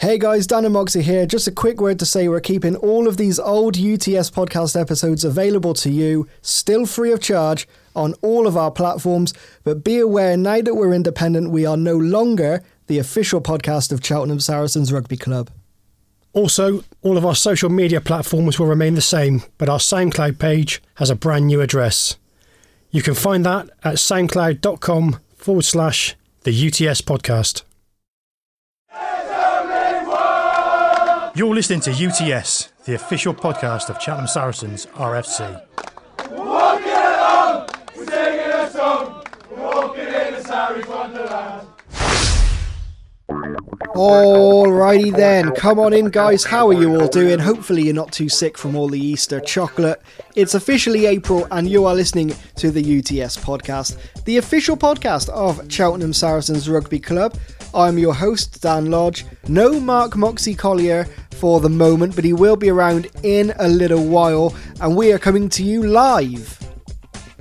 Hey guys, Dan and Moxie here. Just a quick word to say we're keeping all of these old UTS podcast episodes available to you, still free of charge, on all of our platforms. But be aware now that we're independent, we are no longer the official podcast of Cheltenham Saracens Rugby Club. Also, all of our social media platforms will remain the same, but our SoundCloud page has a brand new address. You can find that at soundcloud.com forward slash the UTS podcast. You're listening to UTS, the official podcast of Cheltenham Saracens RFC. Alrighty then, come on in, guys. How are you all doing? Hopefully, you're not too sick from all the Easter chocolate. It's officially April, and you are listening to the UTS podcast, the official podcast of Cheltenham Saracens Rugby Club. I'm your host, Dan Lodge. No Mark Moxie Collier for the moment, but he will be around in a little while, and we are coming to you live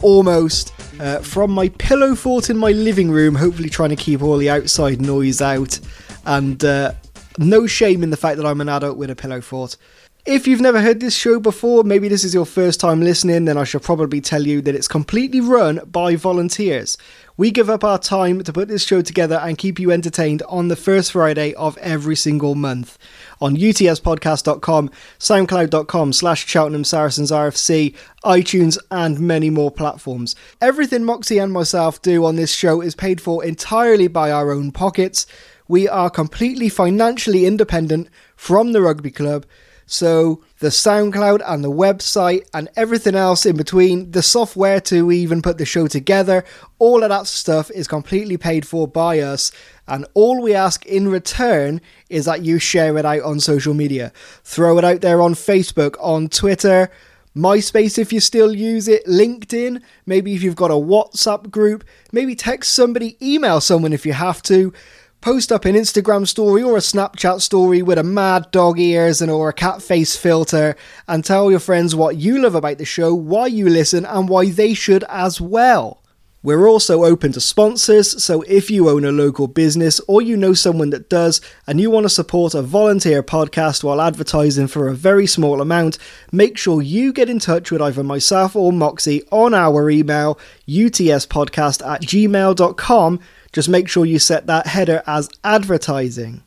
almost uh, from my pillow fort in my living room, hopefully trying to keep all the outside noise out. And uh, no shame in the fact that I'm an adult with a pillow fort. If you've never heard this show before, maybe this is your first time listening, then I should probably tell you that it's completely run by volunteers. We give up our time to put this show together and keep you entertained on the first Friday of every single month on utspodcast.com, soundcloud.com slash Cheltenham Saracens RFC, iTunes, and many more platforms. Everything Moxie and myself do on this show is paid for entirely by our own pockets. We are completely financially independent from the rugby club. So the SoundCloud and the website and everything else in between, the software to even put the show together, all of that stuff is completely paid for by us. And all we ask in return is that you share it out on social media. Throw it out there on Facebook, on Twitter, MySpace if you still use it, LinkedIn, maybe if you've got a WhatsApp group, maybe text somebody, email someone if you have to post up an Instagram story or a Snapchat story with a mad dog ears and or a cat face filter and tell your friends what you love about the show, why you listen and why they should as well. We're also open to sponsors, so if you own a local business or you know someone that does and you want to support a volunteer podcast while advertising for a very small amount, make sure you get in touch with either myself or Moxie on our email utspodcast at gmail.com just make sure you set that header as advertising.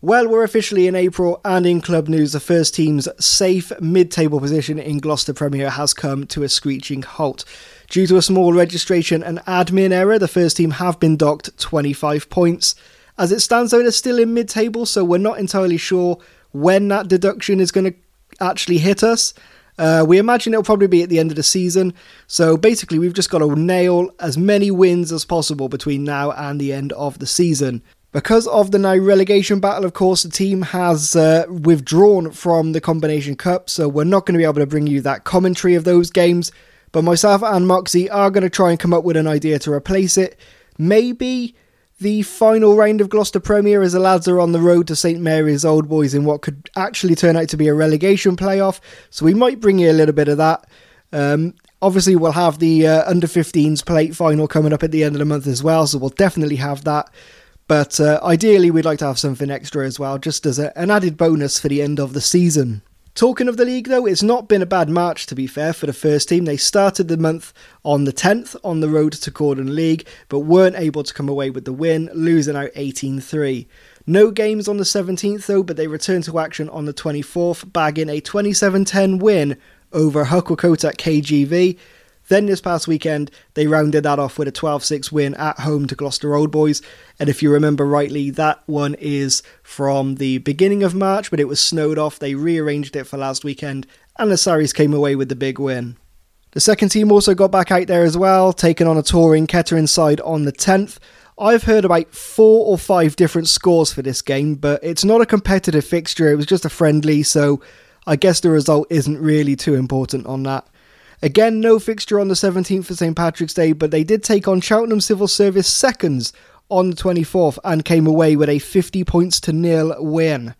Well, we're officially in April, and in club news, the first team's safe mid table position in Gloucester Premier has come to a screeching halt. Due to a small registration and admin error, the first team have been docked 25 points. As it stands, though, they're still in mid table, so we're not entirely sure when that deduction is going to actually hit us. Uh, we imagine it'll probably be at the end of the season. So basically, we've just got to nail as many wins as possible between now and the end of the season. Because of the now relegation battle, of course, the team has uh, withdrawn from the Combination Cup, so we're not going to be able to bring you that commentary of those games. But myself and Moxie are going to try and come up with an idea to replace it. Maybe the final round of Gloucester Premier as the lads are on the road to St Mary's Old Boys in what could actually turn out to be a relegation playoff. So we might bring you a little bit of that. Um, obviously, we'll have the uh, under 15s plate final coming up at the end of the month as well, so we'll definitely have that. But uh, ideally, we'd like to have something extra as well, just as a, an added bonus for the end of the season. Talking of the league, though, it's not been a bad March, to be fair, for the first team. They started the month on the 10th on the road to Gordon League, but weren't able to come away with the win, losing out 18 3. No games on the 17th, though, but they returned to action on the 24th, bagging a 27 10 win over Huckle KGV. Then this past weekend, they rounded that off with a 12 6 win at home to Gloucester Old Boys. And if you remember rightly, that one is from the beginning of March, but it was snowed off. They rearranged it for last weekend, and the Sarries came away with the big win. The second team also got back out there as well, taking on a touring Kettering side on the 10th. I've heard about four or five different scores for this game, but it's not a competitive fixture, it was just a friendly, so I guess the result isn't really too important on that. Again, no fixture on the 17th for St Patrick's Day, but they did take on Cheltenham Civil Service seconds on the 24th and came away with a 50 points to nil win.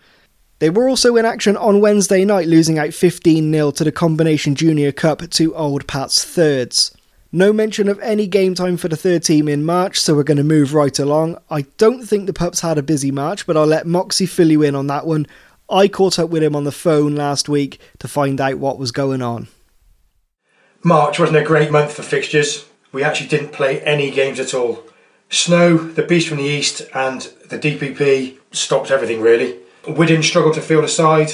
They were also in action on Wednesday night, losing out 15 0 to the Combination Junior Cup to Old Pat's thirds. No mention of any game time for the third team in March, so we're going to move right along. I don't think the Pups had a busy March, but I'll let Moxie fill you in on that one. I caught up with him on the phone last week to find out what was going on. March wasn't a great month for fixtures. We actually didn't play any games at all. Snow, the beast from the east, and the DPP stopped everything really. Widden struggled to field a side.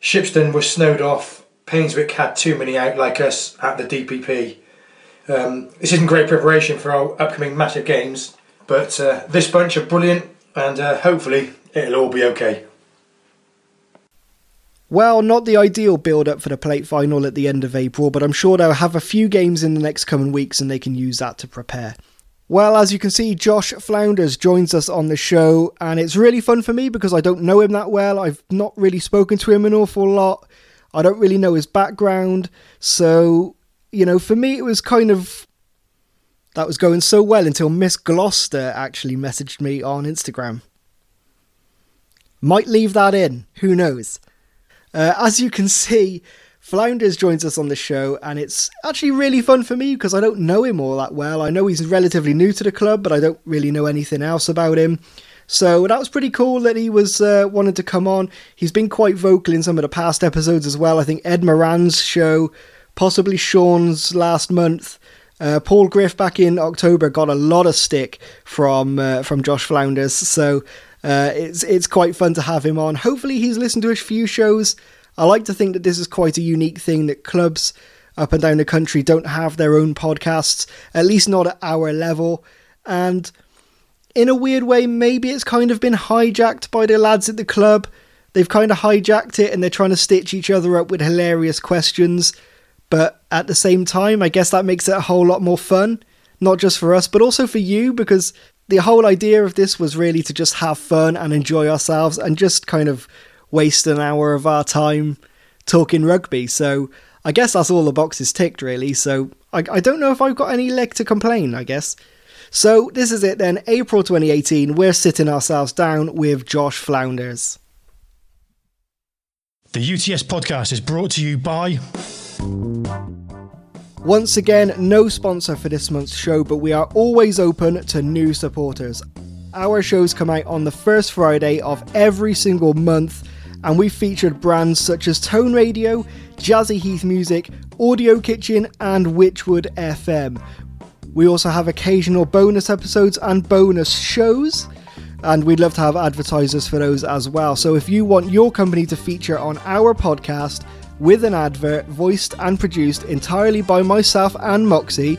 Shipston was snowed off. Painswick had too many out like us at the DPP. Um, this isn't great preparation for our upcoming massive games, but uh, this bunch are brilliant and uh, hopefully it'll all be okay. Well, not the ideal build up for the plate final at the end of April, but I'm sure they'll have a few games in the next coming weeks and they can use that to prepare. Well, as you can see, Josh Flounders joins us on the show, and it's really fun for me because I don't know him that well. I've not really spoken to him an awful lot. I don't really know his background. So, you know, for me, it was kind of. That was going so well until Miss Gloucester actually messaged me on Instagram. Might leave that in, who knows? Uh, as you can see, Flounders joins us on the show, and it's actually really fun for me because I don't know him all that well. I know he's relatively new to the club, but I don't really know anything else about him. So that was pretty cool that he was uh, wanted to come on. He's been quite vocal in some of the past episodes as well. I think Ed Moran's show, possibly Sean's last month. Uh, Paul Griff back in October got a lot of stick from uh, from Josh Flounders, so uh, it's it's quite fun to have him on. Hopefully, he's listened to a few shows. I like to think that this is quite a unique thing that clubs up and down the country don't have their own podcasts, at least not at our level. And in a weird way, maybe it's kind of been hijacked by the lads at the club. They've kind of hijacked it and they're trying to stitch each other up with hilarious questions. But at the same time, I guess that makes it a whole lot more fun, not just for us, but also for you, because the whole idea of this was really to just have fun and enjoy ourselves and just kind of waste an hour of our time talking rugby. So I guess that's all the boxes ticked, really. So I, I don't know if I've got any leg to complain, I guess. So this is it then, April 2018. We're sitting ourselves down with Josh Flounders. The UTS podcast is brought to you by. Once again, no sponsor for this month's show, but we are always open to new supporters. Our shows come out on the first Friday of every single month, and we've featured brands such as Tone Radio, Jazzy Heath Music, Audio Kitchen, and Witchwood FM. We also have occasional bonus episodes and bonus shows, and we'd love to have advertisers for those as well. So if you want your company to feature on our podcast with an advert voiced and produced entirely by myself and Moxie,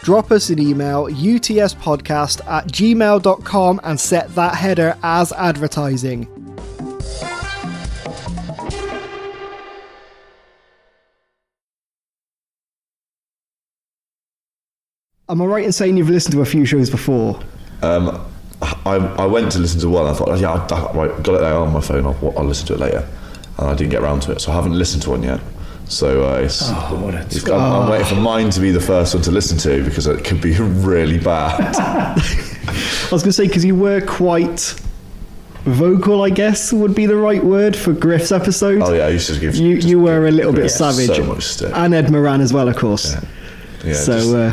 drop us an email utspodcast at gmail.com and set that header as advertising. Am I right in saying you've listened to a few shows before? Um, I, I went to listen to one. I thought, yeah, I, I got it there on my phone. I'll, I'll listen to it later, and I didn't get around to it, so I haven't listened to one yet. So uh, it's, Oh, it's- I'm, I'm waiting for mine to be the first one to listen to because it could be really bad. I was going to say, because you were quite vocal, I guess would be the right word for Griff's episode. oh yeah, I used to give. You, you were a little bit Griff savage. So much stick. And Ed Moran as well, of course. Yeah, so, just- uh,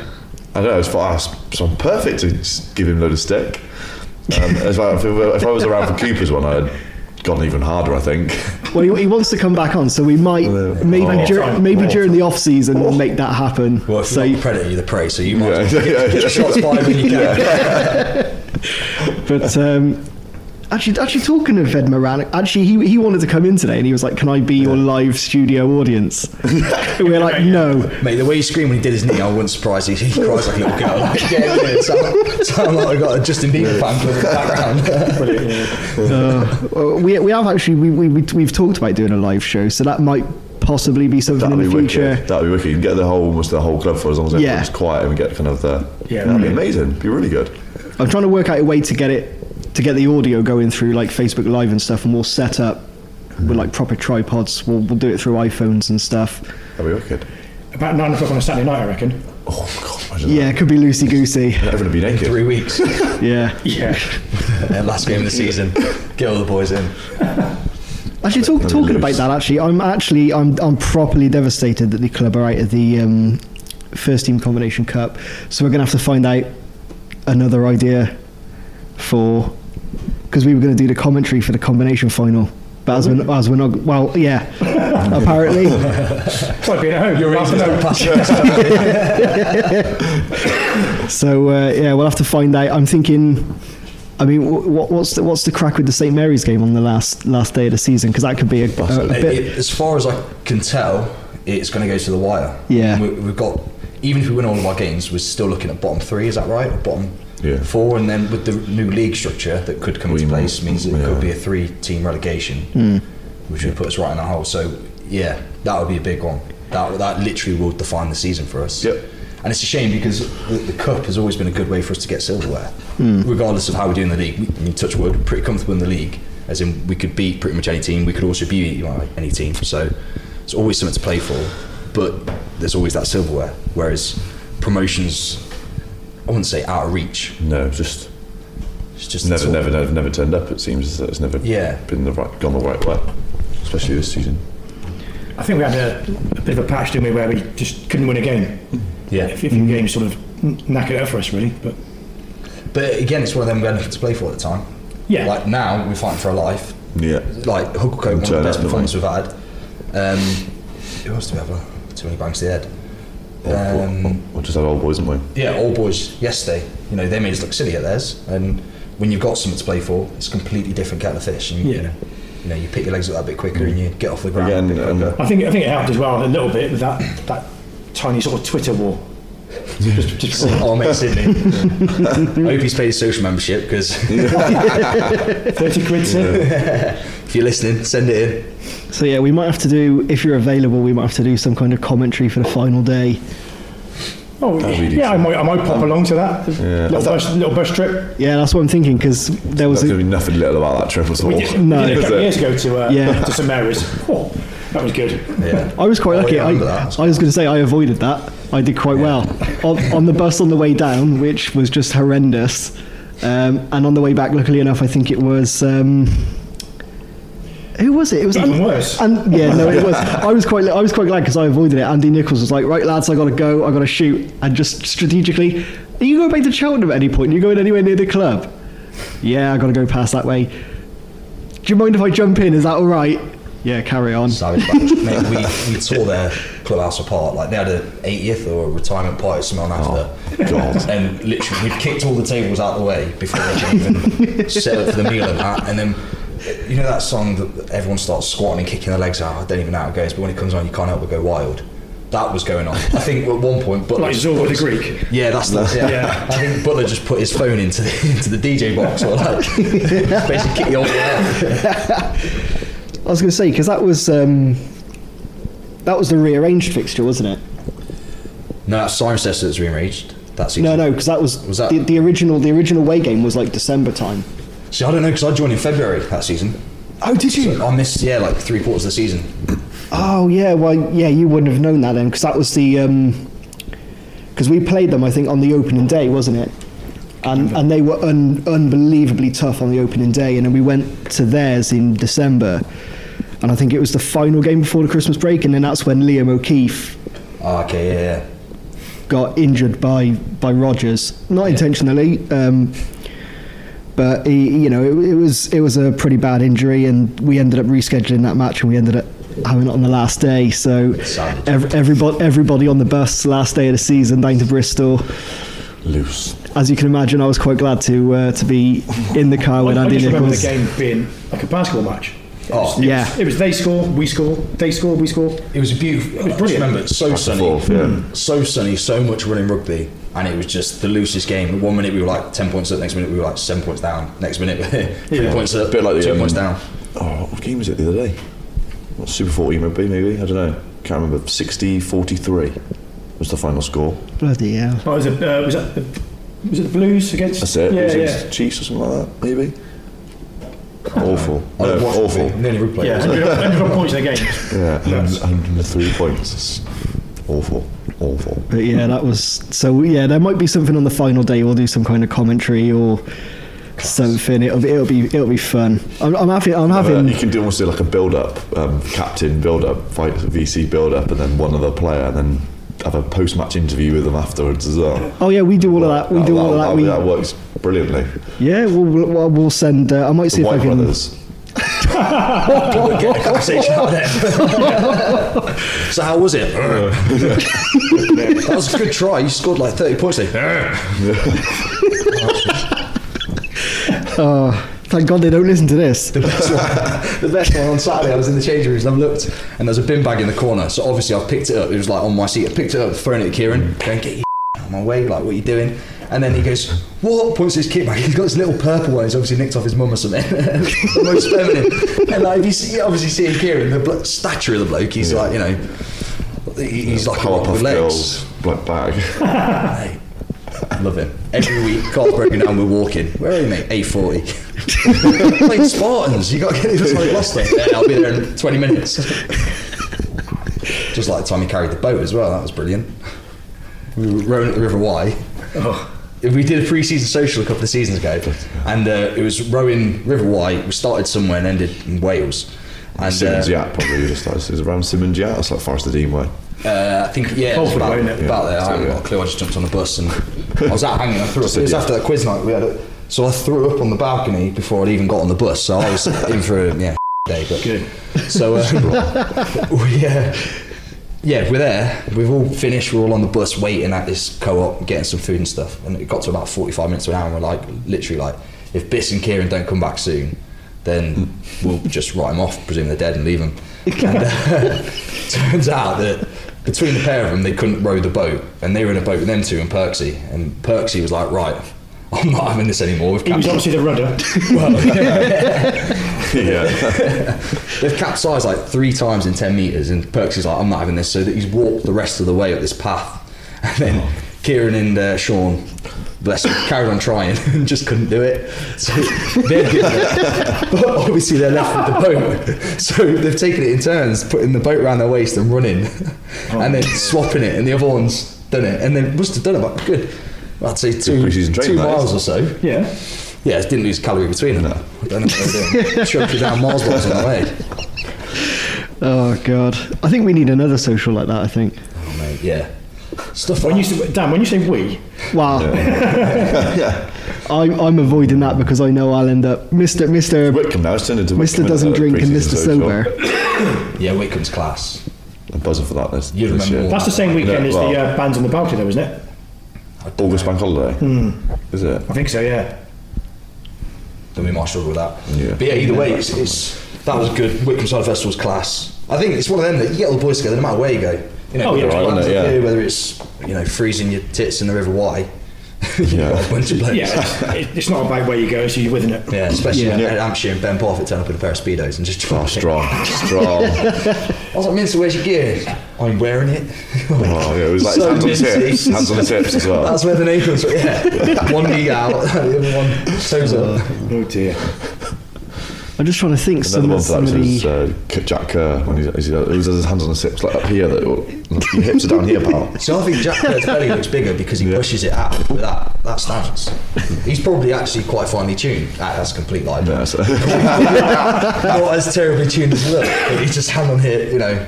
I don't know. It's, fine. it's I'm perfect to give him a load of stick. Um, as well, if, if I was around for Cooper's one, I'd gone even harder. I think. well, he, he wants to come back on, so we might maybe Oh. dur- maybe during the off season make that happen. Well, if so, you're not predator, you're the prey, so you might Yeah, as well yeah, get, get your shots fired when you can. but um, actually, actually talking of Ed Moran, actually he he wanted to come in today, and he was like, "Can I be your live studio audience?" we we're like, "No." Mate, the way he screamed when he did his knee, I wasn't surprised. He, he cries like a little girl. Like, yeah, yeah, it sound, sound like I got a Justin Bieber fan club in the background. Uh, well, we we have actually we, we we we've talked about doing a live show, so that might possibly be something That'd in be the future. wicked. That'd be wicked. You can get the whole almost the whole club for as long as Yeah. everyone's quiet and we get kind of the. Yeah, that'd be amazing. Be really good. I'm trying to work out a way to get it to get the audio going through like Facebook Live and stuff, and we'll set up with like proper tripods. We'll we'll do it through iPhones and stuff. That'd be wicked. About nine o'clock on a Saturday night, I reckon. Oh god, imagine Yeah, it could be loosey goosey. that. Everyone would be naked. Three weeks. Yeah. Yeah. And last game of the season. Get all the boys in. Actually, talk, Let me talking about loose. that, actually, I'm actually I'm I'm properly devastated that the club are out of the um, first team combination cup. So we're going to have to find out another idea for because we were going to do the commentary for the combination final. But as we're, as we're not, well, yeah, apparently. It's like being at home. You're Half easy an hour. to pass. So uh, yeah, we'll have to find out. I'm thinking. I mean, what, what's the, what's the crack with the St Mary's game on the last last day of the season? Because that could be a, a, a bit. it- as far as I can tell, it's going to go to the wire. Yeah. we, we've got even if we win all of our games, we're still looking at bottom three. Is that right? Or bottom Yeah. four, and then with the new league structure that could come We into might- place means it yeah. could be a three-team relegation, Hmm. which would put us right in that hole. So yeah, that would be a big one. That that literally will define the season for us. Yep. And it's a shame because the, the cup has always been a good way for us to get silverware, Hmm. regardless of how we do in the league. We, I mean, touch wood, we're pretty comfortable in the league, as in we could beat pretty much any team. We could also beat you any team. So it's always something to play for, but there's always that silverware. Whereas promotions, I wouldn't say out of reach. No, just It's just never, it's all- never, never, never turned up. It seems that it's never Yeah. been the right, gone the right way, especially this season. I think we had a, a bit of a patch, didn't we, where we just couldn't win a game. Yeah. A few games sort of kn- knack it out for us, really. But But again, it's one of them we had nothing to play for at the time. Yeah. Like now, we're fighting for our life. Yeah, Like Hucclecote, one of the best up, performances we've had. Um, who else do we have? Uh, Too many bangs to the head. Um, we just had old boys, didn't we? Yeah, all boys yesterday. You know, they made us look silly at theirs, and when you've got something to play for, it's a completely different kettle of fish. And, Yeah. You know, you pick your legs up that bit quicker, and you get off the ground a Again, bit um. I think I think it helped as well a little bit with that that tiny sort of Twitter war. just, just. Oh, mate, Sydney. I hope he's paid his social membership because Thirty quid. sir. if you're listening, send it in. So yeah, we might have to do if you're available. We might have to do some kind of commentary for the final day. Oh yeah, I might I might pop along to that Yeah. little bus little bus trip. Yeah, that's what I'm thinking because there was There's a, going to be nothing little about that trip at all. We did, No. we did a Is couple of years ago to uh, Yeah. to St Mary's. Oh, that was good. Yeah. I was quite Oh, lucky. yeah, I I. I was going to say I avoided that. I did quite well on, on the bus on the way down, which was just horrendous, um, and on the way back, luckily enough, I think it was. Um, who was it? It was Even worse. And yeah, no, it was. I was quite. I was quite glad because I avoided it. Andy Nichols was like, "Right, lads, I got to go. I got to shoot." And just strategically, are you going back to Cheltenham at any point? Are you going anywhere near the club? Yeah, I got to go past that way. Do you mind if I jump in? Is that all right? Yeah, carry on. Savage. Mate, we, we tore their clubhouse apart. Like they had a 80th or a retirement party or something after. Oh, God. And literally, we'd kicked all the tables out of the way before they could even set up for the meal and that. And then, you know that song that everyone starts squatting and kicking their legs out? I don't even know how it goes, but when it comes on, you can't help but go wild. That was going on. I think at one point, but Like Zorba the Greek. Yeah, that's the. Yeah. Yeah. I think Butler just put his phone into the, into the DJ box or like basically kick the old way out. I was going to say because that was um, that was the rearranged fixture, wasn't it? No, that's Cirencester that's rearranged. That season. No, no, because that was, Was that- the, the original. The original away game was like December time. See, I don't know because I joined in February that season. Oh, did So I missed yeah like three quarters of the season. Oh, yeah. Well, yeah, you wouldn't have known that then because that was the because we played them. I think on the opening day, wasn't it? And and they were un, unbelievably tough on the opening day, and then we went to theirs in December. And I think it was the final game before the Christmas break, and then that's when Liam O'Keefe Ah, okay, yeah, yeah. got injured by by Rogers, not intentionally, um, but he, you know, it, it was it was a pretty bad injury, and we ended up rescheduling that match, and we ended up having it on the last day. So Savage. ev- everybody everybody on the bus last day of the season down to Bristol. Loose. As you can imagine, I was quite glad to uh, to be in the car with I, I Andy just remember the game being like a basketball match. Oh, Yeah, It was they score, we score, they score, we score. It was a beautiful. I just brilliant. remember it's so Back sunny, forth, yeah. so sunny, so much running rugby, and it was just the loosest game. One minute we were like ten points up, next minute we were like seven points down, next minute three Yeah. points up, bit like the, two um, points down. Oh, what game was it the other day? What Super 14 rugby, maybe? I don't know. Can't remember. 60 43 was the final score. bloody hell. What was it? Uh, was that the, was it the Blues against? That's it. Yeah, it was yeah. against Chiefs or something like that, maybe? Awful. I No, don't watch awful. rugby, Nearly replay. Yeah, 100, 100 points in a game. Yeah, 100 103 points. It's awful. Awful. But yeah, that was so. Yeah, there might be something on the final day. We'll do some kind of commentary or something. It'll be it'll be it'll be fun. I'm, I'm happy. I'm Uh, having. you can do almost do like a build up, um, captain build up, fight VC build up, and then one other player, and then have a post-match interview with them afterwards as well. Oh yeah, we do all of that. We do all of that. That, We that works brilliantly. yeah, we'll, we'll, we'll send. Uh, I might see The if I can. Brothers. Get a conversation out there. so how was it? that was a good try. You scored like 30 points there. Thank God they don't listen to this. the best one, the best one on Saturday, I was in the changing rooms and I've looked and there's a bin bag in the corner. So obviously I've picked it up. It was like on my seat. I picked it up, thrown it at Kieran, Don't get your out of my way, like, what are you doing? And then he goes, what? Points to his kit bag. He's got this little purple one. He's obviously nicked off his mum or something. the most feminine. And like, if you see, obviously seeing Kieran, the blo- stature of the bloke, he's like, you know, he- he's like a rock Powerpuff with legs. Girls black bag. Love him. Every week, car's broken down, we're walking. Where are you, mate? A40. Playing Spartans. You got to get it to Gloucester. Yeah, I'll be there in 20 minutes. Just like the time he carried the boat as well. That was brilliant. We were rowing at the River Wye. We did a pre-season social a couple of seasons ago, and uh, it was rowing River Wye. We started somewhere and ended in Wales. And Simmons uh, Yacht probably would have started. It was around Symonds Yat. It's like Forest of Dean way. Uh, I think yeah, it was Salford about, way, innit? about there. I So, haven't yeah. got a clue. I just jumped on the bus and I was out hanging. I threw up. It was after that quiz night we had it. So I threw up on the balcony before I'd even got on the bus. So I was in for a yeah day. But Good. So uh, we, uh, yeah, we're there. We've all finished. We're all on the bus waiting at this co-op, getting some food and stuff. And it got to about forty-five minutes to an hour. And we're like, literally, like, if Biss and Kieran don't come back soon, then we'll just write them off, presume they're dead, and leave them. And uh, turns out that between the pair of them, they couldn't row the boat, and they were in a boat with them two and Perksy. And Perksy was like, right. I'm not having this anymore. We've He was capsized- obviously the rudder. yeah. They've capsized like three times in 10 metres, and Perksy's like, I'm not having this. So that he's walked the rest of the way up this path. And then Kieran and uh, Sean, bless them, carried on trying and just couldn't do it. So they're good. but obviously they're left with the boat. So they've taken it in turns, putting the boat around their waist and running, and then swapping it, and the other one's done it. And they must have done about good, I'd say two, two miles or so. Yeah. Yeah, it didn't lose calorie between them. I don't know what they're doing. Chucked it down Mars bars on the way. Oh God, I think we need another social like that. I think. Oh, mate, yeah. Stuff When like you say, Dan, when you say we, Wow. Yeah, I'm, I'm avoiding that because I know I'll end up Mr. Mr. Wickham now. It's turned into Mr. Wickham doesn't drink and Mr. social. sober. Yeah, Wickham's class. I'm buzzing for that this, You this remember year. that's the same weekend Yeah, as well- the uh, bands on the balcony, though, isn't it? August bank holiday. Hmm. Is it? I think so. Yeah. Then we might struggle with that. Yeah. But yeah, either way, it's, it's that was good. Wickham Cider Festival's class. I think it's one of them that you get all the boys together no matter where you go. You know, Oh, yeah. whether, Right, it's it? Yeah. whether it's you know freezing your tits in the River Wye. You've Yeah. got a bunch of blokes. Yeah. It's, it- it's not about where you go; so you're with, it? Yeah, especially Yeah. when at Hampshire and Ben Parfitt turn up in a pair of speedos and just try. Oh, strong, strong. I was like, Minster, where's your gear? Oh, I'm wearing it. Oh, yeah, it was like So hands on the minty. tips, hands on the tips as well. That's where the name comes from. Yeah, one knee out, the other one toes up. Oh dear. I'm just trying to think some, Another one for that of was the. uh, Jack Kerr when he's, he's, he has his hands on his hips like up here. That your hips are down here, pal. So I think Jack Kerr's belly looks bigger because he pushes it out with that, that stance. He's probably actually quite finely tuned. Ah, that's a complete lie. Yeah, so, Not as terribly tuned as look, but he's just hand on here, you know.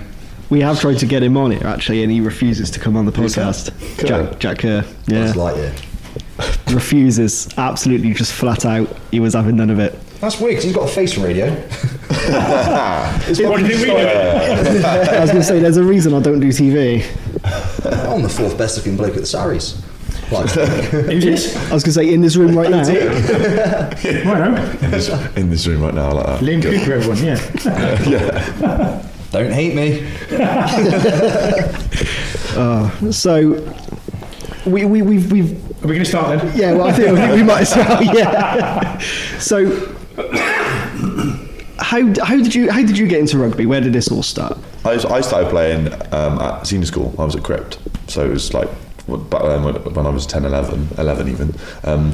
We have tried to get him on it actually, and he refuses to come on the podcast. Kerr? Jack, Jack Kerr. Yeah, It's like, yeah. refuses. Absolutely, just flat out. He was having none of it. That's weird 'cause he's got a face for radio. What do you think we know? I was going to say, there's a reason I don't do TV. I'm the fourth best looking bloke at the Sarries. Like, Who's this? I was going to say, in this room right now. Right now. in, this, in this room right now, like that. Liam Good. Cooper, everyone. Yeah. yeah. don't hate me. Ah, so, we, we, we've, we've Are we going to start then? Yeah, well, I think, I think we might as well. Yeah. So, how how did you how did you get into rugby? Where did this all start? I, was- I started playing um, at senior school. I was at Crypt, so it was like back then when, I was 10, 11, 11 even. Um,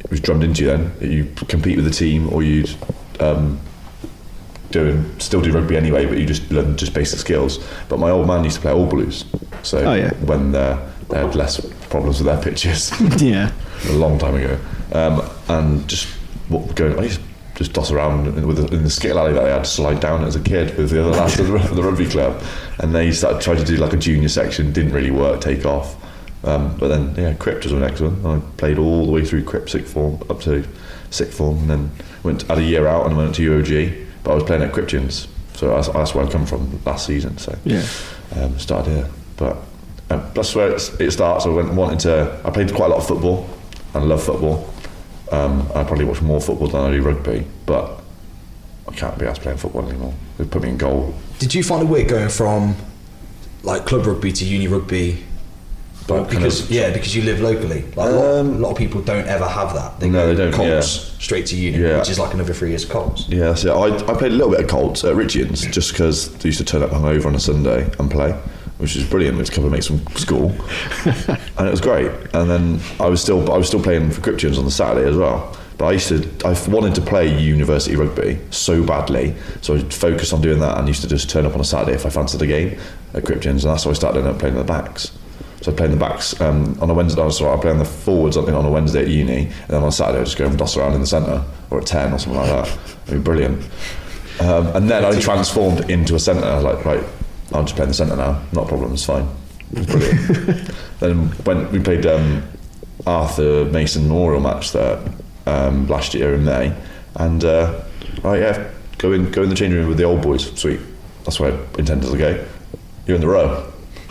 it was drummed into you then. You compete with the team, or you'd um, do and still do rugby anyway, but you just learn just basic skills. But my old man used to play All Blues, so Oh, yeah. when uh, they had less problems with their pitches. Yeah. a long time ago, um, and just what, going. I used to just doss around in, with the, in the skittle alley that I had to slide down as a kid with the other lads of the, the rugby club. And they started trying to do like a junior section, didn't really work, take off. Um, but then, yeah, Crypt was the next one. I played all the way through Crypt sixth form up to sixth form, and then went had a year out and went to UOG. But I was playing at Cryptians, so that's, that's where I come from last season. So Yeah. um, started here. But um, that's where it's, it starts. I went wanted to. I played quite a lot of football. and I love football. Um, I probably watch more football than I do rugby, but I can't be asked playing football anymore. They put me in goal. Did you find it weird going from like club rugby to uni rugby? But kind because of- yeah, because you live locally. Like, a, lot, Um, a lot of people don't ever have that. They No, go they don't, Colts yeah. straight to uni, Yeah. which is like another three years of Colts. Yeah, that's it. I, I played a little bit of Colts at Richards just because they used to turn up hungover on a Sunday and play, which is brilliant. With a couple of mates from school, and it was great. And then I was still I was still playing for Cryptians on the Saturday as well. But I used to I wanted to play university rugby so badly, so I focused on doing that and used to just turn up on a Saturday if I fancied a game at Cryptians, and that's how I started up playing the backs. So I played in the backs um, on a Wednesday. So I play on the forwards on, on a Wednesday at uni, and then on a Saturday I just go and doss around in the centre or at ten or something like that. It'd be brilliant. Um, and then I transformed into a centre. I was like, right, I'll just play in the centre now. Not a problem. It's fine. It's brilliant. then when we played um, Arthur Mason Memorial match there um, last year in May, and uh, right, yeah, go in, go in the changing room with the old boys. Sweet. That's where I intended to go. You're in the row.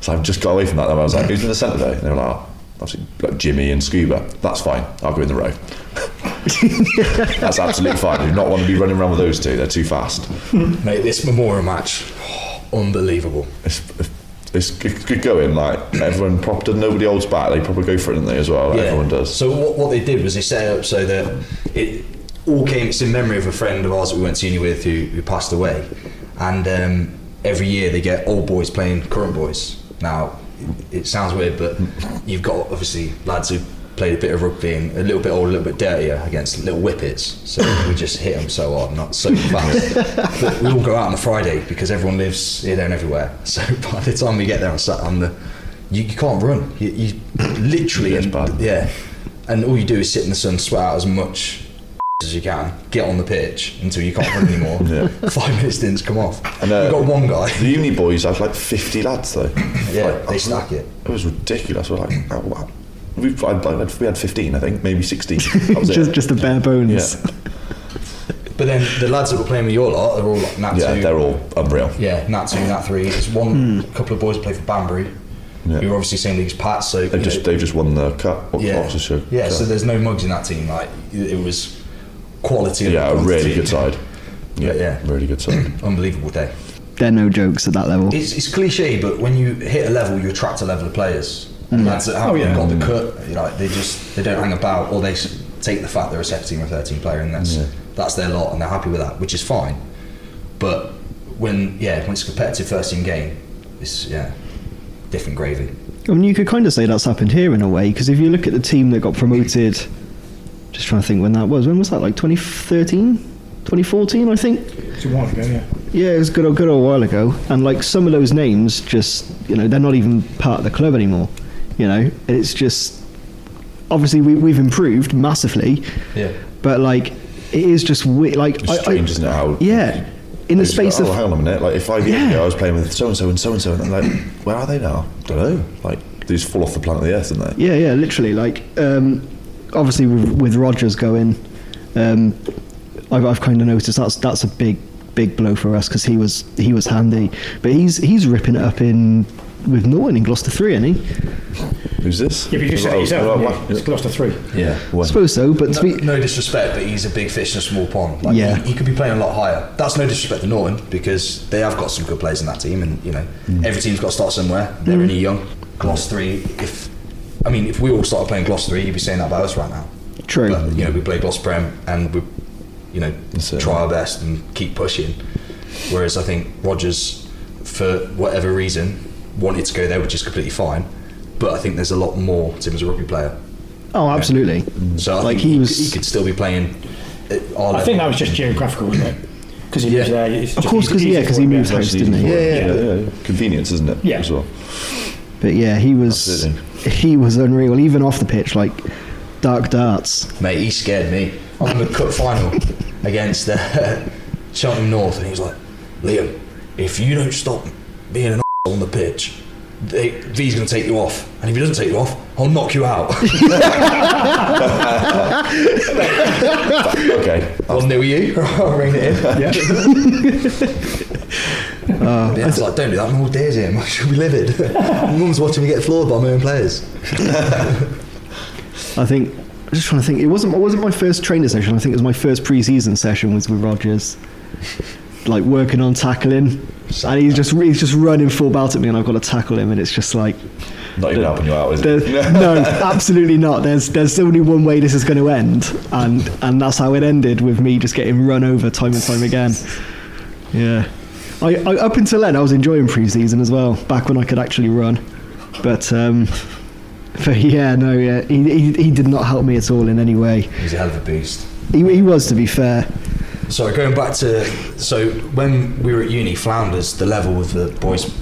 so I've just got away from that. Then I was like, who's in the centre today? And they were like, oh, obviously like Jimmy and Scuba. That's fine. I'll go in the row. That's absolutely fine. I do not want to be running around with those two. They're too fast. Mate, this memorial match, unbelievable. It's, it's, good going. Like everyone, proper nobody holds back. They probably go for it, don't they? As well. Like, Everyone does. So what, what they did was they set it up so that it all came. It's in memory of a friend of ours that we went to uni with who, who passed away, and um, every year they get old boys playing current boys. Now it sounds weird, but you've got obviously lads who played a bit of rugby and a little bit older, a little bit dirtier against little whippets. So we just hit them so hard, not so fast. but we all go out on the Friday because everyone lives here, there, and everywhere. So by the time we get there on Sat on the you, you can't run. You, you literally, and, yeah. And all you do is sit in the sun, sweat out as much as you can, get on the pitch until you can't run anymore. Yeah. Five minutes stints come off. And, uh, You've got one guy. The uni boys had like 50 lads though. Yeah, Like, they stack it. It was ridiculous. We're like, oh, wow. We've, I, I, we had 15, I think, maybe 16. That was just it. just the bare bones. Yeah. But then the lads that were playing with your lot, they're all like Nat Yeah, 2. they're all unreal. Yeah, Nat 2, Nat 3. There's one hmm. couple of boys play for Banbury, Yeah. who are obviously same league as Pat, so. They've just, know, they've just won the cup. Ox- yeah. Oxfordshire yeah, Cup. so there's no mugs in that team. Like, it it was quality. yeah, a really good side. Yeah, Yeah. really good side. Unbelievable day. They're no jokes at that level. It's, it's cliche, but when you hit a level, you attract a level of players. Lads that haven't Oh, yeah. got the cut, you know, they just they don't hang about, or they take the fact they're a 17 or 13 player, and that's Yeah. that's their lot, and they're happy with that, which is fine. But when yeah, when it's a competitive first team game, it's yeah, different gravy. I mean, you could kind of say that's happened here in a way, because if you look at the team that got promoted, just trying to think when that was. When was that? Like 2013, 2014, I think. It's a while ago, yeah. Yeah, it was a good, good old while ago. And like some of those names, just you know, they're not even part of the club anymore. You know, it's just obviously we, we've improved massively, Yeah. but like it is just weird. Like It's I- I- strange, isn't it? How yeah, in the space like, oh, of hang on a minute. Like, if five years Yeah. ago I was playing with so and so and so and so, and I'm like, where are they now? I Don't know. Like, they just fall off the planet of the Earth, don't they? Yeah, yeah, literally. Like, um, obviously with, with Rogers going, um, I've, I've kind of noticed that's that's a big big blow for us because he was he was handy, but he's he's ripping it up in with Norton in Gloucester three, isn't he? Who's this? Yeah, but you just said it Oh, yourself. oh, yeah. It's Gloucester 3. Yeah. I When? suppose so, but to No, be, no disrespect, but he's a big fish in a small pond. Like, Yeah. he, he could be playing a lot higher. That's no disrespect to Norton because they have got some good players in that team, and you know mm. every team's got to start somewhere. They're mm. only young. Gloss three. If I mean, if we all started playing Gloss three, you'd be saying that about us right now. True. But you know, we play Gloss Prem and we, you know, That's it. try our best and keep pushing. Whereas I think Rogers, for whatever reason, wanted to go there, which is completely fine. But I think there's a lot more to him as a rugby player. oh, absolutely. So I Like think he he, was- he could still be playing. At I think that was just geographical, wasn't it? Because he lives there. It's Of just course, 'cause- yeah, easy 'cause for he him, moved yeah. house, didn't he? Yeah, Yeah, yeah, yeah, yeah. Convenience, isn't it? Yeah. As well. But yeah, he was Absolutely. he was unreal, even off the pitch, like dark darts. Mate, he scared me. on the cup final against uh, Cheltenham North, and he was like, Liam, if you don't stop being an on the pitch, they, V's going to take you off, and if he doesn't take you off, I'll knock you out. Okay. I'll nil you. I'll rein it in. Yeah. Uh, yeah, it's like, don't do that. My whole day's here. She'll be livid. My mum's watching me get floored by my own players. I think I'm just trying to think. It wasn't it wasn't my first trainer session. I think it was my first pre-season session was with Rogers, like working on tackling, and he's just he's just running full belt at me, and I've got to tackle him, and it's just like. Not even helping you out, is it? no, absolutely not. There's there's only one way this is going to end, and and that's how it ended with me just getting run over time and time again. Yeah, I, I up until then I was enjoying pre-season as well, back when I could actually run, but um, but yeah, no, yeah, he, he he did not help me at all in any way. He's a hell of a beast. He, he was, to be fair. Sorry, going back to so when we were at uni, Flounders, the level with the boys,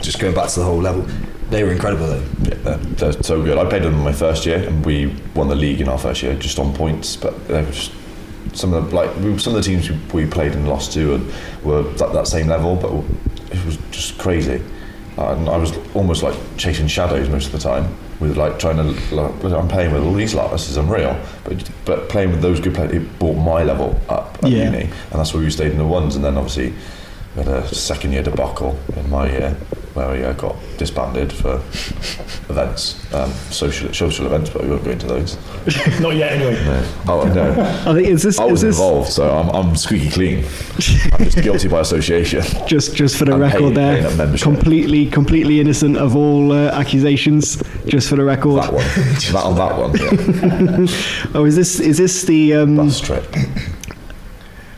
just going back to the whole level, they were incredible though. Yeah, they're, they're so good. I played them in my first year, and we won the league in our first year just on points. But they were just some of the like some of the teams we played and lost to and were at that same level, but it was just crazy. And I was almost like chasing shadows most of the time. With like trying to, like, I'm playing with all these lot. This is unreal. But but playing with those good players, it brought my level up at Yeah. uni, and that's why we stayed in the ones. And then obviously we had a second year debacle in my year where we uh, got disbanded for events, um, social social events, but we won't go into those. Not yet, anyway. No. Oh no, I think is this I is was this involved, so I'm, I'm squeaky clean. I'm just guilty by association. just just for the I'm record paying- there, paying completely completely innocent of all uh, accusations. Just for the record. That one, that on that one, yeah. Oh, is this is this the? Um, bus trip.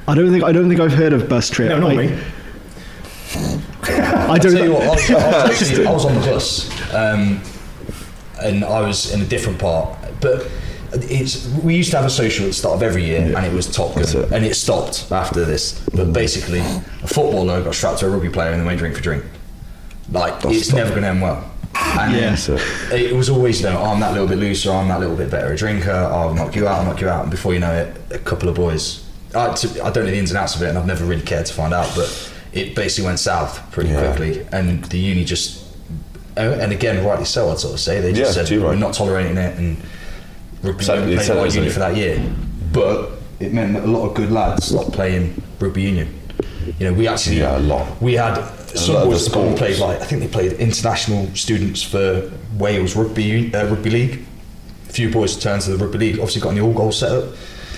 I don't think I don't think I've heard of bus trip. No, not I, me. I don't. You what, I was, I was actually, I was on the bus, um, and I was in a different part. But it's we used to have a social at the start of every year, and it was Top Gun, it. and it stopped after this. But basically, a footballer got strapped to a rugby player, and they went drink for drink. Like That's it's never going to end well. And Yeah. It. it was always, you know, I'm that little bit looser, I'm that little bit better a drinker, I'll knock you out, I'll knock you out. And before you know it, a couple of boys, I, to, I don't know the ins and outs of it, and I've never really cared to find out, but it basically went south pretty Yeah. quickly. And the uni just, oh, and again, rightly so, I'd sort of say, they just Yeah, said, right. we're not tolerating it, and rugby So union played said a lot it, of uni for that year. But it meant that a lot of good lads stopped playing rugby union. You know, we actually, Yeah, a lot. we had some boys that played like I think they played international students for Wales rugby uh, rugby league. A few boys turned to the rugby league. Obviously got the All Golds setup.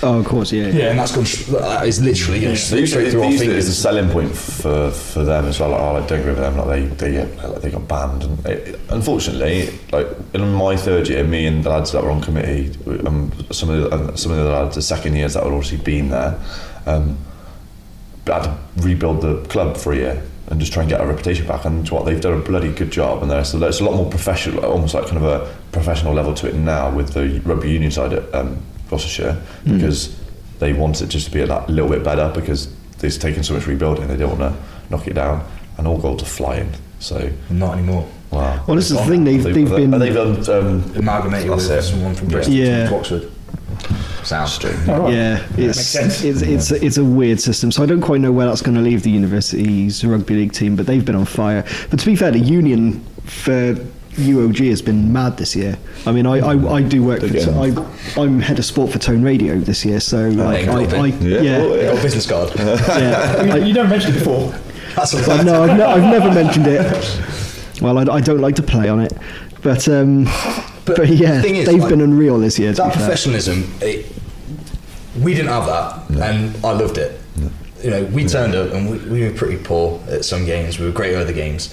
Oh, of course, yeah. Yeah, and that's gone. sh- That is literally you know, They used through they our used to, it's a selling point for, for them as well. Like, oh, like, don't agree with them. Like they they like, they got banned, and it, unfortunately, like in my third year, me and the lads that were on committee, um, some of the, um, some of the lads, the second years that had obviously been there, um, had to rebuild the club for a year and just try and get our reputation back. And what they've done a bloody good job, and there's there's a lot more professional, almost like kind of a professional level to it now with the rugby union side at um, Gloucestershire because they want it just to be a that little bit better because it's taken so much rebuilding. They don't want to knock it down, and All Golds are flying. So Not anymore. wow. Well, this is the thing. They've They- they've been. They've done. Um, Amalgamated That's with it. someone from Bristol Yeah. to Oxford. Sounds true. Yeah, it's, makes sense. it's it's it's a weird system. So I don't quite know where that's going to leave the university's rugby league team, but they've been on fire. But to be fair, the union for UOG has been mad this year. I mean, I I, I do work. For, Again. so I I'm head of sport for Tone Radio this year, so like you I, got a I bit. Yeah. yeah Oh, You got a business card. yeah. You, you never mentioned it before. That's a But no, I've, ne- I've never mentioned it. Well, I, I don't like to play on it, but um, but, yeah, the thing is, they've like, been unreal this year. That professionalism, it, we didn't have that, and I loved it. You know, we turned up and we, we were pretty poor at some games. We were great at other games,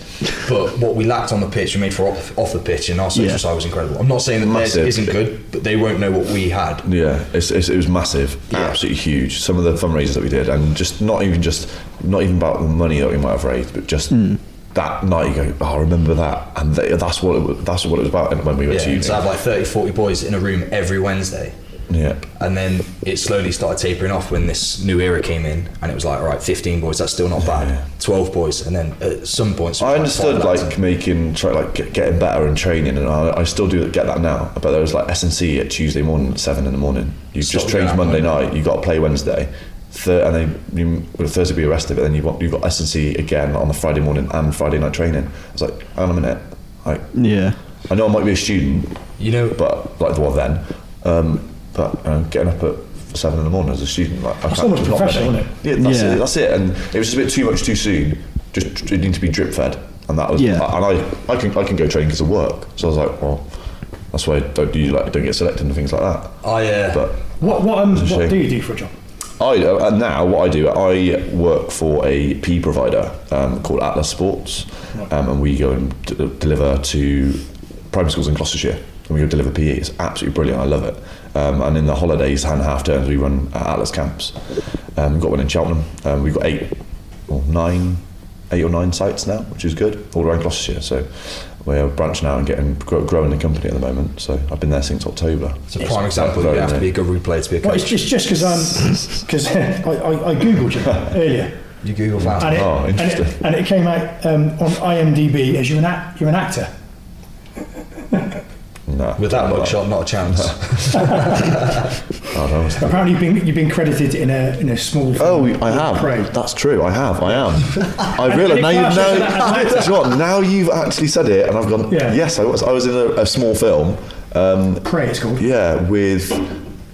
but what we lacked on the pitch, we made for off, off the pitch, and our social Yeah. side was incredible. I'm not saying that theirs Massive. isn't good, but they won't know what we had. Yeah, it's, it's, it was massive, absolutely huge. Some of the fundraisers that we did, and just not even just not even about the money that we might have raised, but just mm. that night you go, oh, I remember that, and th- that's what it was, that's what it was about when we went Yeah, to uni. to have like 30, 40 boys in a room every Wednesday. Yeah. And then it slowly started tapering off when this new era came in, and it was like, all right, 15 boys, that's still not bad. 12 boys, and then at some points, I understood five lads. like making try like getting better and training, and I, I still do get that now. But there was like S and C at Tuesday morning at seven in the morning. You Stop just trained Monday Monday. night. You got to play Wednesday, Thir- and then you, well, Thursday be the rest of it. Then you've got you've got S and C again on the Friday morning and Friday night training. I was like, hang on a minute. Like, Yeah. I know I might be a student, You know, but like the one then. Um, but uh, getting up at seven in the morning as a student, like I That's can't- almost professional, isn't Yeah, that's Yeah. it. That's it. And it was just a bit too much too soon. Just it needed to be drip fed, and that was. Yeah. And I, I can I can go training because of work. So I was like, well, that's why I don't do like don't get selected and things like that. I, uh, But What what um, It's what shame. do you do for a job? I uh, and now what I do, I work for a P provider um, called Atlas Sports, um, and we go and d- deliver to primary schools in Gloucestershire. And we go deliver PE. It's absolutely brilliant. I love it. Um, and in the holidays and half terms, we run Atlas camps. Um, we've got one in Cheltenham. Um, we've got eight or nine, eight or nine sites now, which is good all around Gloucestershire. So we're branching out and getting grow, growing the company at the moment. So I've been there since October. it's a prime example. You very have to be a good rugby player to be a Well, coach. it's just just because um because I, I, I googled you earlier. you Google found And it, Oh, and interesting. it, and it came out um, on IMDb as you're an act, you're an actor. No, with that no, mugshot, not a chance. I don't. Apparently, you've been you've been credited in a in a small. Film. Oh, I have. Prey. That's true. I have. I am. I realise now. You've, now, as an do you know what? Now you've actually said it, and I've gone. Yeah. Yes, I was. I was in a, a small film. Um, Prey, it's called. yeah, with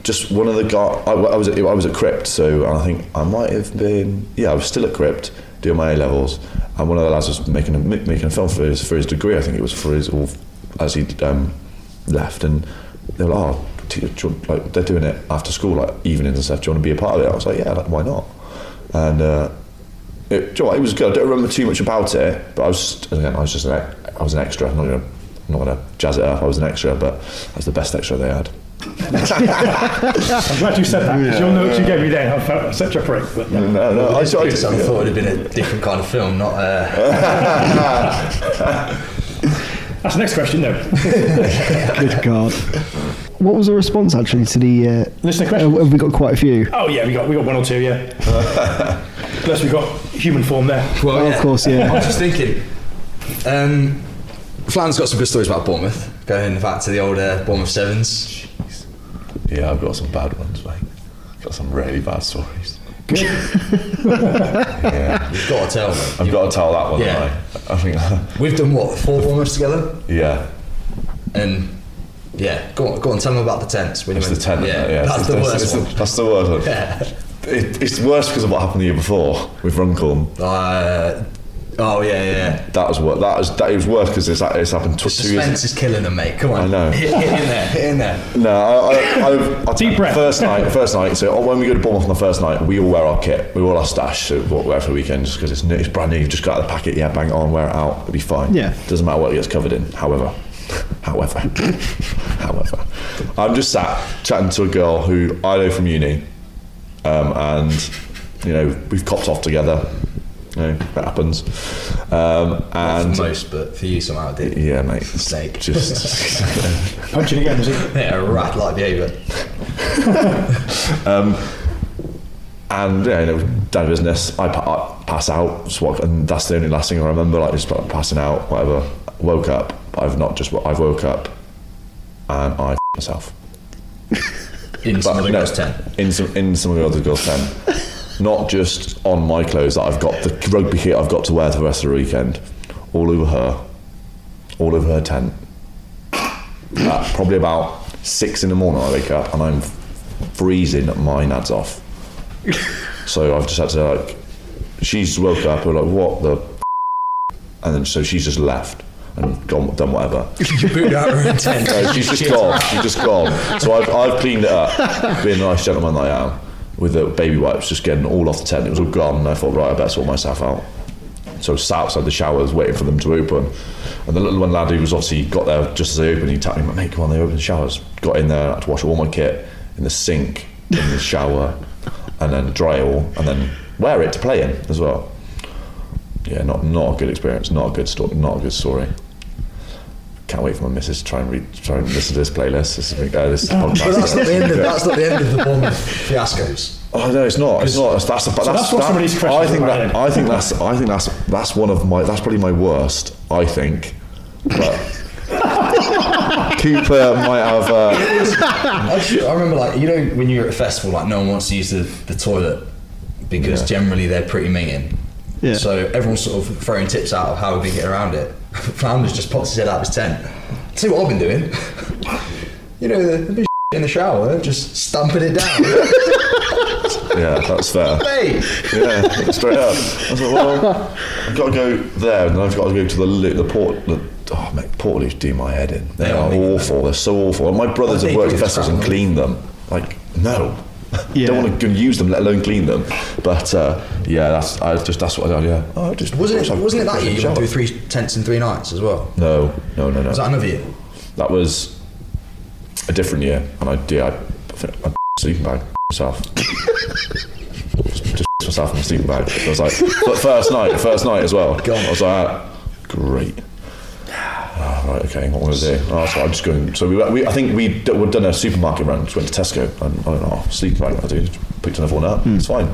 just one of the guys. I, I was. At, I was at Crypt, so I think I might have been. Yeah, I was still at Crypt doing my A levels, and one of the lads was making a making a film for his for his degree. I think it was for his or as he um, left, and they were like, oh, do you- do want- like they're doing it after school, like evenings and stuff. Do you want to be a part of it? I was like, yeah, like, why not? And uh, it, do you know what, it was good. I don't remember too much about it, but I was again, I was just an, I was an extra. I'm not gonna, I'm not gonna jazz it up. I was an extra, but I was the best extra they had. I'm glad you said that because your notes you gave me then I felt such a prick. But yeah. No, no, I, I, I thought it would have been a different kind of film, not. Uh, That's the next question, though. Good God. What was the response actually to the? Uh, Listener uh, question. have we got quite a few? Oh yeah, we got we got one or two, yeah. Plus we got human form there. well, Oh, of course, yeah. I was just thinking. Um, Flan's got some good stories about Bournemouth. Going back to the old uh, Bournemouth Sevens. yeah, I've got some bad ones, mate. Got some really bad stories. yeah, You've got to tell me. I've got to tell that one. Yeah. haven't I, I think. We've done what four Bournemouths together, yeah, and yeah, go on, go on, tell them about the tents. When it's you the went, tenant. Yeah, Yeah, that's it's the it's worst the- one. That's the worst one. Yeah. It, it's worse because of what happened the year before with Runcorn. Uh, oh yeah, yeah. That was what that was. That it was worse because it's, it's happened tw- The two years. suspense is killing them, mate. Come on, I know. Hit, hit in there, hit in there. No, I, I, I've, I'll Deep breath. First night, first night. So when we go to Bournemouth on the first night, we all wear our kit. We all our stash. So we'll wear for the weekend just because it's, new- it's brand new. You've just got out of the packet. Yeah, bang it on, wear it out. It'll be fine. Yeah. Doesn't matter what it gets covered in. However, however, however, I'm just sat chatting to a girl who I know from uni, um, and you know we've copped off together. You know, that happens. Um, and For most, but for you somehow it did. yeah, mate. Snake. Just. Punching again, was he? Yeah, a rat like behaviour. And yeah, you know, down to business. I, pa- I pass out, just and that's the only last thing I remember. Like just like, passing out, whatever. Woke up. But I've not just. I've woke up, and I f- myself. In some But other no, girls' tent. In some in some of the other girls' tent. Not just on my clothes that I've got the rugby kit I've got to wear for the rest of the weekend. All over her. All over her tent. At probably about six in the morning I wake up and I'm freezing my nads off. so I've just had to like she's woke up and like what the f-? and then so she's just left and gone done whatever. You booted out her own tent. No, she's just gone. She's just gone. So I've, I've cleaned it up, being a nice gentleman that I am, with the baby wipes, just getting all off the tent. It was all gone, and I thought, right, I better sort myself out. So I sat outside the showers, waiting for them to open. And the little one lad who was obviously got there just as they opened, he tapped me, mate, come on, they opened the showers. Got in there, had to wash all my kit in the sink, in the shower, and then dry it all, and then wear it to play in as well. Yeah, not not a good experience, not a good story, not a good story. Can't wait for my missus to try and read, try and listen to this playlist. This, is, uh, this podcast. That's not the end of that's not the end of the Bournemouth fiascos. Oh no, it's not. It's not. That's that's, that's, that's what that- some of I think that, I think that's I think that's that's one of my that's probably my worst. I think, but Cooper might have. Uh, I, I remember, like, you know, when you're at a festival, like, no one wants to use the, the toilet because Yeah. generally they're pretty minging. Yeah. So everyone's sort of throwing tips out of how we get around it. Flounders just pops his head out of his tent. See what I've been doing? you know, the, the in the shower, just stamping it down. yeah, that's fair. hey! Yeah, straight up. I was like, well, I've got to go there, and then I've got to go to the the port. The, oh, mate, port leaves do my head in. They They are awful. They're so awful. And my brothers have worked festivals and cleaned them. Like, no. Yeah. Don't want to use them, let alone clean them. But uh, yeah, that's I just that's what I do. Yeah. Oh, just Wasn't it, wasn't it that year you went through three tents in three nights as well? No, no, no, no. Was that another year? That was a different year, and I did. I, I I sleeping bag myself. just, just myself in a sleeping bag. I was like, but first night, first night as well. I was like, great. Right, okay, what am I gonna do? Oh, so I'm just going. So we, we I think we d- we'd done a supermarket run. Just went to Tesco, and I don't know, sleeping bag. I do. Picked another one up. It's fine.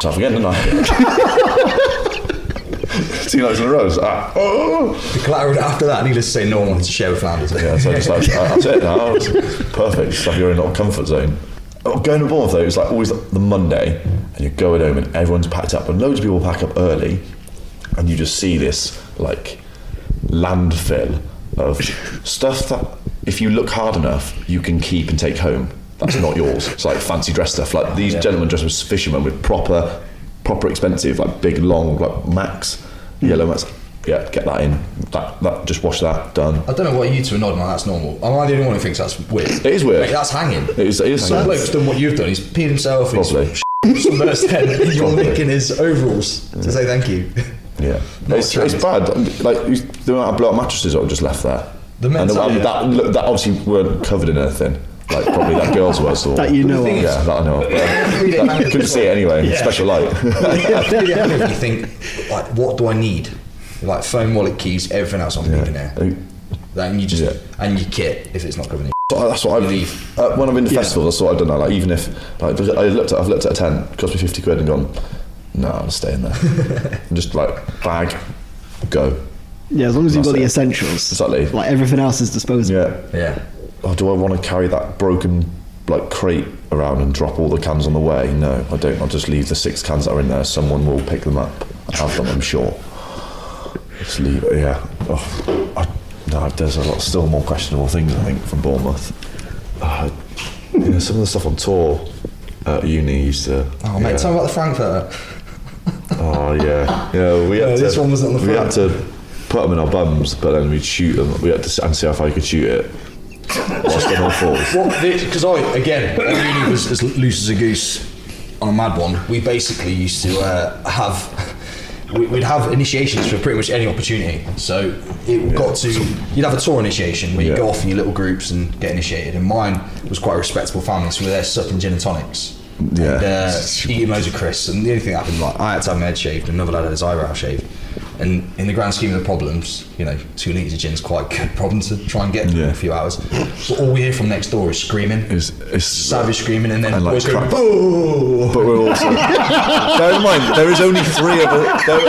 Myself again, didn't I? Two nights in a row. Ah, oh. The after that, needless to say, no one wanted to share with Flounders. Yeah, so just like, that's it now. It's perfect. Just have your own little comfort zone. Oh, going to Bournemouth though, it's like always the Monday, and you're going home and everyone's packed up, and loads of people pack up early, and you just see this like landfill of stuff that if you look hard enough, you can keep and take home. That's not yours. It's like fancy dress stuff. Like these gentlemen dressed as fishermen with proper, proper expensive, like big long like Max, hmm. yellow Max. Yeah, get that in. That that just wash that done. I don't know why you two are nodding like that's normal. Am I the only one who thinks that's weird? It is weird. Mate, that's hanging. It is. It is hanging. bloke's done what you've done. He's peed himself. Probably. He's submersed head. and You're nicking his overalls to say thank you. Yeah, Not it's, it's bad. Like you- the amount of blow up mattresses that were just left there. The and mental- the, that, look, that obviously weren't covered in anything. Like probably that girl's was. Or, That you know of. Yeah, that I know. of. Three couldn't see it anyway. Special light. you think, like, what do I need? Like phone, wallet, keys, everything else I'm leaving there. Uh, Like, and you just Yeah. and your kit if it's not covered. in So that's what I've Leave. uh, when I've been to festivals. That's what I've done. Now. Like even if like I looked at I've looked at a tent, cost me fifty quid, and gone, no, I'm staying there. And just like bag, go. Yeah, as long as you've got That's the essentials. Exactly. Like everything else is disposable. Yeah. Yeah. Oh, do I want to carry that broken like crate around and drop all the cans on the way? No, I don't. I'll just leave the six cans that are in there. Someone will pick them up and have them. I'm sure. Just leave. it, Yeah. Oh, I, no, there's a lot still more questionable things I think from Bournemouth. Uh, yeah, some of the stuff on tour at uni used to. Oh mate, yeah. tell me about the Frankfurter. Oh yeah, yeah. We had Yeah, to, this one wasn't on the We had to put them in our bums, but then we'd shoot them. We had to and see how far you could shoot it. Whilst on all fours. Because I again, I really was as loose as a goose on a mad one. We basically used to uh, have. we- We'd have initiations for pretty much any opportunity. So it got to you'd have a tour initiation where you Yeah. go off in your little groups and get initiated. And mine was quite a respectable family, so we were there supping gin and tonics. Yeah. And, uh, eating loads of crisps. And the only thing that happened, like I had to have my head shaved, another lad had his eyebrow shaved. And in the grand scheme of the problems, you know, two litres of gin's quite a good problem to try and get in a few hours. But all we hear from next door is screaming It's, it's savage screaming, and then And, like, boys go, crap. "Boo!" But we're also. bear in mind, there is only three of us. There,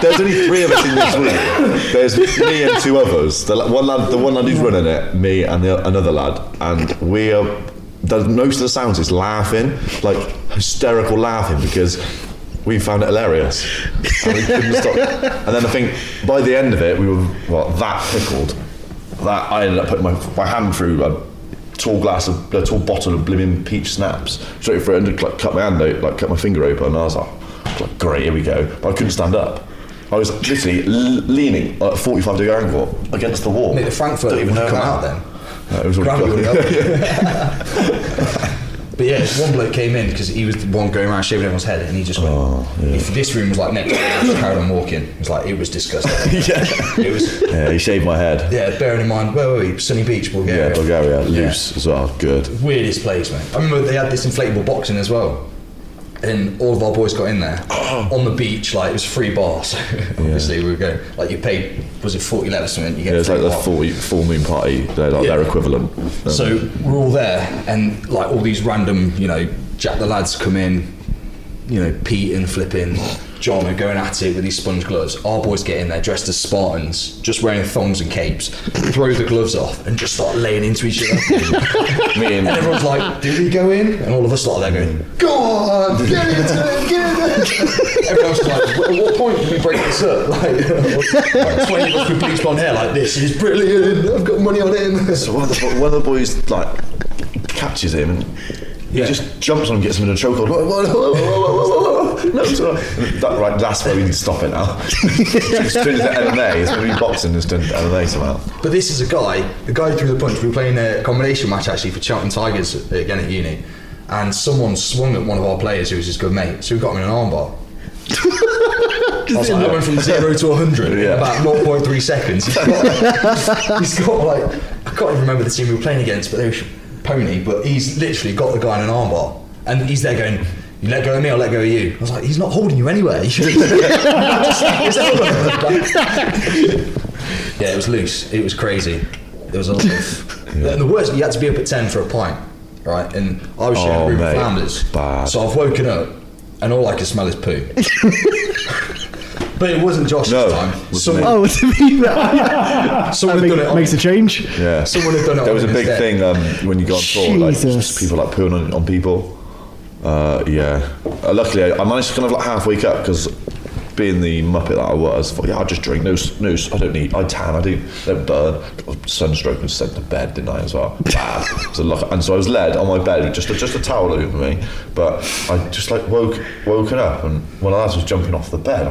there's only three of us in this room. There's me and two others. The one lad, the one lad who's running it, me and the, another lad, and we are. The, most of the sounds is laughing, like hysterical laughing, because we found it hilarious. And we couldn't stop. And then I think by the end of it, we were well, that pickled that I ended up putting my, my hand through a tall glass of a tall bottle of blimmin' peach schnapps straight through it and like, cut my hand out, like cut my finger open. And I was like, like, great, here we go. But I couldn't stand up. I was literally l- leaning at a 45 degree angle against the wall. Mate, the Frankfurt Don't even know come out then. No, it was all Gravity good. would have But yeah, one bloke came in because he was the one going around shaving everyone's head, and he just went. Oh, If this room was like next, door, I just carried on walking. It was like it was disgusting. yeah, it was. yeah, he shaved my head. Yeah, bearing in mind, where were we? Sunny Beach, Bulgaria. Yeah, Bulgaria, loose as well. Good. Weirdest place, man. I remember they had this inflatable boxing as well. And all of our boys got in there on the beach. Like it was free bar, so obviously we were going. Like you paid, was it forty levels or something? You get Yeah, it's like the bar. full, full moon party. They're like their equivalent. Um, So we're all there, and like all these random, you know, Jack the lads come in, you know, Pete and flipping John are going at it with these sponge gloves. Our boys get in there dressed as Spartans, just wearing thongs and capes, throw the gloves off, and just start laying into each other. me and And everyone's like, "Do we go in?" And all of us start there going, "Go on, get into it, get in it." Everyone's like, "At what point do we break this up?" Like, like twenty of us with bleach blonde hair, like, "This is brilliant. I've got money on it." So one of the, one of the boys like catches him and he Yeah. just jumps on him, gets him in a chokehold. No, that, right, that's where we need to stop it now. it's turned into MMA. It's going to be boxing. It's turned into MMA somehow. But this is a guy, the guy who threw the punch. We were playing a combination match actually for Cheltenham Tigers again at uni, and someone swung at one of our players who was his good mate, so we got him in an armbar. I like, I went from zero to 100 in about 0.3 seconds. He's got, he's got like, I can't even remember the team we were playing against, but they were pony, but he's literally got the guy in an armbar. And he's there going, you let go of me, I'll let go of you. I was like, he's not holding you anywhere. You should Yeah, it was loose. It was crazy. There was a lot of. And the worst, you had to be up at 10 for a pint, right? And I was sharing Oh, a room mate. with Flanders. Bad. So I've woken up and all I can smell is poo. but it wasn't Josh's No, time. wasn't Someone, Oh, to be fair, someone that had done make, it on, makes a change. Yeah. Someone had done it There on was a big instead. thing um, when you go on tour, like just people like pooing on, on people. Uh, yeah. Uh, luckily, I, I managed to kind of like half wake up because being the muppet that I was, I thought, yeah, I'll just drink. No, s- no, s- I don't need. I tan. I do. Don't burn. Got sunstroke and sent to bed, didn't I as well? Bad. so luck, and so I was led on my bed with just a, just a towel over me, but I just like woke woken up and when I was jumping off the bed. I,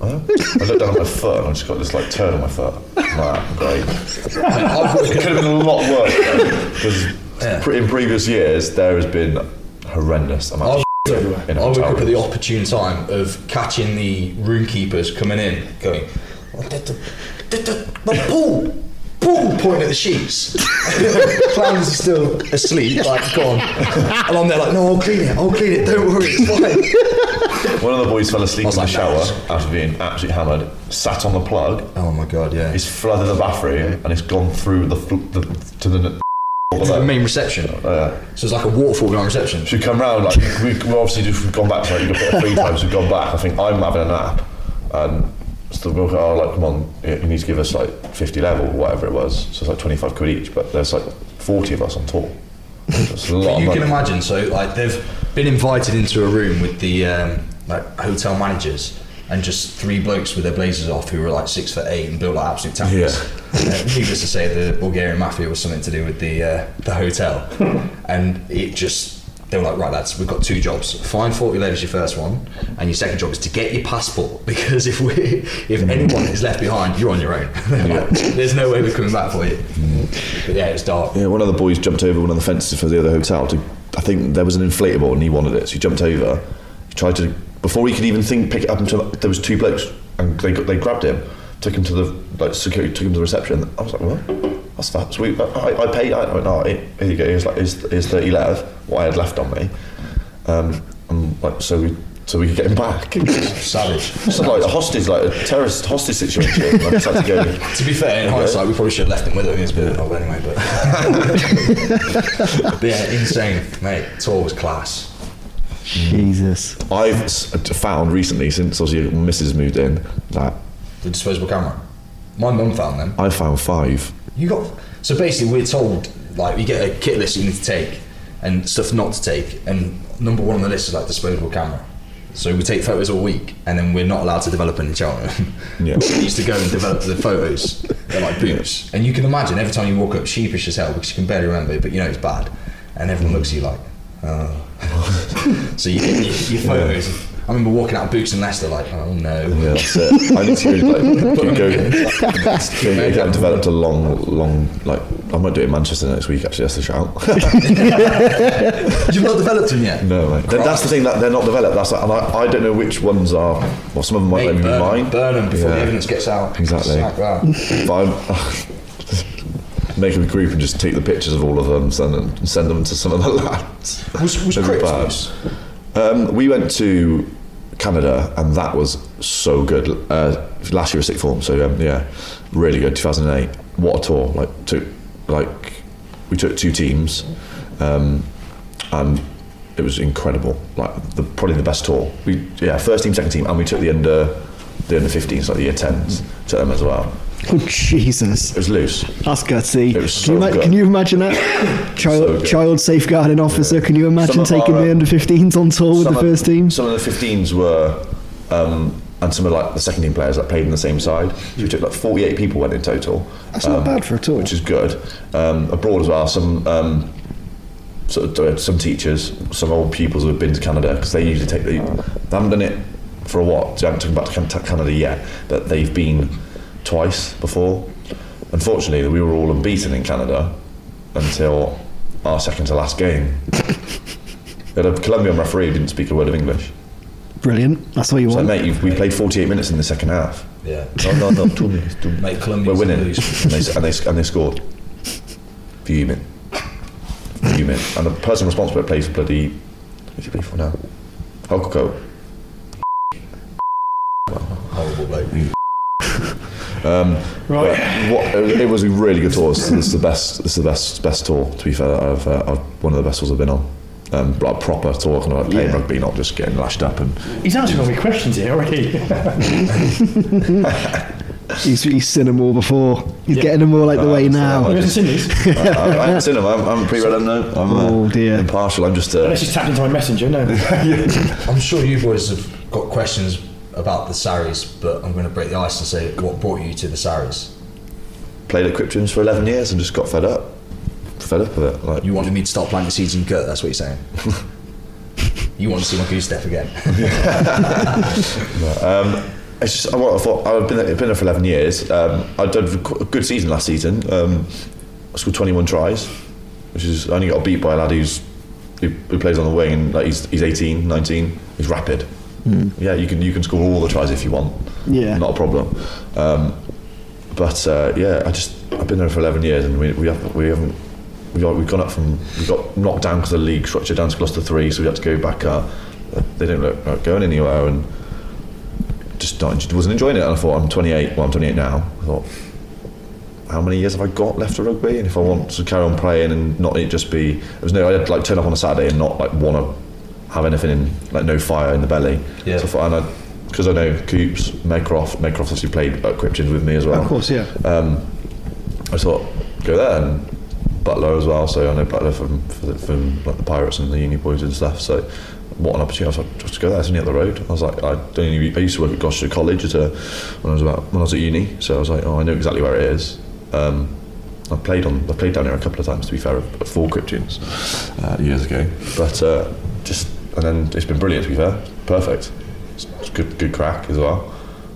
huh? I looked down at my foot and I just got this like turn on my foot. Nah, great. It could have been a lot worse because pre- in previous years there has been horrendous amount I shit in I woke up at the opportune time of catching the room keepers coming in, going, "Oh, the, the, the, the, the pool, pool, pointing at the sheets. Clowns are still asleep, like gone, and I'm there like, no, I'll clean it, I'll clean it, don't worry, it's fine. One of the boys fell asleep in the like, shower "No." after being absolutely hammered, sat on the plug, Oh my god, yeah. he's flooded the bathroom and it's gone through the, fl- the to the The main reception. Uh, So it's like a waterfall behind reception. should come round like we, we obviously just we've gone back to like a bit of free time so we've gone back. I think I'm having a nap and so we're oh, like come on you you need to give us like 50 level whatever it was. So it's like 25 quid each but there's like 40 of us on tour. That's a lot you can imagine, so like they've been invited into a room with the um, like hotel managers and just three blokes with their blazers off who were like six foot eight and built like absolute tanks. Yeah. Uh, needless to say, the Bulgarian mafia was something to do with the uh, the hotel, and it just. They were like, right, lads, we've got two jobs. Find 40 levels your first one, and your second job is to get your passport because if we, if anyone is left behind, you're on your own. There's no way we're coming back for you. But yeah, it was dark. Yeah, one of the boys jumped over one of the fences for the other hotel. To, I think there was an inflatable and he wanted it, so he jumped over. He tried to before he could even think pick it up until there was two blokes and they got, they grabbed him, took him to the like security, took him to the reception. I was like, what? That's fat. So we, I, I paid. I went, no, here you go. Here's like here's, here's thirty lev, what I had left on me. Um, and like so we so we could get him back. Savage. It's like a hostage, like a terrorist hostage situation. Had to. To be fair, in hindsight, we probably should have left him with it. It's a bit odd anyway, but. but yeah, insane, mate. Tour was class. Jesus. I've s- uh, found recently, since obviously Mrs. moved in, that The disposable camera. My mum found them. I found five. You got. So basically, we're told like you get a kit list you need to take and stuff not to take, and number one on the list is like disposable camera. So we take photos all week, and then we're not allowed to develop any Cheltenham. Yeah. we used to go and develop the photos. They're like boots, and you can imagine every time you walk up, sheepish as hell because you can barely remember it, but you know it's bad, and everyone looks at you like, oh. so you your, your photos. I remember walking out of Boots in Leicester like, oh no. Yeah, that's it. I need to go, like, go, go, go, and developed a long, long, like, I might do it in Manchester next week, actually, that's the shout. You've not developed them yet. no, mate. That- That's the thing, that they're not developed. That's like, and I, I don't know which ones are, well, some of them might let Mate, me be burn, mine. burn them before the evidence gets out. Exactly. That. But I'm, make a group and just take the pictures of all of them, send them, send them to some of the lads. Was, was Crips Um, we went to Canada, and that was so good. Uh, last year was sixth form, so um, yeah, really good. 2008, what a tour! Like took like we took two teams, um, and it was incredible. Like the, probably the best tour. We yeah, first team, second team, and we took the under the under 15s, like the year 10s, to them as well. Oh, Jesus. It was loose. That's gutsy. It was can, you so ima- good. can you imagine that? Child, So child safeguarding officer. Can you imagine taking our, the uh, under 15s on tour with the of- first team? Some of the 15s were, um, and some of like the second team players that played in the same side. So we took like 48 people went in total. That's not bad for a tour. Which is good. Um, abroad as well, some um, sort of, uh, some teachers, some old pupils who have been to Canada because they usually take the, they haven't done it for a what? They haven't taken back to Canada yet, but they've been twice before. Unfortunately, we were all unbeaten in Canada until our second to last game. We had a Colombian referee who didn't speak a word of English. Brilliant. That's what you So, want. mate, you've, we played 48 minutes in the second half. Yeah. No, no, no, two minutes. Two minutes. Mate, Colombia We're winning. and, they, and, they, and they scored. Fuming. Fuming. And the person responsible plays for bloody. Who's he play for now? Hokoko. Horrible bloke. Um, Right. What, it was a really good tour. This is the best. This is the best best tour. To be fair, I've, uh, I've one of the best tours I've been on. Um, like proper tour, kind of like playing Yeah. rugby, not just getting lashed up and He's answering all my questions here already. He's, he's seen them all before. He's Yeah. getting them all like the Uh, way so now. Have you ever seen these? I, I, I haven't seen them. I'm, I'm pre-read them. No, I'm uh, Oh, dear. impartial. I'm just. Uh, Unless he's tapped into my messenger, no. I'm sure you boys have got questions about the Sarries, but I'm going to break the ice and say what brought you to the Sarries. played at Cryptians for 11 years and just got fed up. Fed up with it. Like, You wanted me to start planting seeds in gut, that's what you're saying. you want to see my goose step again. um, it's just, I, I thought I've been there, been there for 11 years. Um, I'd done a a good season last season. Um, I scored 21 tries, which is I only got beat by a lad who's who, who plays on the wing and like he's, he's 18, 19. He's rapid. Yeah, you can you can score all the tries if you want. Yeah. not a problem. Um, but uh, yeah, I just I've been there for 11 years and we we, have, we haven't we got, we've gone up from we got knocked down because the league structure down to Gloucester three, so we had to go back up. Uh, They didn't look like going anywhere and just not, wasn't enjoying it. And I thought I'm 28. Well, I'm 28 now. I thought how many years have I got left of rugby? And if I want to carry on playing and not it just be, there was no, I'd like turn up on a Saturday and not like want to have anything in, like no fire in the belly. Yeah. So I thought, and I, because I know Coops, Maycroft, Maycroft obviously played at Cryptians with me as well. Of course, yeah. I thought go there and Butler as well. So I know Butler from from, from like the Pirates and the Uni Boys and stuff. So what an opportunity! I was like, just go there. It's only up the road. I was like, I don't. Even, I used to work at Gloucester College at a, when I was about when I was at uni. So I was like, oh, I know exactly where it is. Um, I played on. I played down there a couple of times. To be fair, at four Cryptians uh, years ago. But uh, just and then it's been brilliant. To be fair, perfect. It's, good, good crack as well.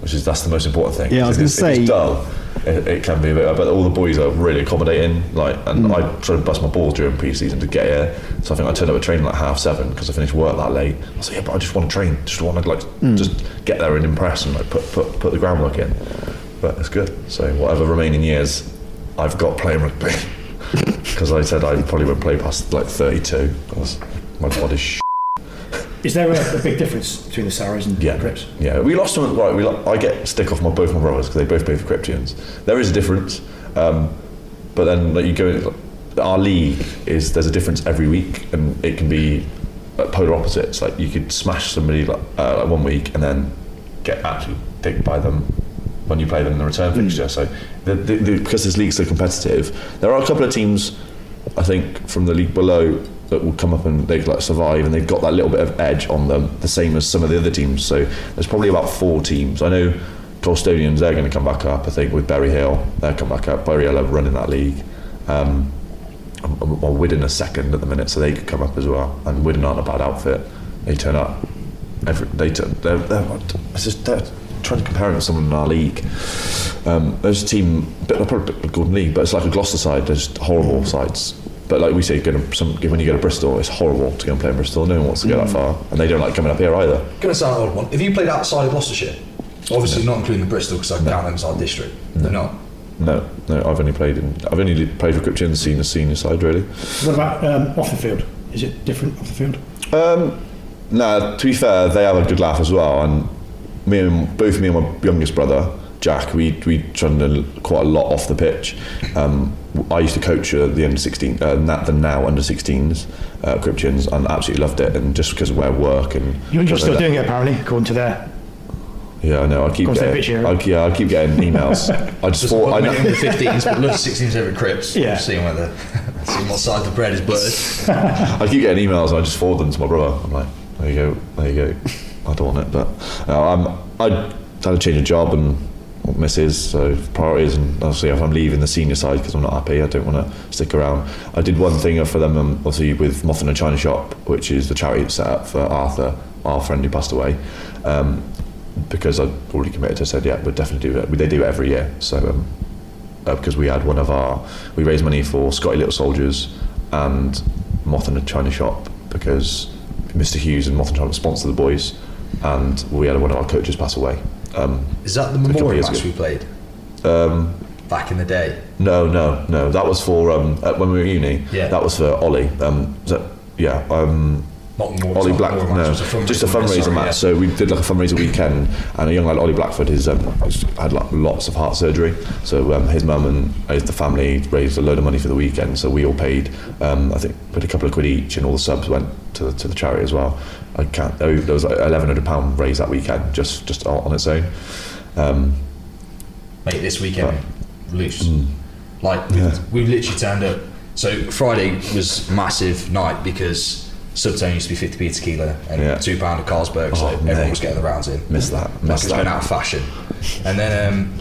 Which is that's the most important thing. Yeah, I was it's- gonna if it's say- dull, it, it can be a bit. But all the boys are really accommodating. Like, and Mm. I tried to bust my balls during pre-season to get here. So I think I turned up at training like half seven because I finished work that late. I was like, yeah, but I just want to train. Just want to like Mm. just get there and impress and like put put put the groundwork in. But it's good. So whatever remaining years I've got playing rugby. Because I said I probably won't play past like 32. 'cause my body's Is there a, a big difference between the Sarries and Yeah, Crips? yeah. We lost them. Right, we. lo- I get stick off my both my brothers because they both play for Cryptians. There is a difference, um, but then like you go, our league is there's a difference every week, and it can be uh, polar opposites. Like you could smash somebody like, uh, like one week and then get actually digged by them when you play them in the return fixture. So the, the, the, because this league's so competitive, there are a couple of teams I think from the league below that will come up and they like survive and they've got that little bit of edge on them, the same as some of the other teams. So there's probably about four teams. I know Colstonians they're going to come back up. I think with Berry Hill they'll come back up. Berry Hill are running that league. Um, well, Widden are second at the minute, so they could come up as well. And Widden aren't a bad outfit. They turn up. Every, they turn, they're, they're, it's just they're trying to compare it with someone in our league. Um, there's a team, like probably a Gordon League, but it's like a Gloucester side. There's horrible sides. But like we say, go to some, when you go to Bristol, it's horrible to go and play in Bristol. No one wants to go that far, and they don't like coming up here either. Going to sound an odd one. Have you played outside of Gloucestershire? Obviously not including the Bristol because I count them as our district. They're not. No, no, I've only played in, I've only played for Cryptian the senior senior side really. What about um, off the field? Is it different off the field? No, to be fair, they have a good laugh as well, and me and both me and my youngest brother Jack, we we trundled quite a lot off the pitch. Um, I used to coach uh, the under 16, uh, na- the now under 16s, uh, Cryptians, and absolutely loved it. And just because of where I work and You're, you're still that- doing it apparently, according to their. Yeah, I know. I keep Of course, they getting. I, yeah, I keep getting emails. I just Just thought I put know. the 15s, but look, 16s every crips. Yeah. Seeing whether, seeing what side the bread is buttered. I keep getting emails and I just forward them to my brother. I'm like, there you go, there you go. I don't want it, but uh, I'm, I had to change a job and misses, so priorities. And obviously, if I'm leaving the senior side because I'm not happy, I don't want to stick around. I did one thing for them, um, obviously, with Moth and a China Shop, which is the charity set up for Arthur, our friend who passed away. Um, because I'd already committed, I said, yeah, we'd definitely do it. They do it every year, so um, uh, because we had one of our we raised money for Scotty Little Soldiers and Moth and a China Shop because Mr Hughes and Moth and China sponsor the boys and we had one of our coaches pass away um, Is that the memorial match ago. we played um, back in the day? no no no that was for um, when we were at uni Yeah. that was for Ollie um, yeah um, Not more. Ollie not Black, memorial match, no, a just a fundraiser sorry, match. yeah. So we did like a fundraiser weekend, and a young lad, Ollie Blackford, has um, had like, lots of heart surgery. So um, his mum and uh, the family raised a load of money for the weekend. So we all paid, um, I think, put a couple of quid each, and all the subs went to the, to the charity as well. I can't. oh, There was like eleven hundred pound raised that weekend, just just on its own. Um, Mate, this weekend, loose. Mm. Like, we literally turned up. So, Friday was massive night because Subtone used to be 50p tequila and Yeah. £2 of Carlsberg, so Oh, everyone mate. was getting the rounds in. Miss that, Like, missed it's that. been out of fashion. And then, um,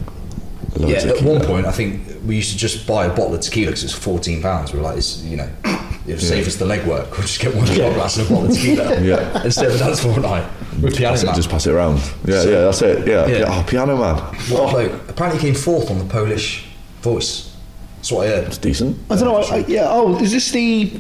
yeah, at one point, I think we used to just buy a bottle of tequila because it's fourteen pounds. We were like, it's, you know, it'll save us the legwork. We'll just get one shot glass and a bottle of tequila Yeah. instead of a dance floor night with piano Pass it- man. just pass it around. Yeah, So- yeah, that's it. Yeah, Yeah. yeah. Oh, piano man. What a bloke. Apparently, he came fourth on the Polish voice. That's what I heard. It's decent. I don't know. I, I- yeah. Oh, is this the?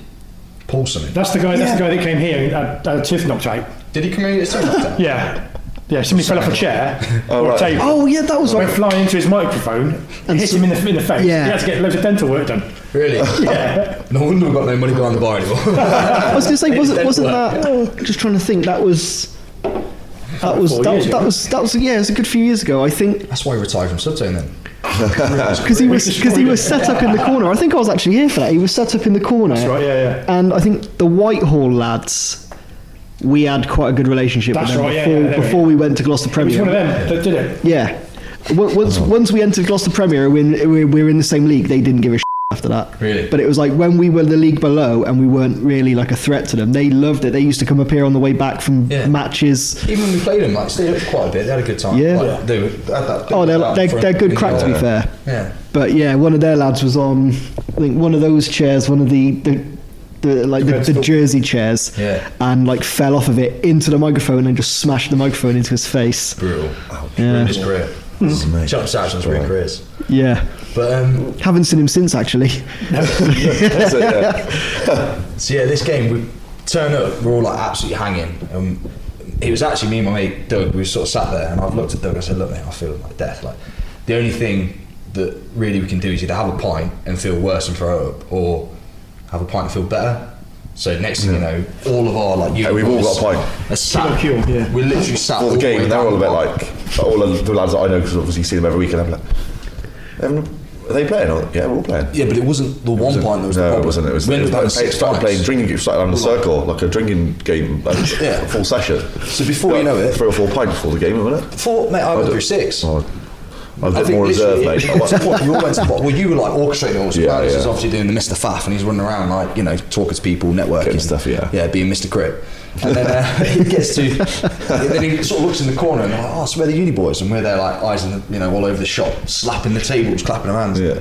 Paulson? something. That's the guy. That's the guy that came here and had, had a tooth knocked out. Did he come in at his time? Yeah, yeah. Somebody fell off a chair Oh, or a table. Oh, yeah. That was Went like. flying into his microphone and hit so- him in the in the face. Yeah. He had to get loads of dental work done. Really? Yeah. No wonder we've got no money behind the bar anymore. I was going to say, wasn't wasn't work. that? Oh, just trying to think. That was. That was Four that years was, that ago. was that was yeah. It was a good few years ago. I think That's why he retired from Subtone then. because he was because he was set up in the corner. I think I was actually here for that. He was set up in the corner. That's right. Yeah, yeah. And I think the Whitehall lads, we had quite a good relationship That's with them right, yeah, before, yeah, they before we went to Gloucester He was Premier. one of them that did it. Yeah. W- Once, oh. once we entered Gloucester Premier, we we we were in the same league. They didn't give a shit after that. Really? But it was like when we were the league below and we weren't really like a threat to them. They loved it. They used to come up here on the way back from Yeah. matches. Even when we played them, like, stayed up quite a bit. They had a good time. Yeah. Like, they were, had that bit Oh, they're they're, they're good crack to be fair. Yeah. But yeah, one of their lads was on. I think one of those chairs, one of the. the the, like the, the jersey chairs Yeah. and like fell off of it into the microphone and just smashed the microphone into his face Brutal. Yeah. Ruined his career. Shut up, Saracens ruined careers. yeah But um, haven't seen him since actually it, yeah. So yeah, this game we turn up, we're all like absolutely hanging. Um, it was actually me and my mate Doug. We sort of sat there, and I looked at Doug. I said, "Look, mate, I feel like death. Like the only thing that really we can do is either have a pint and feel worse and throw up, or have a pint and feel better." So next thing you know, all of our like, Hey, we've all got a pint. Are sat, Kilo cure, yeah. We literally sat For all the way game, they're all a bit bar. like all of the lads that I know because obviously see them every weekend. I'm like, "Haven't- are they playing? Or, yeah, we're all playing. Yeah, but it wasn't the one wasn't- pint that was no, the problem. it wasn't. It was. We It was ended up like, having it six started playing pints. drinking. It started having a circle, like a drinking game, like Yeah. a full session. So before you know it- three or four pints before the game, wasn't it? Four, mate, I oh, went through six. Oh, I think more reserve, literally mate. it got to the all went to. Well, you were like orchestrating all. this. Yeah, yeah. is obviously doing the Mr. Faff, and he's running around like you know talking to people, networking Getting stuff, yeah. yeah, being Mr. Crip. And then uh, he gets to, then he sort of looks in the corner and like, oh, so we're the uni boys, and we're there like eyes in the, you know all over the shop, slapping the tables, clapping our hands, Yeah.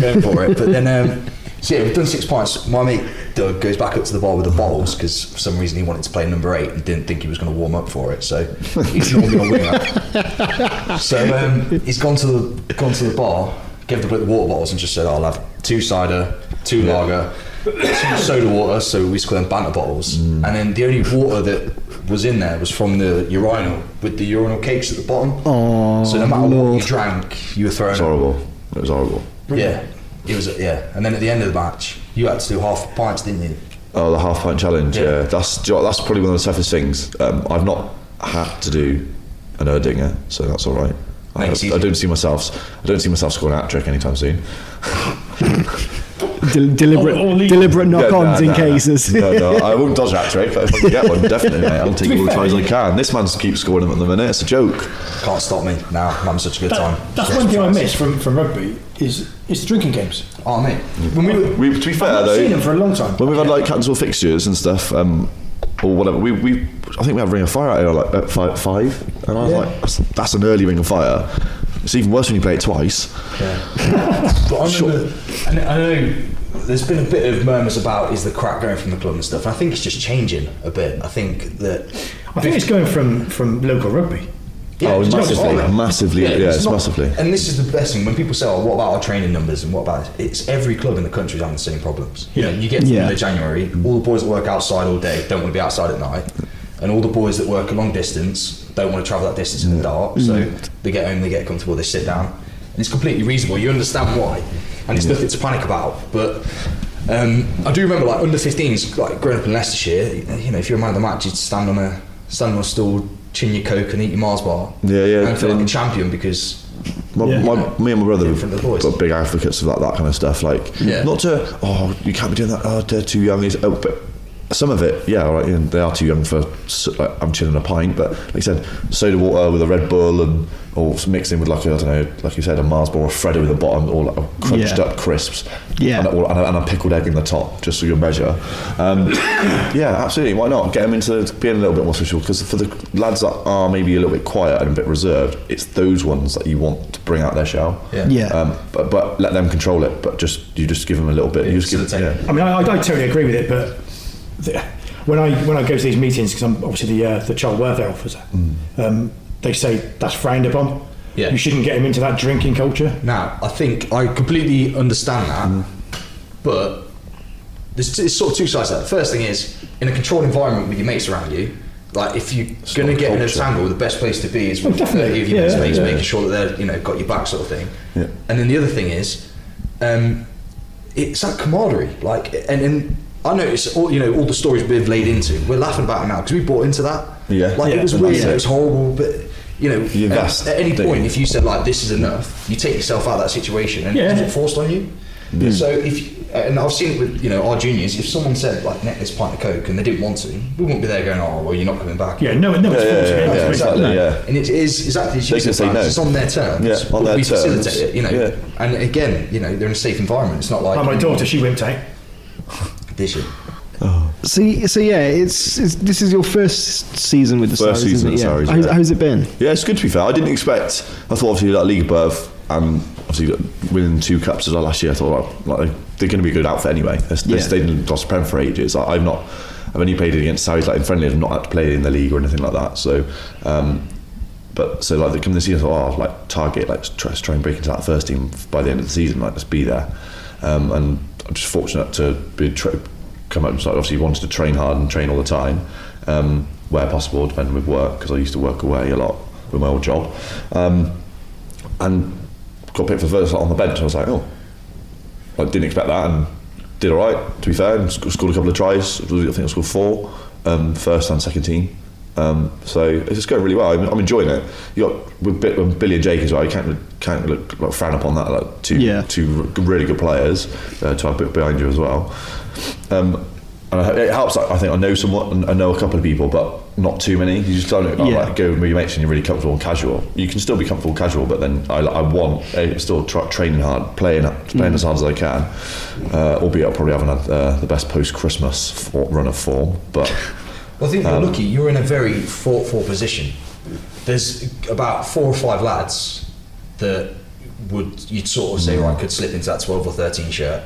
going for it. But then, um, so yeah, we've done six pints. My mate Doug goes back up to the bar with the bottles because for some reason he wanted to play number eight and didn't think he was going to warm up for it. So he's normally a winger. So um, he's gone to the gone to the bar, gave the bloke the water bottles, and just said, "I'll have two cider, two lager, two soda water." So we used to call them banter bottles. Mm. And then the only water that was in there was from the urinal with the urinal cakes at the bottom. Oh, so no matter what you drank, you were throwing. It's up. horrible. It was horrible. Yeah, it was. Yeah, and then at the end of the match, you had to do half pints, didn't you? Oh, the half pint challenge. Yeah, Yeah. that's you know that's probably one of the toughest things. Um, I've not had to do an Erdinger, so that's all right. I, I don't see myself. I don't see myself scoring a hat trick anytime soon. Del- deliberate, Or- or deliberate knock-ons nah, in nah, cases. No, no, I won't dodge that hat trick. But if I can get one, definitely, mate. I'll take be all the fair, tries I can. This man keeps scoring them at the minute. It's a joke. Can't stop me now. I'm having such a good time. That's Yes, one thing I miss from, from rugby is is the drinking games. Oh mate, when we were, We, to be fair, I've not though, seen them for a long time. when we've had like cancelled fixtures and stuff, um, or whatever, we, we I think we had Ring of Fire out here like at five, five and I was Yeah. like, that's, that's an early Ring of Fire. It's even worse when you play it twice. Yeah. But I remember, and I know there's been a bit of murmurs about is the crack going from the club and stuff. I think it's just changing a bit. I think that I think it's going from, from local rugby. oh, it's not massively, massively, yeah, it's, not- massively. And this is the best thing when people say, "Oh, what about our training numbers?" and what about it? it's every club in the country is having the same problems. You know, you get to the Yeah. end of January, all the boys that work outside all day don't want to be outside at night, and all the boys that work a long distance don't want to travel that distance in the dark. So Mm. they get home, they get comfortable, they sit down, and it's completely reasonable. You understand why, and it's nothing to panic about. But um, I do remember, like under 15s, like growing up in Leicestershire, you know, if you're a man of the match, you'd stand on a stand on a stool, chin your coke, and eat your Mars bar. Yeah, yeah, And feel like um, a champion because My, Yeah. my, me and my brother In front of the boys. were big advocates of that, that kind of stuff. Like, Yeah. not to, oh, you can't be doing that. Oh, they're too young. It's- Oh, but some of it, yeah, all right, and they are too young for. Like, I'm chilling a pint, but like I said, soda water with a Red Bull and or mixed in with like a, I don't know, like you said, a Mars bar or a Freddo with the bottom, or like crunched Yeah. up crisps, Yeah. and, a, or- and, a, and a pickled egg in the top, just so you measure. Um, yeah, absolutely. Why not get them into being a little bit more social? Because for the lads that are maybe a little bit quiet and a bit reserved, it's those ones that you want to bring out their shell. Yeah. Yeah. Um, but, but let them control it. But just you just give them a little bit. you just give facilitate. yeah. I mean, I, I totally agree with it, but the, when I when I go to these meetings, because I'm obviously the uh, the child welfare officer, um, they say that's frowned upon. Yeah. You shouldn't get him into that drinking culture. Now, I think I completely understand that, Mm. but there's, there's sort of two sides to that. The first thing is, in a controlled environment with your mates around you, like if you're going to not get in a culture. tangle, the best place to be is Oh, with definitely. 30 of your mates, Yeah, mates yeah. making sure that they're, you know, got your back sort of thing. Yeah. And then the other thing is, um, it's that camaraderie. Like, and, and I notice all, you know, all the stories we've laid into, we're laughing about it now because we bought into that. Yeah. Like, Yeah. it was And weird, it it. was horrible, but, you know, You at, at any point, you? if you said like this is enough, you take yourself out of that situation and Yeah. it's forced on you. So if you- and I've seen it with you know our juniors, if someone said like net this pint of coke and they didn't want to, we wouldn't be there going, oh well, you're not coming back. Yeah, no, no one's Yeah, yeah, yeah, yeah, It's exactly, no. yeah. And it is exactly as you They can said, say no. it's on their terms. Yeah, on but their we terms. facilitate it, you know. Yeah. And again, you know, they're in a safe environment. It's not like Like my daughter, she went out. This year. See, so yeah, it's, it's this is your first season with the First Sarries, season isn't it? with Yeah. Sarries, How's, yeah. how's it been? Yeah, it's good to be fair. I didn't expect. I thought obviously that league above and obviously winning two cups as well last year. I thought like, like they're going to be a good outfit anyway. They, they Yeah. stayed in Gloucester Prem for ages. I, I've not. I've only played against Sarries like in friendly. I've not had to play in the league or anything like that. So. Um, but so like they come this year, I thought, oh, like target, like let's try, try and break into that first team by the end of the season. Like let's be there. Um, and I'm just fortunate to be tra- come up. And so obviously wanted to train hard and train all the time, um, where possible, depending with work, because I used to work away a lot with my old job. Um, and got picked for first slot on the bench. I was like, oh, I didn't expect that, and did all right. To be fair, and sc- scored a couple of tries. I think I scored four, um, first and second team. Um, so it's going really well. I'm, I'm enjoying it. You got with, with Billy and Jake as well. You can't can't look like frown upon that. Like two Yeah. two really good players uh, to have a bit behind you as well. Um, and I- it helps. I think I know someone, I know a couple of people, but not too many. You just don't Yeah. like, go with your mates and you're really comfortable and casual. You can still be comfortable and casual, but then I, I want uh, still tra- training hard, playing playing as hard as I can. Uh, albeit I probably haven't had uh, the best post Christmas run of form, but Well, I think Um, you're lucky. You're in a very thoughtful position. There's about four or five lads that would you'd sort of say right could slip into that 12 or 13 shirt,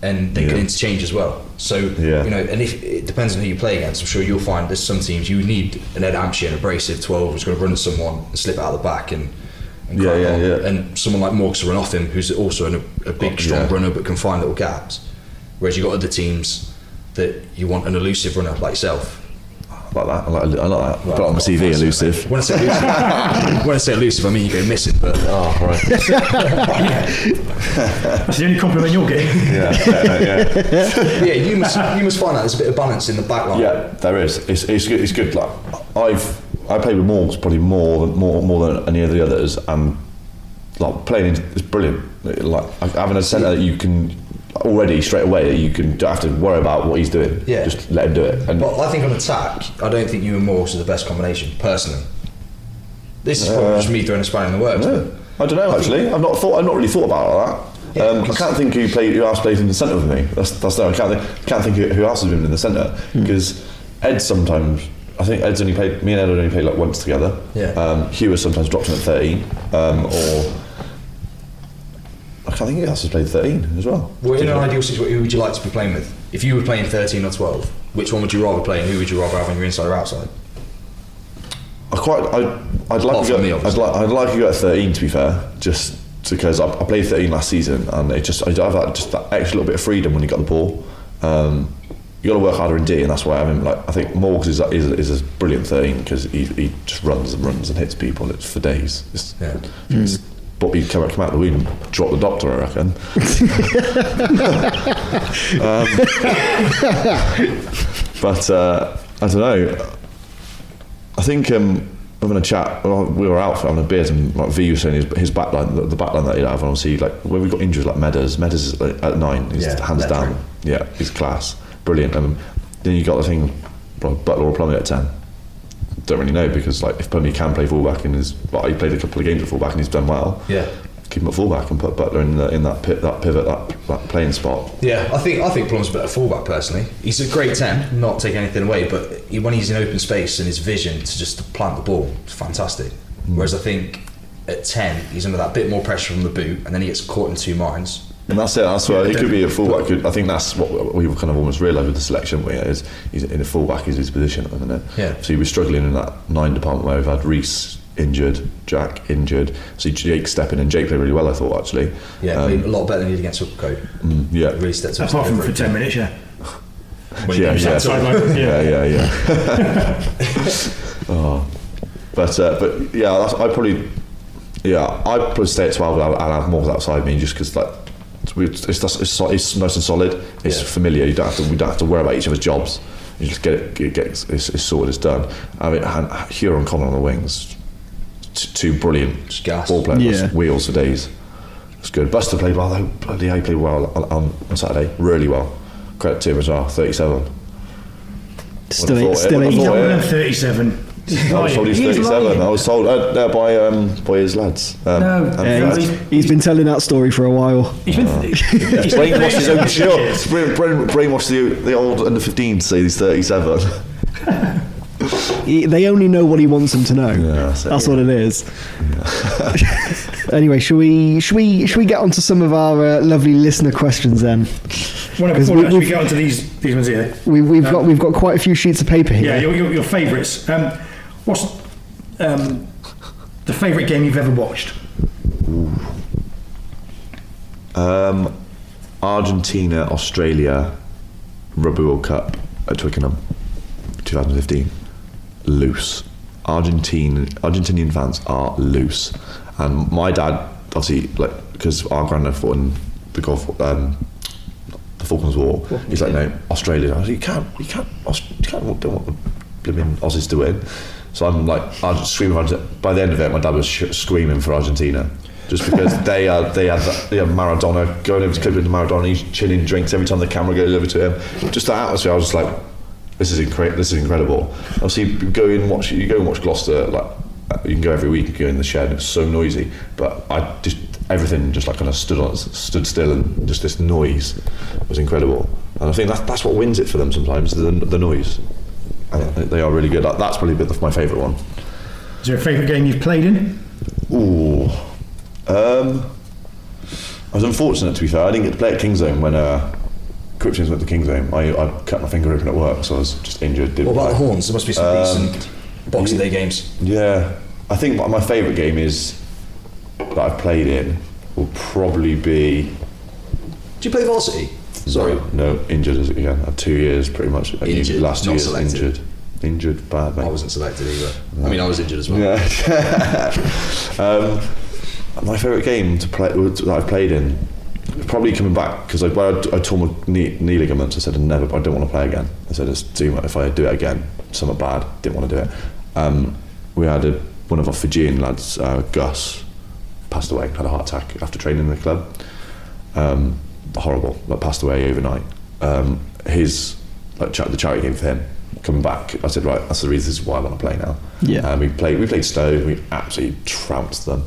and they could interchange as well. So Yeah. you know, and if it depends on who you play against, I'm sure you'll find there's some teams you need an Ed Hampshire, an abrasive 12 who's going to run someone and slip out of the back and. and Yeah, yeah, yeah. And someone like Morgs to run off him, who's also an, a big, Oh, strong yeah. runner but can find little gaps. Whereas you've got other teams that you want an elusive runner like yourself. Like that. I like, I like that. Put it on my CV, elusive. When I say elusive, when I say elusive, I mean you go missing. But Oh, right. That's the only compliment you're getting. yeah, yeah, yeah. yeah, you must you must find that there's a bit of balance in the back line. Yeah, there is. It's, it's good. It's good. Like I've I played with Morgs probably more than more more than any of the others, and like playing is brilliant. Like having a centre that you can already straight away that you can don't have to worry about what he's doing. Yeah. just let him do it. And But I think on attack, I don't think you and Morgs are the best combination, personally. This is probably just me throwing a spanner in the works. Yeah. I don't know actually. I've not thought. I've not really thought about it that. Yeah, um, I can't think who played who else played in the centre with me. That's that's no. I can't think. Can't think who, else has been in the centre Hmm. because Ed sometimes. I think Ed's only played. Me and Ed only played like once together. Yeah. Um, Hugh has sometimes dropped in at thirteen, um, or I can't think else has played thirteen as well. Well, in an ideal situation, who would you like to be playing with? If you were playing 13 or 12, which one would you rather play and who would you rather have on your inside or outside? I quite. I, I'd like to go. me, I'd like. I'd like to go at thirteen. To be fair, just because I, I played thirteen last season, and it just I have that just that extra little bit of freedom when you got the ball. Um, you got to work harder in D, and that's why I mean, like I think Morgs is is, is a brilliant thirteen because he, he just runs and runs and hits people it's for days. It's, Yeah. it's, but we come, come out the wing drop the doctor, I reckon. um, but uh, I don't know. I think um, having a chat, well, we were out for having a beer, and like V was saying his, his backline, the, the backline that he'd have, and obviously, like when we got injuries like Meadows, Meadows is like, at nine, he's Yeah, hands down, yeah, he's class, brilliant. Um, then you got the thing, Butler or Plumley at ten. Don't really know because like if Plumley can play fullback and is, well, he played a couple of games at fullback and he's done well. Yeah. Keep him at fullback and put Butler in the, in that pit, that pivot, that, that playing spot. Yeah, I think I think Plum's a better fullback personally. He's a great ten, not taking anything away, but he, when he's in open space and his vision to just plant the ball, it's fantastic. Mm. Whereas I think at ten, he's under that bit more pressure from the boot, and then he gets caught in two minds. And that's it. That's why he could be a fullback. Could, I think that's what we've kind of almost realised with the selection. Where is he's in a fullback is his position at the minute. Yeah. So he was struggling in that nine department where we've had Reese injured, Jack injured. So Jake stepping in. Jake played really well, I thought actually. Yeah, Um, a lot better than he did against Upco. mm, yeah. Really stepped up. Apart from for 10 minutes, yeah. When Yeah, yeah. Sideline, yeah, yeah, yeah. oh, but uh, but yeah, I probably yeah I probably stay at twelve and I'll have more outside me just because like it's, it's, it's, it's, nice and solid. It's Yeah. familiar. You don't have to we don't have to worry about each other's jobs. You just get it, get, get it's, it's sorted. It's done. I mean, and uh, Hewer and Connor on the wings, t- two brilliant gas. ball players, Yeah. wheels for days. It's good. Buster played well though. Bloody he played well on, on, on Saturday. Really well. Credit to him as well. Thirty-seven. Still, Would've it, eh? still would've. Eh? He's thought older it. than 37. I was told he's He's 37. lying. I was told uh, uh, by um, by his lads. Um, No, Yeah, he's, he's been telling that story for a while. He's been. he's been brainwashed his own shit. years. Brain, brain, brainwashed the, the old under 15 to say he's 37. He, they only know what he wants them to know. that's it. what it is. anyway, should we should we should we get onto some of our uh, lovely listener questions then? Well, before we- we, actually we've- get onto these, these ones here. We, we've got we've got quite a few sheets of paper here. Yeah, your, your, your favourites. Um, what's um, the favourite game you've ever watched? Um, Argentina, Australia, Rugby World Cup at Twickenham, 2015. Loose. Argentine Argentinian fans are loose, and my dad obviously like because our granddad fought in the Gulf, um, the Falklands War. He's like, no, Australia. I was like, you can't, you can't, you can't don't want the blooming Aussies to win. So I'm like, I just screaming. By the end of it, my dad was sh- screaming for Argentina. Just because they are, they had, they have Maradona going over to clip into Maradona, he's chilling drinks every time the camera goes over to him. Just that atmosphere, I was just like, this is incredible. This is incredible. Obviously, you go and watch. You go and watch Gloucester. Like uh, you can go every week. You go in the shed. and It's so noisy. But I just everything just like kind of stood on, stood still, and just this noise was incredible. And I think that, that's what wins it for them sometimes. The, the noise. And they are really good. That's probably been my favourite one. Is there a favourite game you've played in? Ooh. Um, I was unfortunate to be fair. I didn't get to play at Kingsholm when uh, Cryptians went to Kingsholm. I, I cut my finger open at work, so I was just injured. Didn't What about the play. horns? There must be some Um, decent Boxing Day games. Yeah, I think my, my favourite game is that I've played in will probably be. Do you play varsity? Sorry. no, injured as- again. I had two years pretty much. Injured, last two years selected. injured. injured, bad, mate. I wasn't selected either. I mean, I was injured as well. Yeah. um, my favourite game to play that I've played in, probably coming back because I, I, I tore my knee, knee ligaments. I said I never, I don't want to play again. I said it's too much. If I do it again, something bad. Didn't want to do it. Um, we had a, one of our Fijian lads, uh, Gus, passed away. Had a heart attack after training in the club. Um, horrible. Like passed away overnight. Um, his like the charity game for him coming back. I said right, that's the reason. This is why I want to play now. Yeah. Um, we played. We played Stowe. We absolutely trounced them.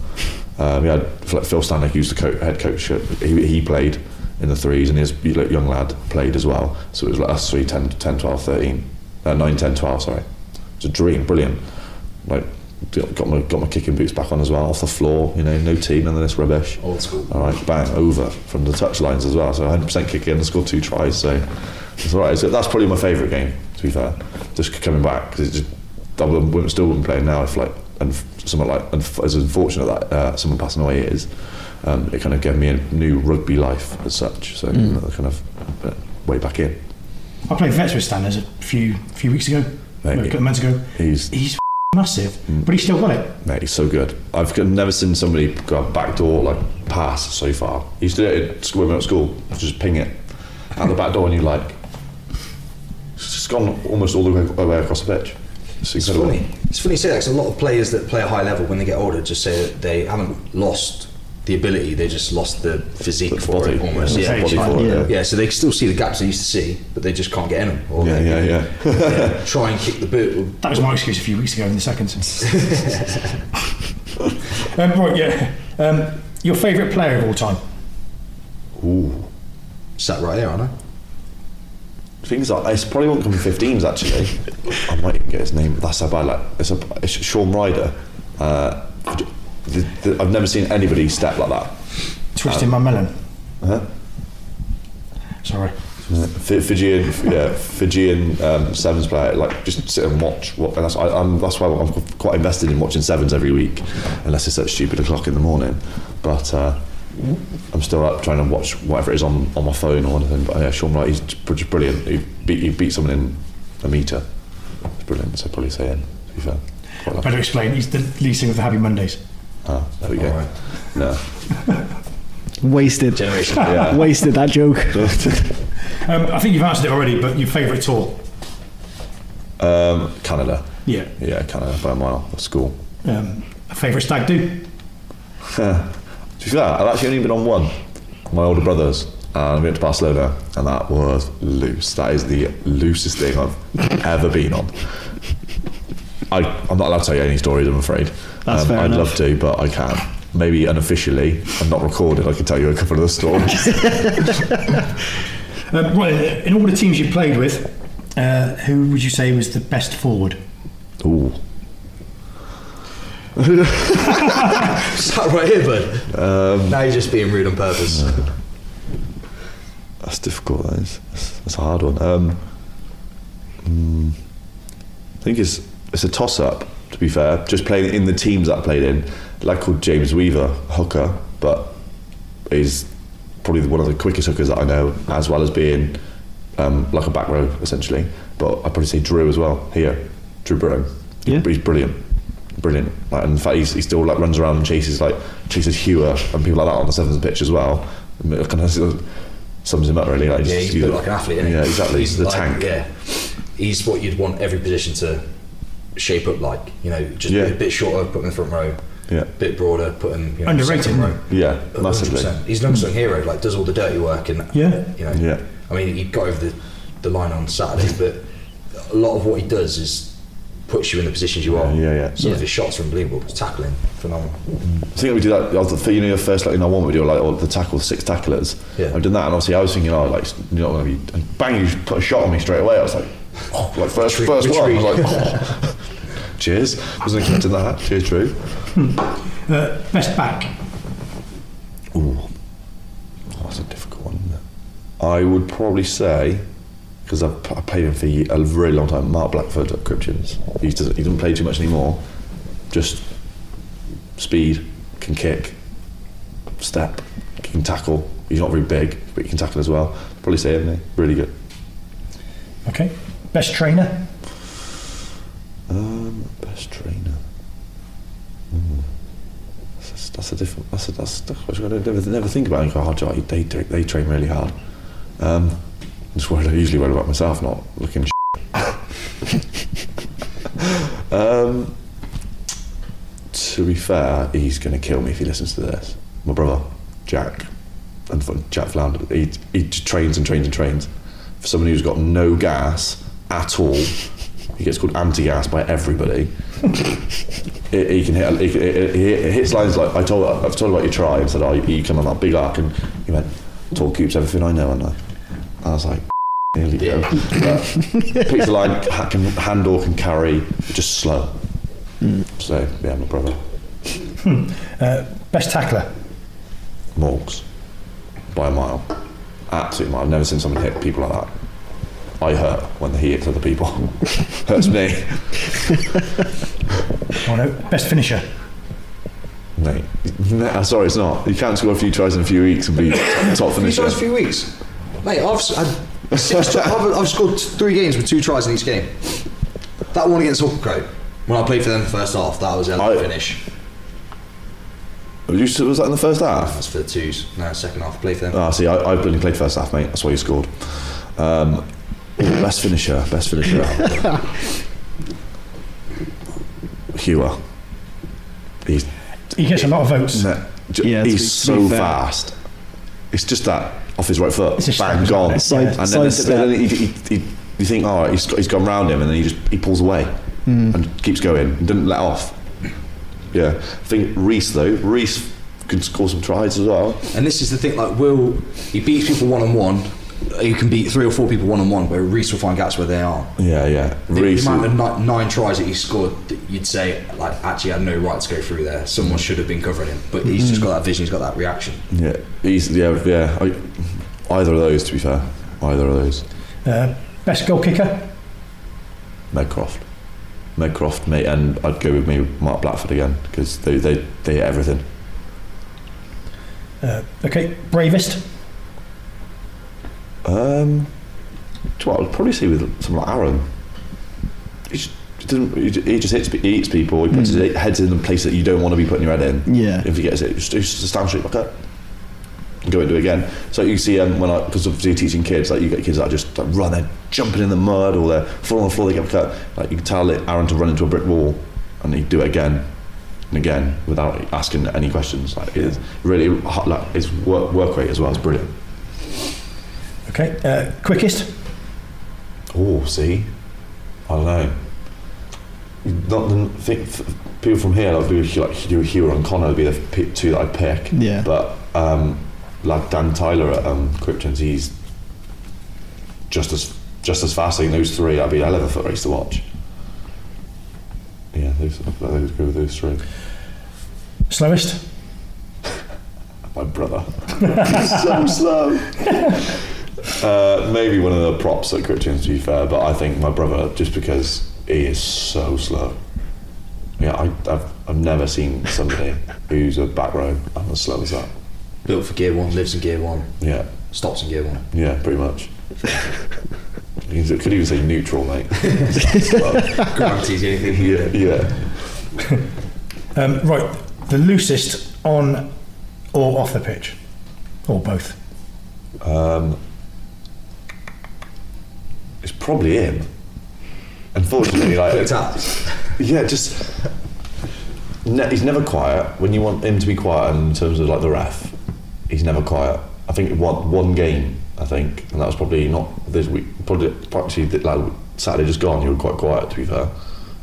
Um, we had like Phil Stanley, who's the co- head coach. He, he played in the threes, and his young lad played as well. So it was like us three, 10, 10 12, 13, uh, 9, 10, 12, Sorry, It's a dream. Brilliant. Like got my got my kicking boots back on as well, off the floor. You know, no tea, none of this rubbish. Old school. All right, bang over from the touch lines as well. So 100% kick in and scored two tries. So it's all right. So that's probably my favourite game. To be fair, just coming back because it's just I wouldn't, still wouldn't play now if like and someone like and as unfortunate that uh, someone passing away is. Um, it kind of gave me a new rugby life as such. So kind of uh, way back in. I played vets with Stanners a few few weeks ago, Mate, a couple of months ago. He's He's massive, but he's still got it. Mate, he's so good. I've never seen somebody go a backdoor like pass so far. He used to do it at school, when we were at school, just ping it out the back door, and you like, it's gone almost all the way, way across the pitch. It's It's funny. It's funny you say that 'cause a lot of players that play at a high level when they get older just say that they haven't lost the ability, they just lost the physique The for body, it almost. yeah, Yeah. body for it, Yeah. yeah. Yeah, so they still see the gaps they used to see, but they just can't get in them. Or Yeah, they, yeah, yeah. yeah, Try and kick the boot. That was my excuse a few weeks ago in the second. um, right, yeah. Um, your favourite player of all time? Ooh. Sat right here, aren't I? Things like it's probably won't come from 15s actually. I might even get his name. That's how bad. Like it's a it's Sean Ryder. Uh, the, the, I've never seen anybody step like that. Twisting my melon. Uh-huh. Sorry. Fi- Fijian, yeah, Fijian um, sevens player. Like just sit and watch. What, and that's I, I'm, that's why I'm quite invested in watching sevens every week, unless it's at stupid o'clock in the morning. But uh, I'm still up trying to watch whatever it is on, on my phone or anything. But yeah, Sean Wright, he's just brilliant. He beat he beat someone in a meter. It's brilliant. So I'd probably say him. To be fair, Better explain. He's the lead singer of the Happy Mondays. Ah, there we go. Alright. No. Wasted. Generation. Yeah. Wasted that joke. Um, I think you've answered it already, but your favourite tour? um, Canada. Yeah. Yeah, Canada by a mile. At school. Um, a favourite stag do? To be fair, I've actually only been on one. My older brothers. And we went to Barcelona, and that was loose. That is the loosest thing I've ever been on. I, I'm not allowed to tell you any stories, I'm afraid. That's um, fair I'd enough. love to, but I can't. Maybe unofficially, and not recorded, I can tell you a couple of the stories. Um, right, in all the teams you played with, uh, who would you say was the best forward? Ooh. Sat right here, bud. Um, now you're just being rude on purpose. That's difficult. That is. That's, that's a hard one. Um, mm, I think it's it's a toss up. To be fair, just playing in the teams that I played in, a lad called James Weaver, hooker, but he's probably one of the quickest hookers that I know, as well as being um, like a back row essentially. But I'd probably say Drew as well. Here, Drew Britton. Yeah. he's brilliant, brilliant. Like, and in fact, he's, he still like runs around and chases like chases Hewer and people like that on the sevens pitch as well. And it kind of sums him up really. Like, Yeah, he's built like an athlete? Yeah, exactly. He's the like- tank. Yeah, he's what you'd want every position to shape up like. You know, just Yeah. a bit shorter, put him in the front row. Yeah. A bit broader, put him you know, Underrated, second row. isn't Yeah, massively. 100%. He's an unsung hero. Like does all the dirty work and Yeah. you know. Yeah. I mean, he got over the, the line on Saturday, but a lot of what he does is puts you in the positions you are. Yeah, yeah. Some Yeah. of his shots are unbelievable. His tackling, phenomenal. I think we do that. of the- You know, your first like in our one video, like all the tackle, six tacklers. Yeah. I've done that, and obviously I was thinking, oh, like you're not going to be. And bang! You put a shot on me straight away. I was like, oh, like first, Retreat- first one. I was like, retreat. oh. cheers. Wasn't expecting that. Cheers, Drew. Uh, best back? Ooh, oh, that's a difficult one. Isn't it? I would probably say. Because I've I played him for a very long time. Mark Blackford at Cryptians. He doesn't, he doesn't play too much anymore. Just speed, can kick, step, can tackle. He's not very big, but he can tackle as well. Probably say him. Really good. Okay. Best trainer? Um, best trainer. Hmm. That's, that's a different. That's a, that's, that's I never, never think about. Go, oh, what, they they they train really hard. Um, just worried. I usually worry about myself, not looking. um, to be fair, he's going to kill me if he listens to this. My brother, Jack, and Jack Flounder, he he trains and trains and trains. For someone who's got no gas at all, he gets called anti-gas by everybody. he, he can hit. He, he, he hits lines like I told. I've told about your try and said, "Oh, you come on that big arc," and he went, "Tall coops everything I know," and I, I was like. Nearly go. But picks the line, ha- can handle, can carry, just slow. So yeah, my brother, Uh, best tackler. Morgs, by a mile, absolute mile. I've never seen someone hit people like that. I hurt when he hits other people. Hurts me. Oh no, best finisher. Mate, no, sorry, it's not. You can't score a few tries in a few weeks and be top Few finisher. tries, a few weeks. Mate, I've, s- had six I've, I've scored three games with two tries in each game. That one against Hawker when I played for them the first half, that was the I- finish. Was you- was that in the first half? That's for the twos. No, second half, I played for them. Ah, see, I, I only played first half, mate. That's why you scored. Um, ooh, best finisher, best finisher. Hewer. Uh, he's He gets a lot of votes. no, j- Yeah, he's so fair. fast. It's just that off his right foot, It's bang, gone. Side- and then, side then he, he, he, you think, oh, he's, got, he's gone round him, and then he just he pulls away and keeps going, and doesn't let off. Yeah, I think Reese though, Reese could score some tries as well. And this is the thing, like Will, he beats people one on one. He can beat three or four people one on one, where Reese will find gaps where they are. Yeah, yeah. The, the amount of ni- nine tries that he scored, you'd say like actually had no right to go through there. Someone should have been covering him, but he's just got that vision. He's got that reaction. Yeah, he's yeah, yeah. I, either of those, to be fair, either of those. Uh, best goal kicker. Medcroft, Medcroft, mate, and I'd go with me Mark Blackford again because they they they hit everything. Uh, okay, bravest. Um, what, I'd probably say with someone like Aaron. He just, he doesn't. He just, hits. He eats people. He puts his heads in the place that you don't want to be putting your head in. Yeah. If he gets it, just, just a stand straight like that. Go and do it again. So you see, um, when I because obviously you're teaching kids, like you get kids that are just like, run, they're jumping in the mud or they're falling on the floor, they get cut. Like you can tell it, Aaron to run into a brick wall, and he'd do it again and again without asking any questions. Like it's really hot- like his work work rate as well is brilliant. Okay, uh, quickest. Oh, see, I don't know. Not the think people from here like do like do Hugh and Connor would be the two that I'd pick. Yeah. But um, like Dan Tyler at um, Cryptians, he's just as just as fast. I think those three, that'd be a hell of a foot race to watch. Yeah, those, I'd go with those three. Slowest. My brother, He's so slow. Uh, maybe one of the props at Cryptians, to be fair, but I think my brother, just because he is so slow. Yeah, I, I've, I've never seen somebody who's a back row and as slow as that. Built for gear one, lives in gear one, Yeah, stops in gear one. yeah, pretty much. You could even say neutral, mate. Slow. Gravity's the yeah, yeah. Um, right, the loosest on or off the pitch, or both. Um, it's probably him. Unfortunately, like Looked at. Yeah, just ne- he's never quiet. When you want him to be quiet in terms of like the ref, he's never quiet. I think one one game, I think, and that was probably not this week. Probably th- like Saturday just gone. You were quite quiet, to be fair.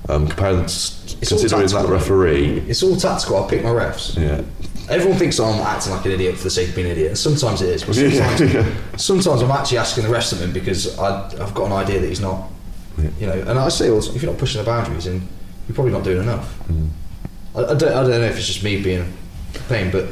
Um, It's considering that referee, It's all tactical. I pick my refs. yeah, Everyone thinks I'm acting like an idiot for the sake of being an idiot, sometimes it is. But sometimes, yeah. sometimes I'm actually asking the rest of something because I, I've got an idea that he's not. You know, and I say, well, if you're not pushing the boundaries, then you're probably not doing enough. Mm. I, I, don't, I don't know if it's just me being a pain, but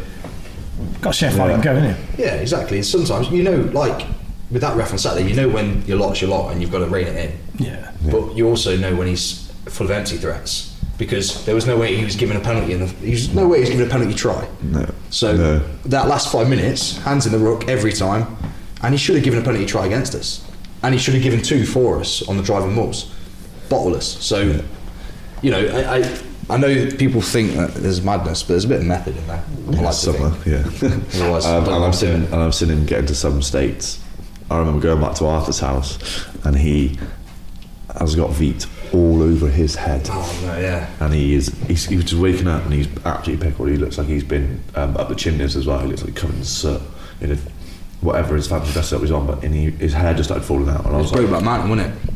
Got to see how far you can go, innit? yeah, exactly. And sometimes you know, like with that reference on Saturday, you know when your lot's your lot and you've got to rein it in. Yeah. But you also know when he's full of empty threats because there was no way he was given a penalty in the. He was no way he was given a penalty try. no, So No. that last five minutes, hands in the ruck every time, and he should have given a penalty try against us, and he should have given two for us on the driving mauls, bottleless. So you know, I, I, I know people think that there's madness, but there's a bit of method in there. I like Summer, yeah. Otherwise, um, and I've seen and I've seen him get into some states. I remember going back to Arthur's house, and he has got Veet all over his head. Oh no, yeah. and he is he's, he was just waking up and he's absolutely pickled. He looks like he's been um, up the chimneys as well. He looks like covered in soot in a, whatever his fancy dress up was on, but and he, his hair just started falling out. And I was It's like, Brokeback Mountain, wasn't it?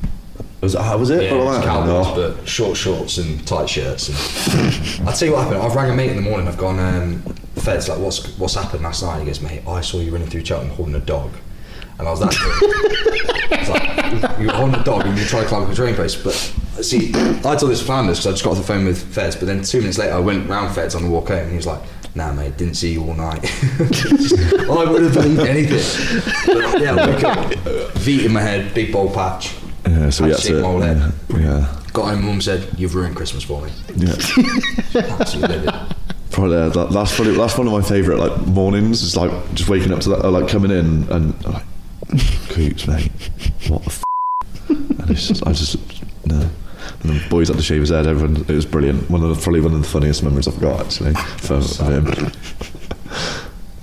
was, how was it? Yeah, Oh, it's. Cowboys, No. but short shorts and tight shirts. And I'll tell you what happened. I've rang a mate in the morning. I've gone, um, Fed's like, what's what's happened last night? He goes, mate, I saw you running through Cheltenham holding a dog. And I was that good. I was like, you were holding a dog and you tried to climb up a train post. But see, I told this to Flanders because I just got off the phone with Feds. But then two minutes later, I went round Feds on the walk home and he was like, nah, mate, didn't see you all night. I would have believed anything. But, yeah, wake up, in my head, big bowl patch. Yeah, so we Had to shave to. my whole head. Yeah, yeah, Got home, mum said, You've ruined Christmas for me. yeah. Absolutely. Probably uh, that, that's probably that's one of my favourite like mornings. It's like just waking up to that, uh, like coming in and I'm like, coops, mate, what the. F-? And it's just, I just no. And the boys had to shave his head. Everyone, it was brilliant. One of the, probably one of the funniest memories I've got actually for, for him.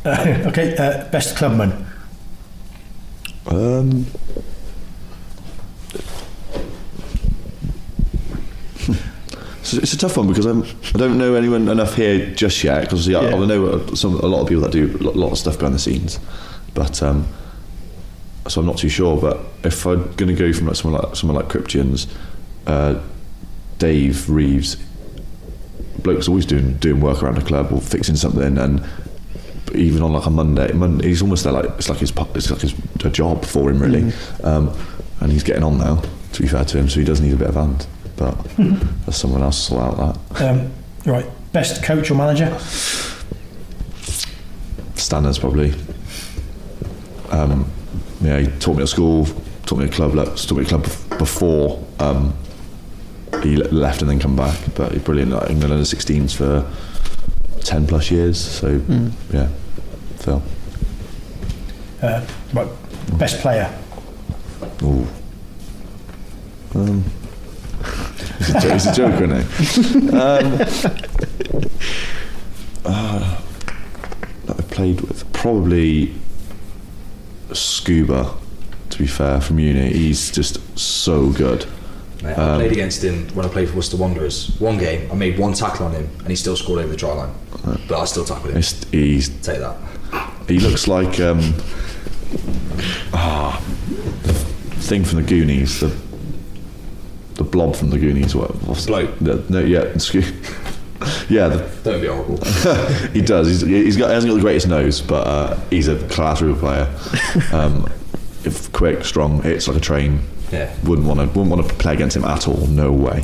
Uh, okay, uh, best clubman. Um, it's, it's a tough one because I'm, I don't know anyone enough here just yet. Because yeah, I, I know some a lot of people that do a lot, lot of stuff behind the scenes, but um, so I'm not too sure. But if I'm going to go from like someone like someone like Cryptians, uh, Dave Reeves, bloke's always doing doing work around the club or fixing something and even on like a Monday, Monday he's almost there like it's like his it's like his a job for him really, um, and he's getting on now. To be fair to him, so he does need a bit of hand, but there's someone else to sort out that. Um, right, best coach or manager. Stanners probably. Um, yeah, he taught me at school, taught me at club, taught me at club before um, he left and then come back. But he's brilliant at England under 16s for 10 plus years. So yeah, Phil. Uh, right, best player. Ooh. Um, he's, a, jo- he's a joker, isn't he? Um, uh, that I played with probably Scuba. To be fair, from uni, he's just so good. Mate, Um, I played against him when I played for Worcester Wanderers. One game, I made one tackle on him, and he still scored over the try line. But I still tackled him. He's, he's Take that. He looks like um, ah, the thing from the Goonies, the the blob from the Goonies. What? What's Bloke. The, no, yeah, excuse. Yeah, the, Don't be horrible. he does. He's, he's got he hasn't got the greatest nose, but uh, he's a class real player. Um, if quick, strong, hits like a train. Yeah. Wouldn't want to wouldn't want to play against him at all. No way.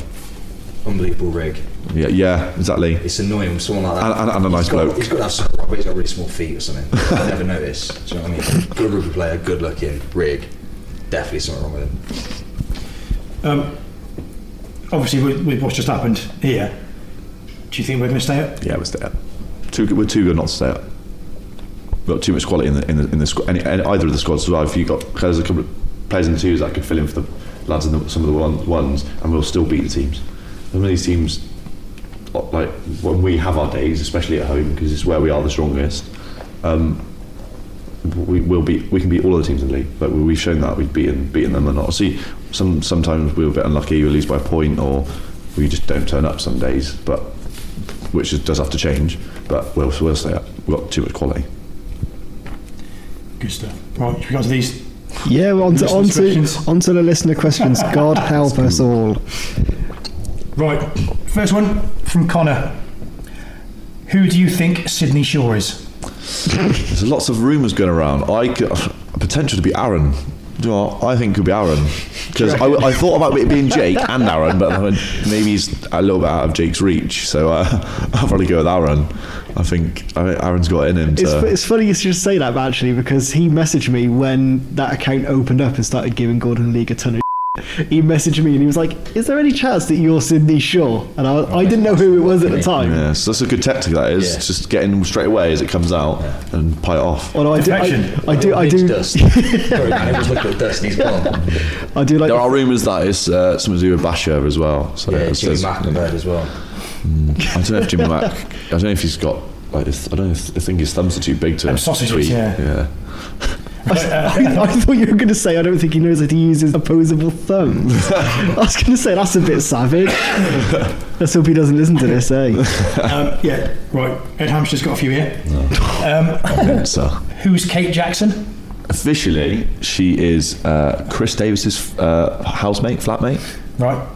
Unbelievable rig. Yeah, yeah, exactly. It's annoying with someone like that. And- and- and a nice He's got- bloke. He's got to have something wrong, he's got really small feet or something. I never notice. Do you know what I mean? Good rugby player, good looking, rig. Definitely something wrong with him. Um, obviously, with, with what's just happened here, do you think we're going to stay up? Yeah, we're stay up. Too good, we're too good not to stay up. We've got too much quality in the in the, in the squad. Any, any, either of the squads. So if you got there's a couple of players in twos that could fill in for the lads in the, some of the one, ones, and we'll still beat the teams. Some of these teams, like when we have our days, especially at home, because it's where we are the strongest. Um, we will beat. We can beat all the teams in the league, but we've shown that we've beaten beaten them, and obviously some sometimes we're a bit unlucky. We lose by a point, or we just don't turn up some days. But which is, does have to change. But we'll we'll stay up. We've got too much quality. Good stuff. Right, we go on to these? Yeah, on to, on, to, on to the listener questions. God help us all. Right, first one from Connor. Who do you think Sydney Shore is? There's lots of rumours going around. I could, potential to be Aaron. Do you know what? I think it could be Aaron because I, I thought about it being Jake and Aaron, but I went, maybe he's a little bit out of Jake's reach. So uh, I'll probably go with Aaron. I think Aaron's got it in him. It's, To, it's funny you should say that actually because he messaged me when that account opened up and started giving Gordon League a ton of he messaged me and he was like, "Is there any chance that you're Sydney Shaw?" And I, I didn't know who it was at the time. Yeah, so that's a good tactic. That is Yeah. just getting in straight away as it comes out and pie it off. Although I do, I, Deflection. I do, I do, dust. Sorry, man, everyone's looking at dust. He's gone. I do like. There are rumours that it's uh, something to do with Basher as well. So Yeah, it Jimmy says- Mack I've heard as well. I don't know if Jimmy Mack. I don't know if he's got. Like, his- I don't know. If, I think his thumbs are too big to Them sausages, tweet. yeah. yeah. I, I thought you were going to say I don't think he knows how to use his opposable thumbs. I was going to say that's a bit savage. Let's hope he doesn't listen to this, eh? Um, yeah, right. Ed Hampshire's got a few here. Um, So who's Kate Jackson? officially, she is uh, Chris Davis's uh, housemate, flatmate. Right.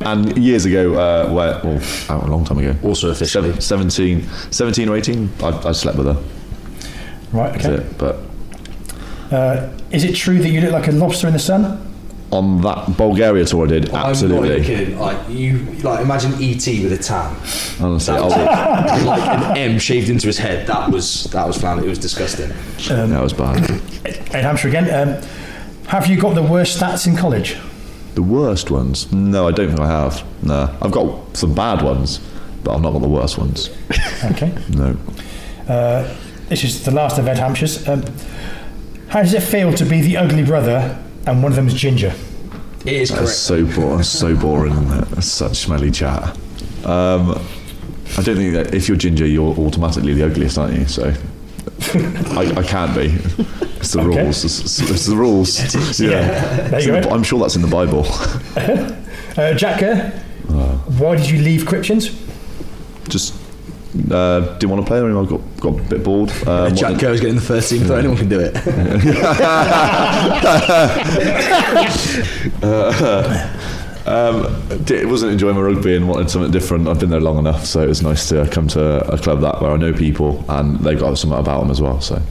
And years ago, uh, where, well, oh, a long time ago. Also officially. Seven- 17, 17 or 18, I, I slept with her. Right, That's okay. it. But Uh, is it true that you look like a lobster in the sun? on that Bulgaria tour I did, Absolutely. I'm not absolutely. kidding. Like you, like imagine ET with a tan, Honestly, I was, like an M shaved into his head. That was that was flan. It was disgusting. that was bad. Ed Hampshire again. Um, have you got the worst stats in college? The worst ones? No, I don't think I have. No, I've got some bad ones, but I've not got the worst ones. Okay. No. Uh, this is the last of Ed Hampshire's. Um, how does it feel to be the ugly brother and one of them is ginger? It is That's correct. so boring. so boring. That's such smelly chat. Um, I don't think that if you're ginger, you're automatically the ugliest, aren't you? So I, I can't be. It's the Okay. rules. It's, it's the rules. Yeah. There you in the- go. I'm sure that's in the Bible. Uh, Jack Kerr, why did you leave Cryptians? Just uh, didn't want to play anymore. Got got a bit bored. Um, Jack wanted- Kerr's getting the first team, so anyone can do it. Um, wasn't enjoying my rugby and wanted something different. I've been there long enough, so it was nice to come to a club that where I know people and they've got something about them as well. So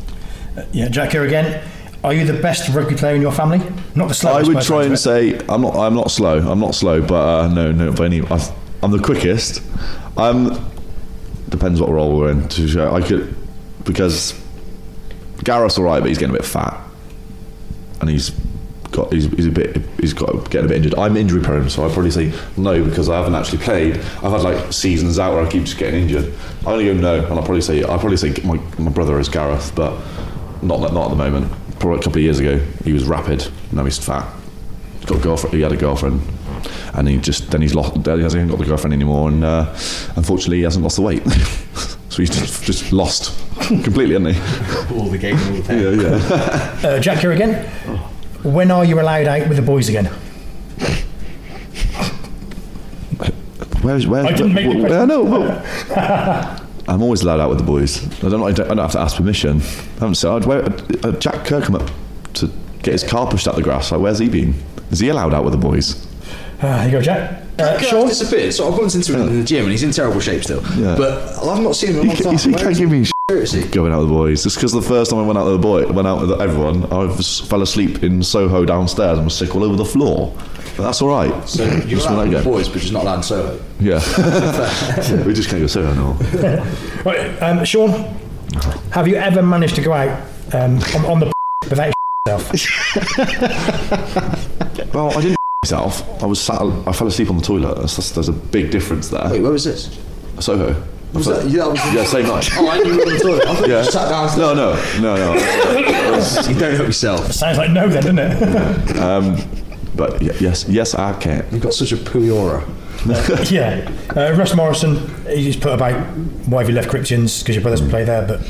Yeah, Jack here again. Are you the best rugby player in your family? Not the slowest. I would try and say I'm not. I'm not slow. I'm not slow, but uh, no, no. By any, I, I'm the quickest. I'm. Depends what role we're in. To show, I could because Gareth's all right, but he's getting a bit fat, and he's got he's, he's a bit he's got getting a bit injured. I'm injury prone, so I'd probably say no because I haven't actually played. I've had like seasons out where I keep just getting injured. I only go no, and I'll probably say I'll probably say my, my brother is Gareth, but not not at the moment. Probably a couple of years ago, he was rapid. Now he's fat. He's got a girlfriend. He had a girlfriend, and he just then he's lost. Then he hasn't got the girlfriend anymore, and uh, unfortunately, he hasn't lost the weight. so he's just, just lost completely, hasn't he? all the game, all the pain. Yeah, yeah. Uh, Jack Kerr again. When are you allowed out with the boys again? Where's where's? I didn't make the where- question. I know. well, I'm always allowed out with the boys. I don't. I don't, I don't have to ask permission. I haven't said. Where, uh, Jack Kerr come up to get his car pushed out the grass. Like, where's he been? Is he allowed out with the boys? Uh, here you go, Jack. Uh, Sean Sean. disappeared, so I bumped into him in the gym, and he's in terrible shape still. Yeah. But I've not seen him in a long He, time. he, he Where can't is give me sh- Seriously. going out with the boys. Just because the first time I went out with the boy, went out with everyone, I was, fell asleep in Soho downstairs and was sick all over the floor. But that's all right. So you're Just allowed when I with go. boys, but just not allowed in Soho. Yeah. we just can't go Soho no. Right, um, Sean, have you ever managed to go out um, on, on the without yourself? Well, I didn't myself. I was sat. I fell asleep on the toilet. That's, that's, there's a big difference there. Wait, where was this? Soho. Was that, yeah, that was Yeah, same night. Oh, I knew you were on the toilet. I thought Yeah. you sat down. No, no, no, no. You don't help yourself. Sounds like no, then, doesn't it? But yes, yes, I can. You've got such a pooey aura. yeah. Uh, Russ Morrison, he's put about why have you left Cryptians because your brothers play there, but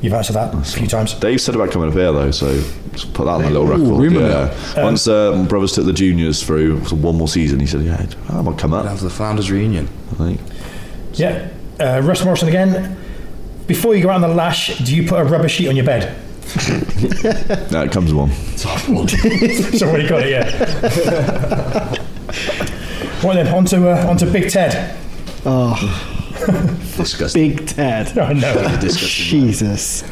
you've answered that a few times. Dave said about coming up here though, so just put that on my little record. rumour yeah. Once uh, my brothers took the juniors through for one more season, he said, "Yeah, I might come up." Have the founders reunion. I think. Yeah. Uh, Russ Morrison again. Before you go out on the lash, do you put a rubber sheet on your bed? No, it comes with one. so already got it, yeah. right then, onto uh, on to Big Ted. Oh, disgusting. Big Ted. I know. Disgusting. Jesus.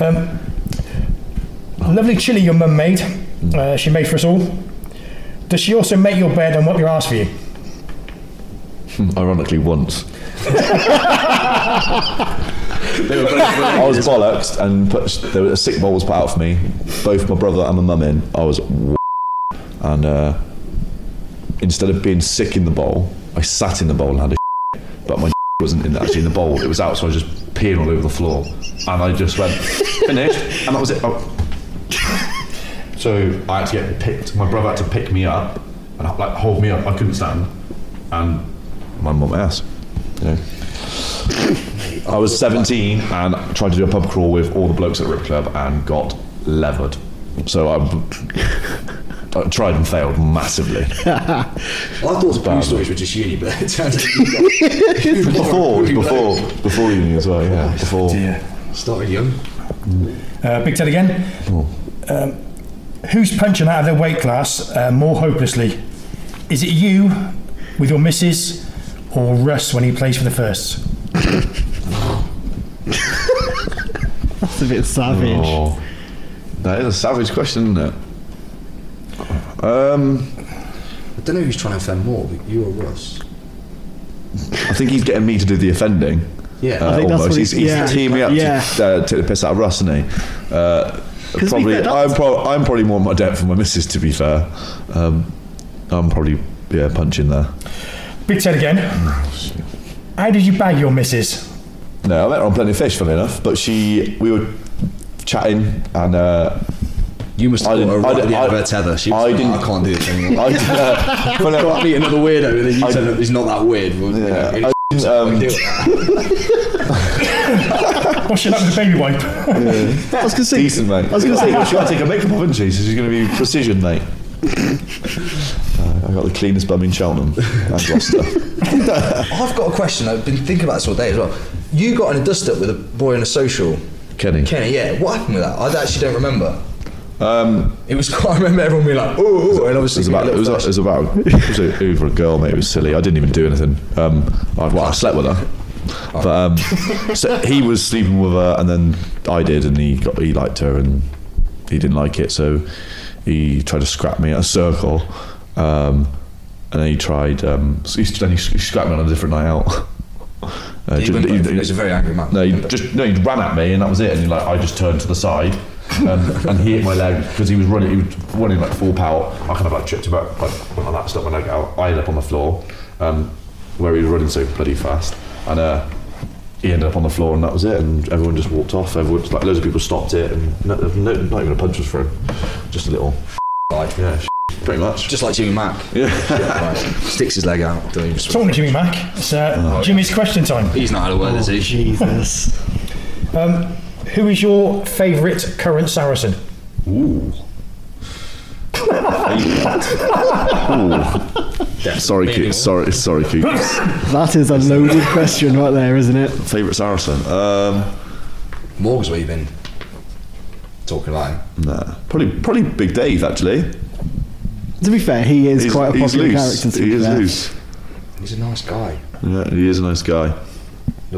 Lovely chili your mum made. Uh, she made for us all. Does she also make your bed and wipe your ass for you? Ironically, once. I was bollocksed and put, there was a sick bowl was put out for me. Both my brother and my mum in. I was and uh, instead of being sick in the bowl, I sat in the bowl and had a but my wasn't in actually in the bowl. It was out, so I was just peeing all over the floor, and I just went finished, and that was it. Oh. So I had to get picked. My brother had to pick me up and like hold me up. I couldn't stand, and my mum ass. You know. I was 17 and tried to do a pub crawl with all the blokes at Rip Club and got levered. So I, I tried and failed massively. I thought the blue stories were just uni, but it turns out you got Before, it before, before uni as well. Yeah, before. started young. Uh, Big Ted again. Um, who's punching out of their weight class uh, more hopelessly? Is it you with your missus or Russ when he plays for the first? That's a bit savage. Oh, that is a savage question, isn't it? Um, I don't know who's trying to offend more, but you or Russ. I think he's getting me to do the offending. Yeah. Uh, think that's almost. what he's, he- he's yeah. teeing me up Yeah. to uh, take the piss out of Russ, isn't he? Uh, 'Cause to be probably, fair, I'm, pro- I'm probably more in my depth for my missus, to be fair. Um, I'm probably yeah punching there. Big Ted again. How did you bag your missus? No, I met her on Plenty of Fish, funny enough. But she, we were chatting, and uh, You must I have didn't- got her I right at didn't- the end of I- her tether. She was I like, didn't- I can't do this anymore. I, uh, well, no, Can't meet another weirdo, and then you I- tell her he's not that weird. Well, you know, I didn't, um, deal with. Washing up with a baby wipe. I was gonna say. decent, mate. I was gonna say. she got to take her makeup off, isn't she? So she's going to be precision, mate. I got the cleanest bum in Cheltenham and Gloucester. I've got a question. I've been thinking about this all day as well. You got in a dust up with a boy in a social. Kenny. Kenny, yeah. What happened with that? I actually don't remember. Um, It was quite. I remember everyone being like, "Oh,", oh," and it was about it was, it was about it was over a girl, mate. It was silly. I didn't even do anything. Um, I, well, I slept with her, but um, so he was sleeping with her, and then I did, and he got he liked her, and he didn't like it, so he tried to scrap me at a circle, um, and then he tried. Um, so he, then he, scrapped me on a different night out. Uh, He ju- went he- he- He was a very angry man. no, he just no, he ran at me, and that was it. And he, like, I just turned to the side, um, and he hit my leg because he was running. He was running like full power. I kind of like tripped about, like went like that, stuck my leg out. I ended up on the floor, um, where he was running so bloody fast, and uh, he ended up on the floor, and that was it. And everyone just walked off. Everyone, like loads of people stopped it, and no, no, not even a punch was thrown. Just a little, Like, yeah, pretty much. just like Jimmy Mack. yeah. Right. Sticks his leg out. Don't even Talking to Jimmy Mack. It's uh, Jimmy's question time. He's not had a word, is he? Jesus. Um, who is your favourite current Saracen? Ooh. Sorry, Coop. Sorry, sorry, Coop. That is a loaded question right there, isn't it? Favourite Saracen? Um, Morg's where you've been talking about him. nah, probably probably Big Dave actually. To be fair, he is He's, quite a he's popular loose. character. To He be is fair. loose. He's a nice guy. Yeah, he is a nice guy.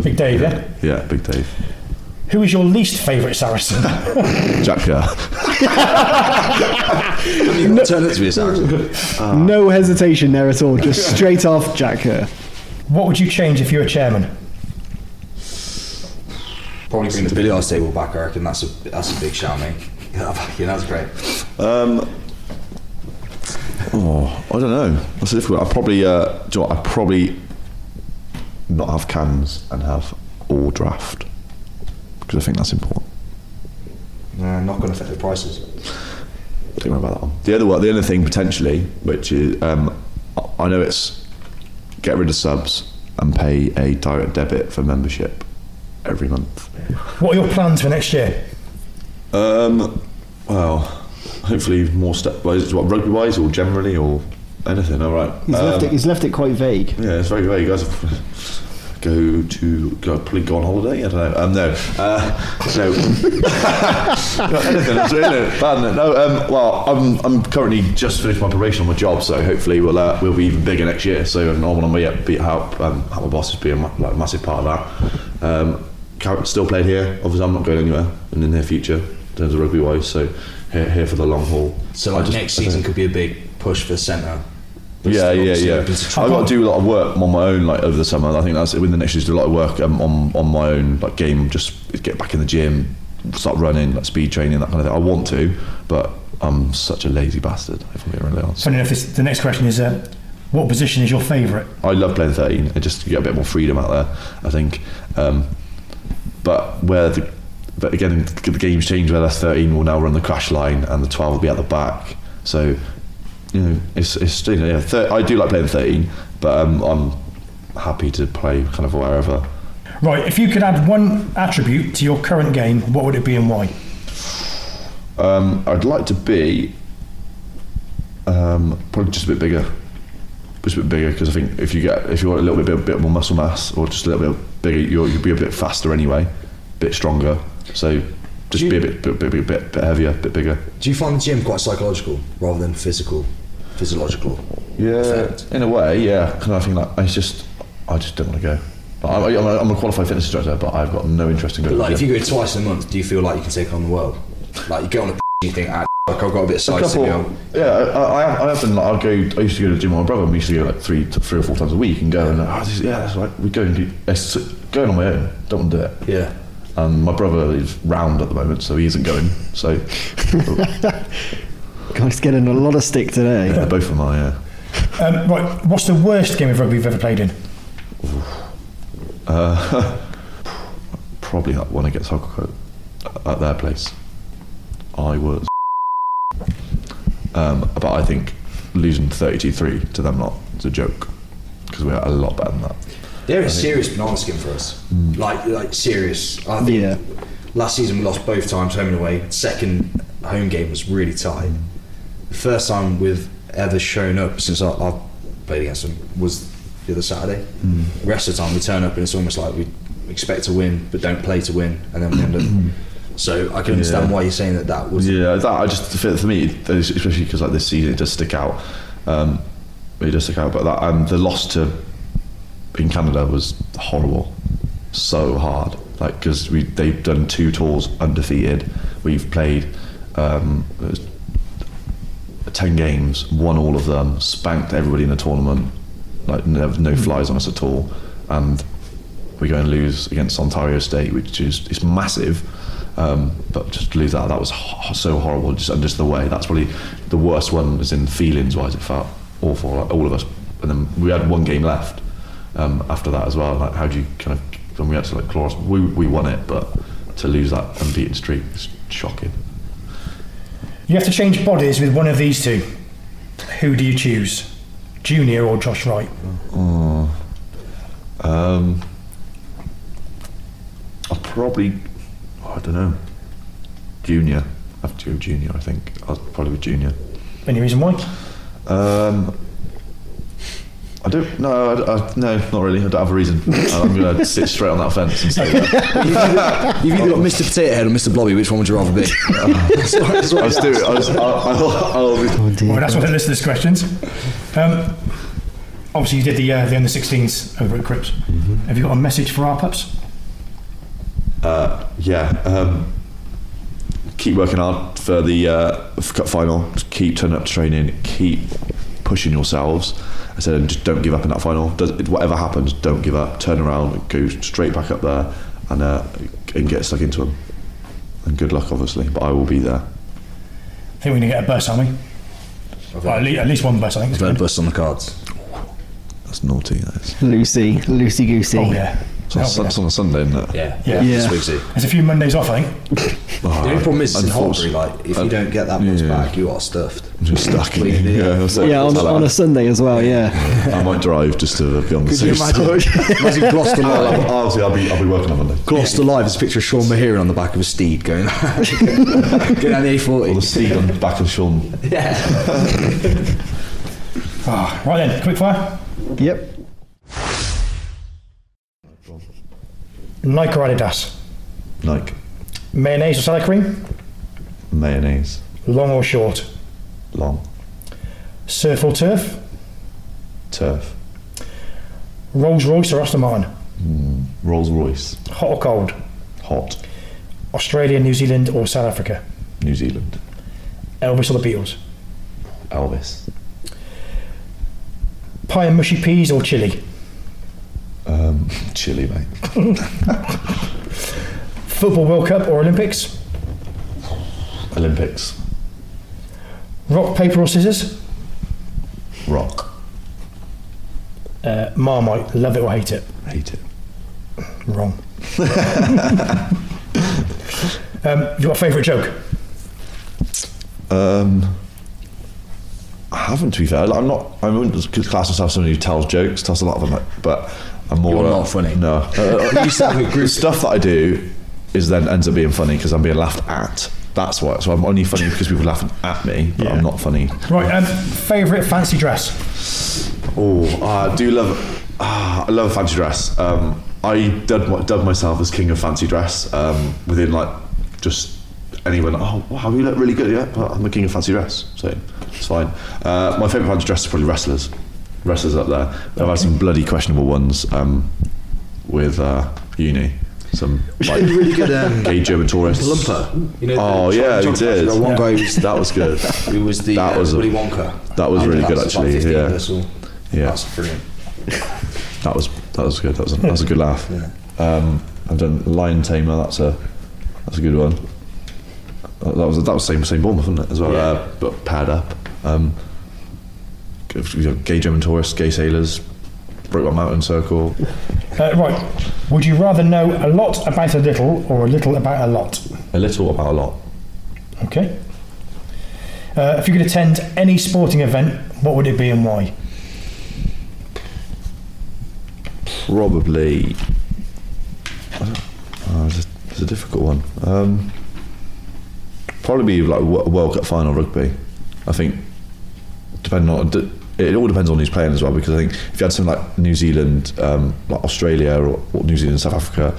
Big Dave, yeah? Yeah, Big Dave. Who is your least favourite Saracen? Jack Kerr. Turn it to be a Saracen. No hesitation there at all. Just straight off Jack Kerr. what would you change if you were chairman? Probably bring the billiards table back. I reckon that's a that's a big shout, mate. Yeah, back that's great. Um, oh, I don't know. That's difficult. I probably, uh, do you know what? I probably not have cans and have all draft because I think that's important. Uh, not going to affect the prices. Don't worry about that one. The other one, the other thing potentially, which is, um, I- I know it's get rid of subs and pay a direct debit for membership every month. What are your plans for next year? Um, well, hopefully more stepwise, what rugby wise or generally or anything. All right. He's Um, left it. He's left it quite vague. Yeah, it's very vague. Guys go to go probably go on holiday. I don't know. Um, no, uh, so anything. It's really bad. No, um, well, I'm I'm currently just finished my probation on my job, so hopefully we'll uh, we'll be even bigger next year. So I want to be, be help um, help my bosses be a ma- like, massive part of that. Um, still played here. Obviously, I'm not going anywhere in the near future in terms of rugby wise. So here, here for the long haul. So like just- next season could be a big push for centre. yeah, yeah, Obviously yeah. I've got to do a lot of work on my own, like over the summer. I think that's within the next year. Do a lot of work um, on on my own, like game. Just get back in the gym, start running, like speed training, that kind of thing. I want to, but I'm such a lazy bastard. If I'm being really honest. Funny enough, this, the next question is uh, What position is your favourite? I love playing 13. It just get a bit more freedom out there, I think. Um, but where the but again the game's changed where that's 13 will now run the crash line and the 12 will be at the back. So you know it's it's you know, yeah, thir- I do like playing 13, but um, I'm happy to play kind of wherever. Right, if you could add one attribute to your current game, what would it be and why? Um, I'd like to be um, probably just a bit bigger, just a bit bigger because I think if you get if you want a little bit bit more muscle mass or just a little bit bigger, you'll, you'll be a bit faster anyway, a bit stronger. So just Do be a bit bit, bit, bit, bit, heavier, a bit bigger. Do you find the gym quite psychological rather than physical, physiological? Yeah, Effect. in a way, yeah. Kind of think like it's just I just don't want to go. But I, I'm, a, I'm a qualified fitness instructor, but I've got no interest in But going. like, to if you go twice a month, do you feel like you can take on the world? Like, you get on a and you think, ah, like I've got a bit of A size to couple, go. yeah, I, I, I been like, I'll go. I used to go to the gym with my brother. and We used to go like three, to three or four times a week and go and oh, this, yeah, that's right. We go and do. It's going on my own. Don't want to do it. Yeah. And my brother is round at the moment, so he isn't going. So Guys getting a lot of stick today. yeah, both of them are. Yeah. Um, right, what's the worst game of rugby you've ever played in? Probably that one against Hucclecote at their place. I was. Um, but I think losing 32-3 to them lot is a joke because we're a lot better than that. They're a serious banana skin for us. Mm. Like, like serious. I think Yeah. last season we lost both times home and away. Second home game was really tight. The first time we've ever shown up since I, I've played against them was the other Saturday. Mm. The rest of the time we turn up and it's almost like we expect to win but don't play to win and then we end up. Mm. So I can understand Yeah. why you're saying that that was. Yeah, that I just for, for me, especially because like this season, it does stick out. Um, it does stick out, but that and the loss to in Canada was horrible, so hard. Like because we they've done two tours undefeated. We've played um, ten games, won all of them, spanked everybody in the tournament. Like no, no flies on us at all, and we go and lose against Ontario State, which is it's massive. Um, but just to lose that, that was ho- so horrible. Just and just the way. That's probably the worst one. As in feelings wise, it felt awful. Like all of us. And then we had one game left um, after that as well. Like how do you kind of when we had to like claw we we won it, but to lose that unbeaten streak is shocking. You have to change bodies with one of these two. Who do you choose? Junior or Josh Wright? Um, I'll probably, I don't know, junior. I have to go junior. I think I'll probably be junior. Any reason why? Um, I don't. No, I, I, no, not really. I don't have a reason. I'm going to sit straight on that fence and say that. You've either got Mr. Potato Head or Mr. Blobby. Which one would you rather be? That's what- that's what I was he doing. asked. I was. I'll, I'll, I'll be, Oh. Well, that's what the listeners' questions. Um, obviously, you did the uh, the under 16s over at Crips. Have you got a message for our pups? Uh, yeah. Um, keep working hard for the uh, for cup final. Just keep turning up to training. Keep pushing yourselves. I said, and just don't give up in that final. Does whatever happens, don't give up. Turn around, go straight back up there, and uh, and get stuck into them. And good luck, obviously. But I will be there. I think we're going to get a bus, aren't we? Well, at, least, at least one bus, I think. is Don't good. bust on the cards. That's naughty. That is. Lucy, Lucy Goosey. Oh, yeah. It's on, Oh, Sun- it's on a Sunday, isn't it? Yeah. Yeah. Yeah. This. There's a few Mondays off, I think. The only problem is in Hartpury, like if you don't get that much Yeah. back, you are stuffed. Just stuck in. Completely, Yeah, yeah. that's it. Yeah, on, I'll- on a Sunday as well, yeah. I might drive just to be on the Could you safe imagine? side. Imagine Gloucester I'll, Live. obviously, I'll be, I'll be working on Monday. Gloucester Live is a picture of Sean Mahiran on the back of a steed going, going down the Or the A40. seat on the back of Sean. Yeah. Ah, right then, quick fire. Yep. Nike or Adidas? Like Mayonnaise or salad cream? mayonnaise, Long or short? long, Surf or turf? turf, Rolls Royce or Aston Martin? Hmm, Rolls Royce, Hot or cold? hot, Australia, New Zealand or South Africa? New Zealand, Elvis or the Beatles? Elvis, Pie and mushy peas or chili? Um, Chile, mate, Football World Cup or Olympics? Olympics, Rock, paper or scissors? rock, Uh, Marmite, love it or hate it? Hate it. Wrong. um, you got a favourite joke? Um, I haven't, to be fair. Like, I'm not. I wouldn't class myself as somebody who tells jokes. Tells a lot of them, but I'm more. You're uh, not funny. No. Uh, You sound like a group- stuff that I do is then ends up being funny because I'm being laughed at. That's why. So I'm only funny because people are laughing at me, but I'm not funny. Right, um, favourite fancy dress? Oh, I do love. ah, I love a fancy dress. Um, I dubbed, dubbed myself as king of fancy dress. Um, within like just anyone. Oh wow, you look really good. Yeah, but I'm the king of fancy dress, so it's fine. Uh, my favourite fancy dress is probably wrestlers. Wrestlers up there. I've had some bloody questionable ones um, with uh, uni. Some like really good um, gay German tourists. Lumper. You know, Oh the yeah, he John did. Patrick, One guy who's, That was good. who was the That uh, was a- Willy Wonka. that was I really good, actually, 15 yeah. years. Yeah. That's brilliant. That was that was good. That was a, that was a good laugh. Um, I've done Lion Tamer. That's a that's a good one. That was that was same same Bournemouth, wasn't it? As well, Yeah. uh, but paired up. Um, we've got gay German tourists, gay sailors, Broke Brokeback Mountain Circle. Uh, right, would you rather know a lot about a little or a little about a lot? A little about a lot. Okay. Uh, if you could attend any sporting event, what would it be and why? Probably. Oh, it's, a, it's a difficult one. Um, probably be like World Cup final rugby. I think, depending on it all depends on who's playing as well. Because I think if you had something like New Zealand, um, like Australia or, or New Zealand, South Africa,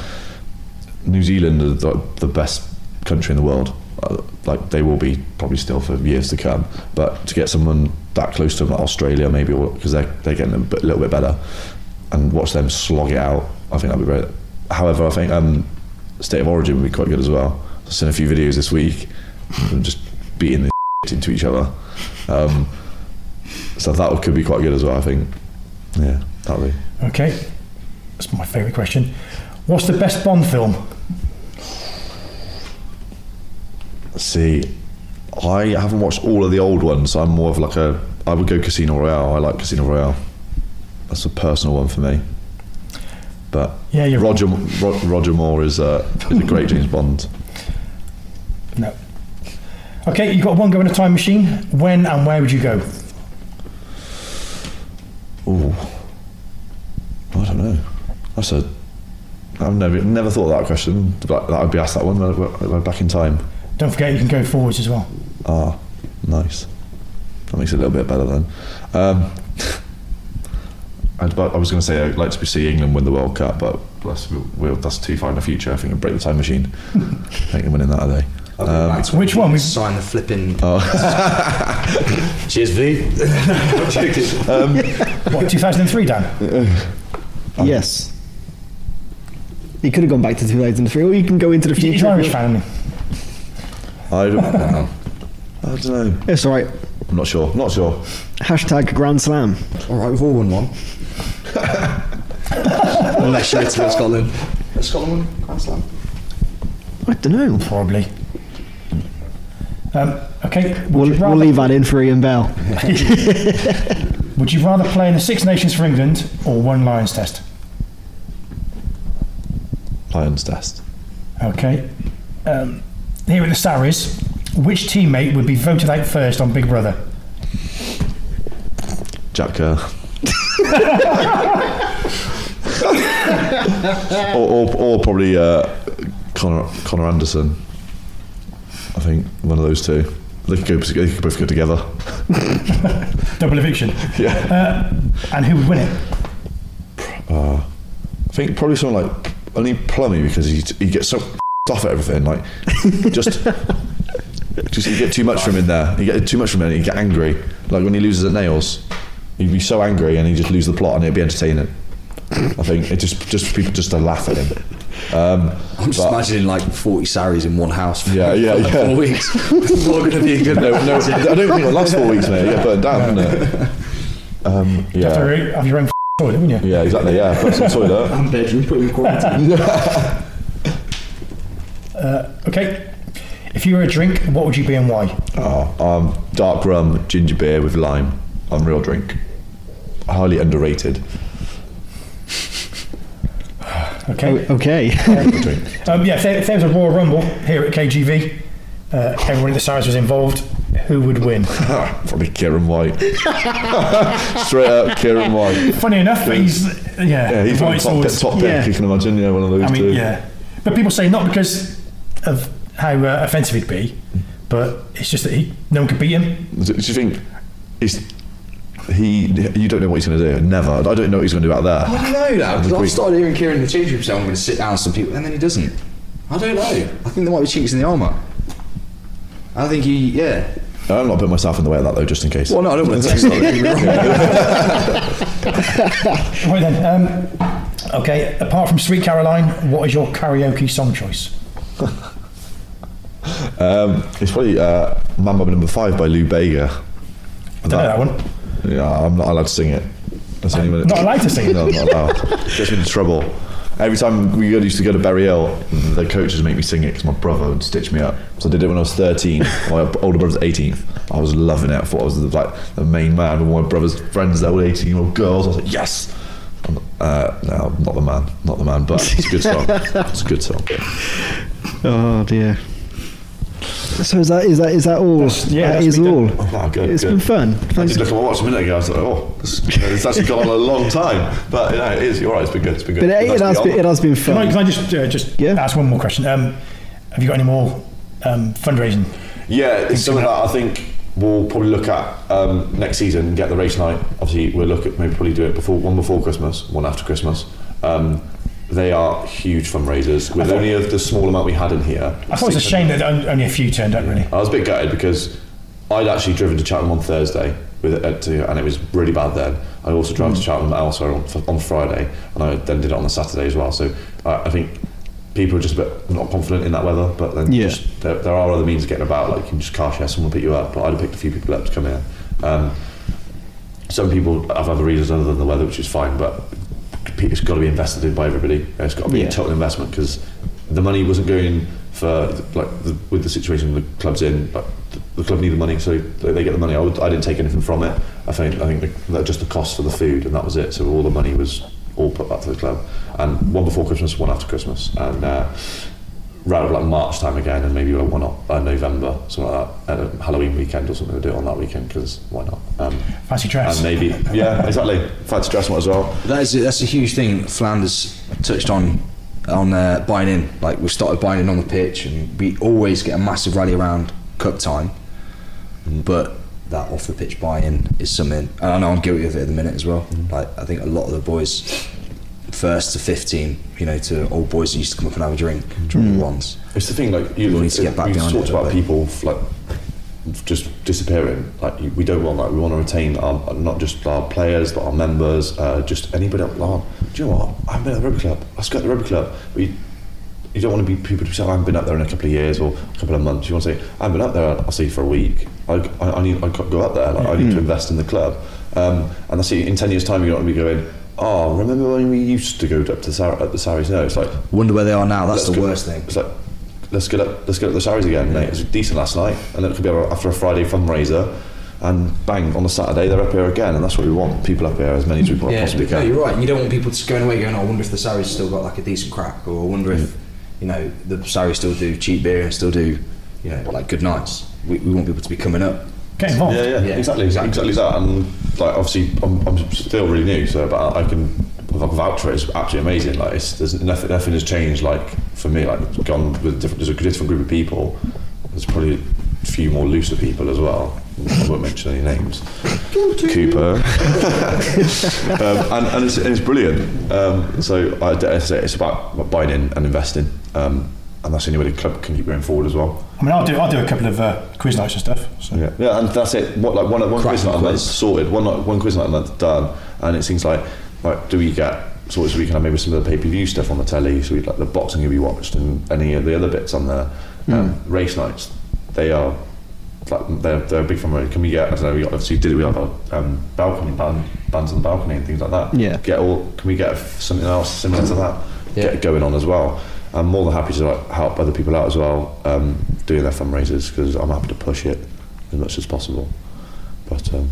New Zealand are the, the best country in the world. Uh, like they will be probably still for years to come. But to get someone that close to them, like Australia, maybe because they're they're getting a, bit, little bit better, and watch them slog it out, I think that'd be great. However, I think um, State of Origin would be quite good as well. I've seen a few videos this week, just beating the into each other. Um, so that could be quite good as well. I think. Yeah, that'll be. Okay. That's my favourite question. What's the best Bond film? See, I haven't watched all of the old ones, so I'm more of like a. I would go Casino Royale. I like Casino Royale. That's a personal one for me. But Yeah, you're Roger Ro- Roger Moore is a is a great James Bond. No. Okay, you've got one go in a time machine. When and where would you go? Ooh, I don't know. That's a. I've never never thought of that question. That that I'd be asked that one when I back in time. Don't forget you can go forwards as well. Ah, nice. That makes it a little bit better then. Um, I was going to say I'd like to see England win the World Cup, but that's, that's too far in the future. I think I'd break the time machine. I think I'm winning that, are they? I'll go back to which one? we We've- Sign the flipping. Oh. Cheers, V. Um, what, 2003, Dan? Uh, yes. You could have gone back to 2003, or you can go into the He's future. Irish fan. I don't, know. I don't know. It's all right. I'm not sure. Not sure. Hashtag Grand Slam. All right, we've all won one. Unless you're Italy or Scotland. Scotland won Grand Slam? I don't know. Probably. Um, okay. We'll, rather, we'll leave that in for Ian Bell. would you rather play in the Six Nations for England or one Lions Test? Lions test. Okay. Um, here at the Sarries, which teammate would be voted out first on Big Brother? Jack Kerr. or, or, or probably uh, Connor, Connor Anderson. I think one of those two. They could, go, they could both go together. Double eviction. Yeah. Uh, and who would win it? I think probably someone like only Plummy because he he gets so off at everything. Like just just you get too much from him in there. You get too much from him. and You get angry. Like when he loses at nails, he'd be so angry and he'd just lose the plot and it'd be entertaining. I think it just just people just to laugh at him. Um, I'm just but- imagining like 40 Sarries in one house for, Yeah, yeah, for like yeah. four weeks. It's not going to be a good no, no, I don't think it'll last four weeks, mate. You get burnt down, isn't it? Um, You have to yeah, have your own toilet, wouldn't you? yeah, exactly. Yeah, personal toilet. And bedroom, put him in quarantine. Okay. If you were a drink, what would you be and why? Oh, um, dark rum, ginger beer with lime. Unreal drink. Highly underrated. Okay. O- okay. Um, yeah, if there, if there was a Royal Rumble here at KGV, uh, everyone in the Sarries was involved, who would win? Probably Kieran White. Straight up, Kieran White. Funny enough, he's yeah, Yeah, he's White's top, always- top pick. yeah. You can imagine, yeah, one of those I mean, two. yeah. But people say not because of how uh, offensive he'd be, but it's just that he no one could beat him. Do you think he's he? You don't know what he's going to do. Never. I don't know what he's going to do out there. I don't know that. because I've started hearing Kieran in the change room say I'm going to sit down with some people, and then he doesn't. I don't know. I think there might be chinks in the armour. I think he, yeah. I'm not putting myself in the way of that though, just in case. Well, no, I don't want to text Right then. Um, okay. Apart from Sweet Caroline, what is your karaoke song choice? Um, it's probably uh, Mambo Number Five by Lou Bega. I don't know that one. Yeah, I'm not allowed to sing it. That's only one- Not allowed to sing it? No, I'm not allowed. Gets me into trouble. Every time we used to go to Berry Hill, the coaches make me sing it because my brother would stitch me up. So I did it when I was 13. My older brother's 18th. I was loving it. I thought I was the, like the main man. And my brother's friends, they were 18 year old girls. I was like, yes. I'm, uh, no, not the man. Not the man, but it's a good song. It's a good song. oh dear. So is that is that is that all? yeah, that that's is all. done. Oh, good, It's good. been fun. I Thanks. did look at my watch a minute ago. I was like, oh, it's actually gone on a long time. But yeah, it is. You're right. It's been good. It's been good. But it, it Nice has be been it has been Can I, fun. can I just uh, just Yeah. ask one more question? Um, have you got any more um, fundraising? Yeah, it's something that I think we'll probably look at um, next season. and Get the race night. Obviously, we'll look at maybe probably do it before one before Christmas, one after Christmas. Um, they are huge fundraisers. With thought- only the small amount we had in here, I thought it was a shame that only a few turned up. Really. I was a bit gutted because I'd actually driven to Chatham on Thursday with it, uh, to, and it was really bad then. I also drove to Chatham elsewhere on, on Friday, and I then did it on the Saturday as well. So uh, I think people are just a bit not confident in that weather, but then Yeah. just, there, there are other means of getting about. Like you can just car share, someone will pick you up. But I'd have picked a few people up to come here. Um, some people have other reasons other than the weather, which is fine, but it's got to be invested in by everybody. It's got to be Yeah. a total investment because the money wasn't going for like the, with the situation the club's in. Like, the, the club need the money, so they, get the money. I, would, I didn't take anything from it. I think I think the, that just the cost for the food and that was it. So all the money was all put back to the club. And one before Christmas, one after Christmas, and. Uh, Around like March time again, and maybe one up uh, November, something like that, at a Halloween weekend or something. to do it on that weekend because why not? Um, Fancy dress. and maybe, yeah, exactly. Fancy dress one as well. That is a, that's a huge thing. Flounders touched on on uh, buying in. Like we started buying in on the pitch, and we always get a massive rally around cup time. But that off the pitch buy-in is something. And I know I'm guilty of it at the minute as well. Like I think a lot of the boys, first to 15, you know, to old boys that used to come up and have a drink, drink ones. It's the thing, like you We need to get back we've behind talked it about people like just disappearing. Like we don't want that. We want to retain our not just our players, but our members. Uh, just anybody. Like, oh, do you know what? I haven't been at the rugby club. Let's go to the rugby club. We. You don't want to be people who say, I haven't been up there in a couple of years or a couple of months. You want to say, I haven't been up there, I'll see you for a week. I, I, I need I can't go up there. Like, I need to invest in the club. Um, and that's it. In 10 years' time, you're not going to be going, oh, remember when we used to go up to the, Sar- at the Sarries? No, it's like, Wonder where they are now. That's the go- worst thing. It's like let's get up, let's get up the Sarries again, mate. It was decent last night, and then it could be after a Friday fundraiser, and bang on a Saturday they're up here again, and that's what we want. People up here as many as we possibly no, can. you're right. You don't want people just going away going, oh, I wonder if the Sarries still got like a decent crack, or I wonder if, you know, the Sarries still do cheap beer, and still do, you know, like good nights. We, we want people to be coming up. Get involved. Yeah, yeah, Yeah, exactly, exactly. exactly, that. And like obviously, I'm, I'm still really new, so but I can vouch for it. It's absolutely amazing. Like it's, there's nothing, nothing has changed. Like for me, like it's gone with different. There's a different group of people. There's probably a few more looser people as well. I won't mention any names. Cooper. um, and, and, it's, and it's brilliant. Um, so I say it's about buying in and investing. Um, and that's the only way the club can keep going forward as well. I mean, I'll do I'll do a couple of uh, quiz nights and stuff. So. Yeah, yeah, and that's it. What like one one Crack quiz night a quiz. month sorted. One night, one quiz night a month done, and it seems like like do we get sort of so we can have maybe some of the pay per view stuff on the telly, so we like the boxing can be watched and any of the other bits on there. Um, race nights, they are like they're, they're a big fun. Can we get? I don't know. We obviously did we have a um, balcony band, bands on the balcony and things like that. Yeah. Get all. Can we get something else similar to that? Yeah. Get going on as well. I'm more than happy to like, help other people out as well, um, doing their fundraisers because I'm happy to push it as much as possible. But um,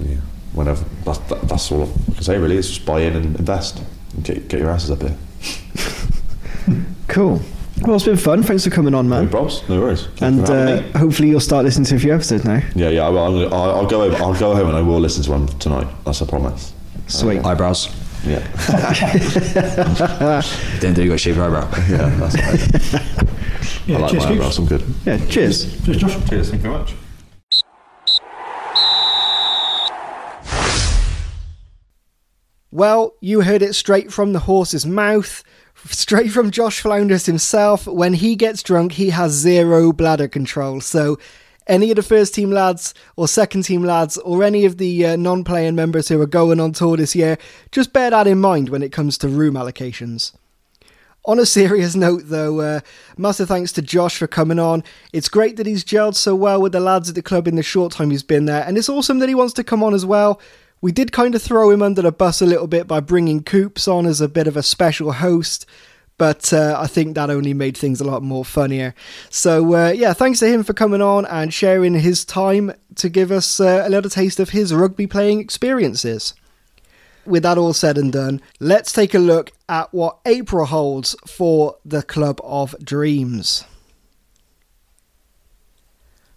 yeah, whenever that's, that, that's all I can say really. Is just buy in and invest and get get your asses up here. Cool. Well, it's been fun. Thanks for coming on, man. No man. problems, no worries. Thank you And uh, hopefully you'll start listening to a few episodes now. yeah, yeah, I will, I'm gonna, I'll, I'll go over, I'll go home and I will listen to one tonight. That's a promise. Sweet. Eyebrows. Yeah, Didn't do you got shaved eyebrow. yeah, that's right. Yeah, I like cheers, my eyebrows. Keeps. I'm good. Yeah, cheers. Cheers, Josh. Cheers. Thank you very much. Well, you heard it straight from the horse's mouth, straight from Josh Flounders himself. When he gets drunk, he has zero bladder control. So, any of the first team lads or second team lads or any of the uh, non playing members who are going on tour this year, just bear that in mind when it comes to room allocations. On a serious note, though, uh, massive thanks to Josh for coming on. It's great that he's gelled so well with the lads at the club in the short time he's been there, and it's awesome that he wants to come on as well. We did kind of throw him under the bus a little bit by bringing Coops on as a bit of a special host, but uh, I think that only made things a lot more funnier. So, uh, yeah, thanks to him for coming on and sharing his time to give us uh, a little taste of his rugby playing experiences with that all said and done, let's take a look at what April holds for the Club of Dreams.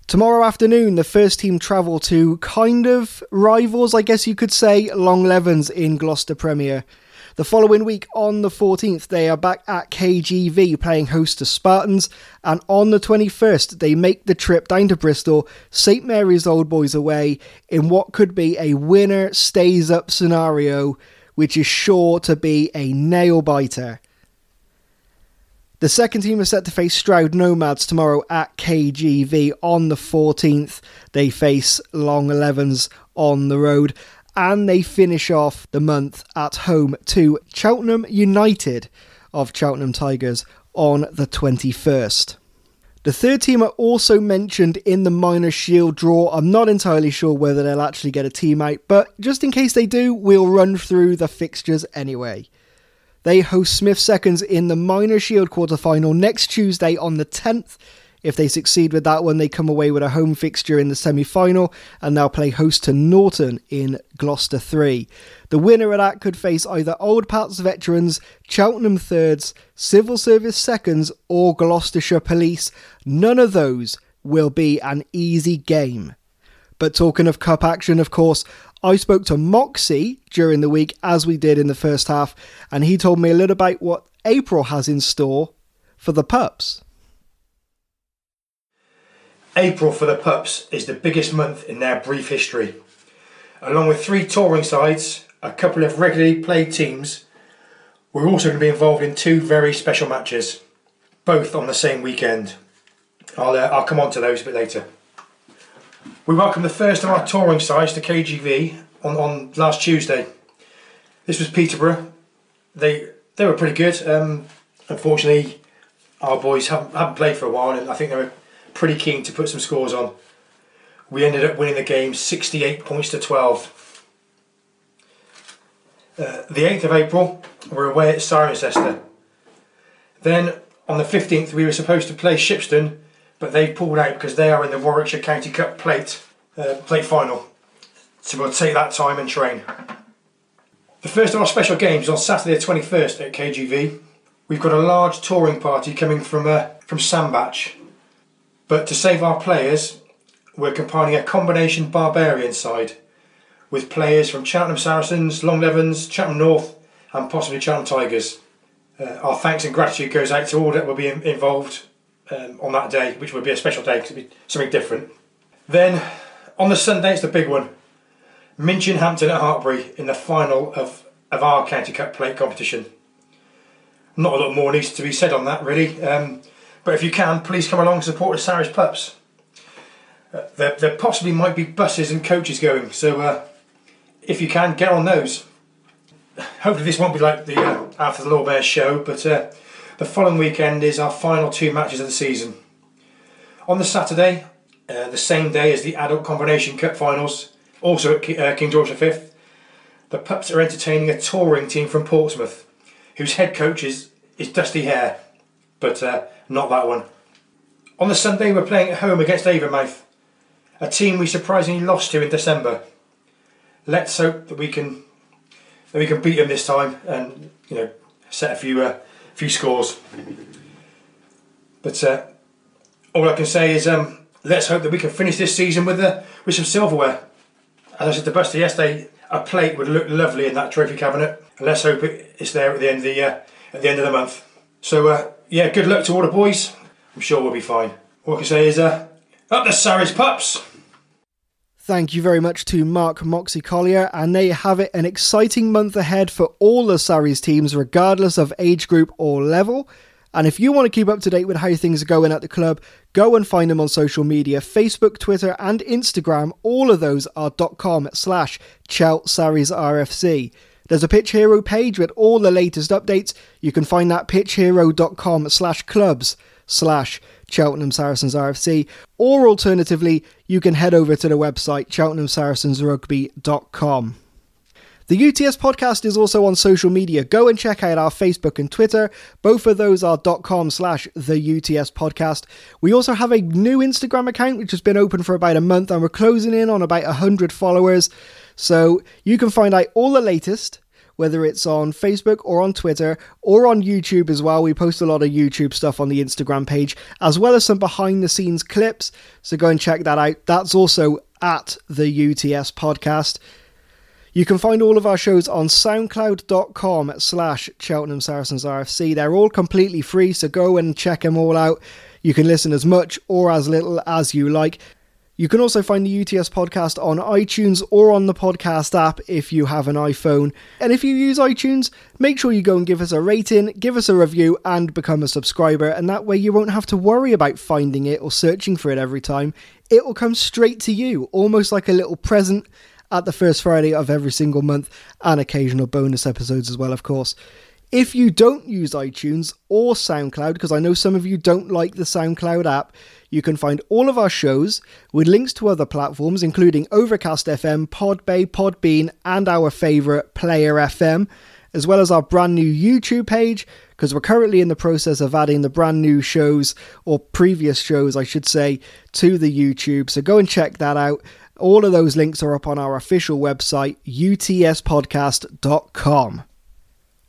Tomorrow afternoon, the first team travel to kind of rivals, I guess you could say, Longlevens in Gloucester Premier. The following week, on the 14th, they are back at KGV playing host to Spartans, and on the 21st, they make the trip down to Bristol, St Mary's Old Boys away, in what could be a winner stays up scenario, which is sure to be a nail biter. The second team is set to face Stroud Nomads tomorrow at KGV on the 14th. They face Longlevens on the road and they finish off the month at home to Cheltenham United of Cheltenham Tigers on the 21st. The third team are also mentioned in the Minor Shield draw. I'm not entirely sure whether they'll actually get a team out, but just in case they do, we'll run through the fixtures anyway. They host Smith Seconds in the Minor Shield quarterfinal next Tuesday on the 10th. If they succeed with that one, they come away with a home fixture in the semi final and they'll play host to Norton in Gloucester 3. The winner of that could face either Old Pats veterans, Cheltenham thirds, Civil Service seconds, or Gloucestershire Police. None of those will be an easy game. But talking of cup action, of course, I spoke to Moxie during the week, as we did in the first half, and he told me a little about what April has in store for the pups. April for the Pups is the biggest month in their brief history. Along with three touring sides, a couple of regularly played teams, we're also going to be involved in two very special matches, both on the same weekend. I'll, uh, I'll come on to those a bit later. We welcome the first of our touring sides to KGV on, on last Tuesday. This was Peterborough. They they were pretty good. Um, unfortunately, our boys haven't, haven't played for a while, and I think they were pretty keen to put some scores on. We ended up winning the game 68 points to 12. Uh, the 8th of April, we're away at Cirencester. Then on the 15th, we were supposed to play Shipston, but they pulled out because they are in the Warwickshire County Cup plate uh, plate final. So we'll take that time and train. The first of our special games on Saturday the 21st at KGV. We've got a large touring party coming from uh, from Sandbach. But to save our players, we're compiling a combination barbarian side with players from Cheltenham Saracens, Longlevens, Cheltenham North, and possibly Cheltenham Tigers. Uh, our thanks and gratitude goes out to all that will be in- involved um, on that day, which will be a special day because it'll be something different. Then on the Sunday, it's the big one. Minchinhampton at Hartpury in the final of, of our County Cup plate competition. Not a lot more needs to be said on that, really. Um, but if you can, please come along and support the Sarries Pups. Uh, there, there possibly might be buses and coaches going, so uh, if you can, get on those. Hopefully, this won't be like the uh, After the Law Bears show, but uh, the following weekend is our final two matches of the season. On the Saturday, uh, the same day as the Adult Combination Cup finals, also at Ki- uh, King George V, the Pups are entertaining a touring team from Portsmouth, whose head coach is, is Dusty Hare, but uh, not that one. On the Sunday, we're playing at home against Avonmouth, a team we surprisingly lost to in December. Let's hope that we can that we can beat them this time and you know set a few uh, few scores. But uh, all I can say is um, let's hope that we can finish this season with uh, with some silverware. As I said to Buster yesterday, a plate would look lovely in that trophy cabinet. Let's hope it's there at the end of the uh, at the end of the month. So uh, yeah, good luck to all the boys. I'm sure we'll be fine. All I can say is uh, up the Sarries pups. Thank you very much to Mark Moxie Collier, and there you have it an exciting month ahead for all the Sarries teams, regardless of age group or level. And if you want to keep up to date with how things are going at the club, go and find them on social media Facebook, Twitter, and Instagram. All of those are .com slash Chelt Sarries RFC. There's a Pitch Hero page with all the latest updates. You can find that pitchhero.com slash clubs slash Cheltenham Saracens RFC, or alternatively, you can head over to the website cheltenhamsaracensrugby.com. The UTS podcast is also on social media. Go and check out our Facebook and Twitter. Both of those are .com slash the UTS podcast. We also have a new Instagram account which has been open for about a month and we're closing in on about 100 followers. So you can find out all the latest whether it's on Facebook or on Twitter or on YouTube as well. We post a lot of YouTube stuff on the Instagram page, as well as some behind the scenes clips. So go and check that out. That's also at the UTS podcast. You can find all of our shows on soundcloud.com slash Cheltenham Saracens RFC. They're all completely free, so go and check them all out. You can listen as much or as little as you like. You can also find the UTS podcast on iTunes or on the podcast app if you have an iPhone. And if you use iTunes, make sure you go and give us a rating, give us a review, and become a subscriber. And that way you won't have to worry about finding it or searching for it every time. It will come straight to you, almost like a little present at the first Friday of every single month, and occasional bonus episodes as well, of course. If you don't use iTunes or SoundCloud, because I know some of you don't like the SoundCloud app, you can find all of our shows with links to other platforms, including Overcast FM, Podbay, Podbean, and our favourite Player FM, as well as our brand new YouTube page, because we're currently in the process of adding the brand new shows, or previous shows, I should say, to the YouTube. So go and check that out. All of those links are up on our official website, utspodcast.com.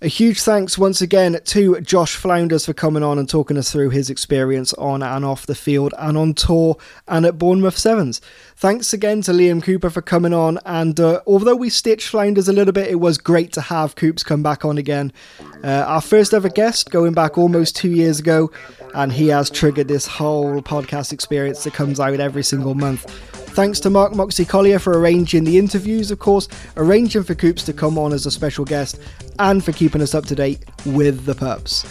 A huge thanks once again to Josh Flounders for coming on and talking us through his experience on and off the field and on tour and at Bournemouth Sevens. Thanks again to Liam Cooper for coming on. And uh, although we stitched Flounders a little bit, it was great to have Coops come back on again. Uh, our first ever guest, going back almost two years ago, and he has triggered this whole podcast experience that comes out every single month. Thanks to Mark Moxie Collier for arranging the interviews, of course, arranging for Coops to come on as a special guest, and for keeping us up to date with the pups.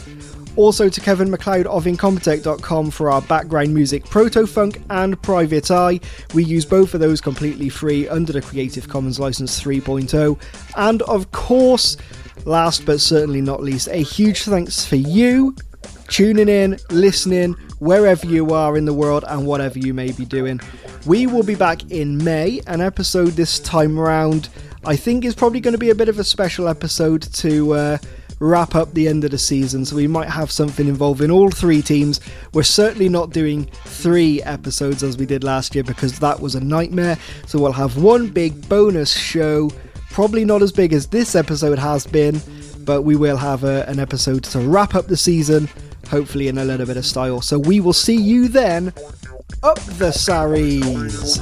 Also to Kevin MacLeod of Incompetech.com for our background music Proto Funk and Private Eye. We use both of those completely free under the Creative Commons License 3.0. And of course, last but certainly not least, a huge thanks for you tuning in, listening, wherever you are in the world and whatever you may be doing. We will be back in May, an episode this time around. I think is probably going to be a bit of a special episode to uh, wrap up the end of the season, so we might have something involving all three teams. We're certainly not doing three episodes as we did last year because that was a nightmare, so we'll have one big bonus show, probably not as big as this episode has been, but we will have a, an episode to wrap up the season hopefully in a little bit of style. So we will see you then up the Sarries.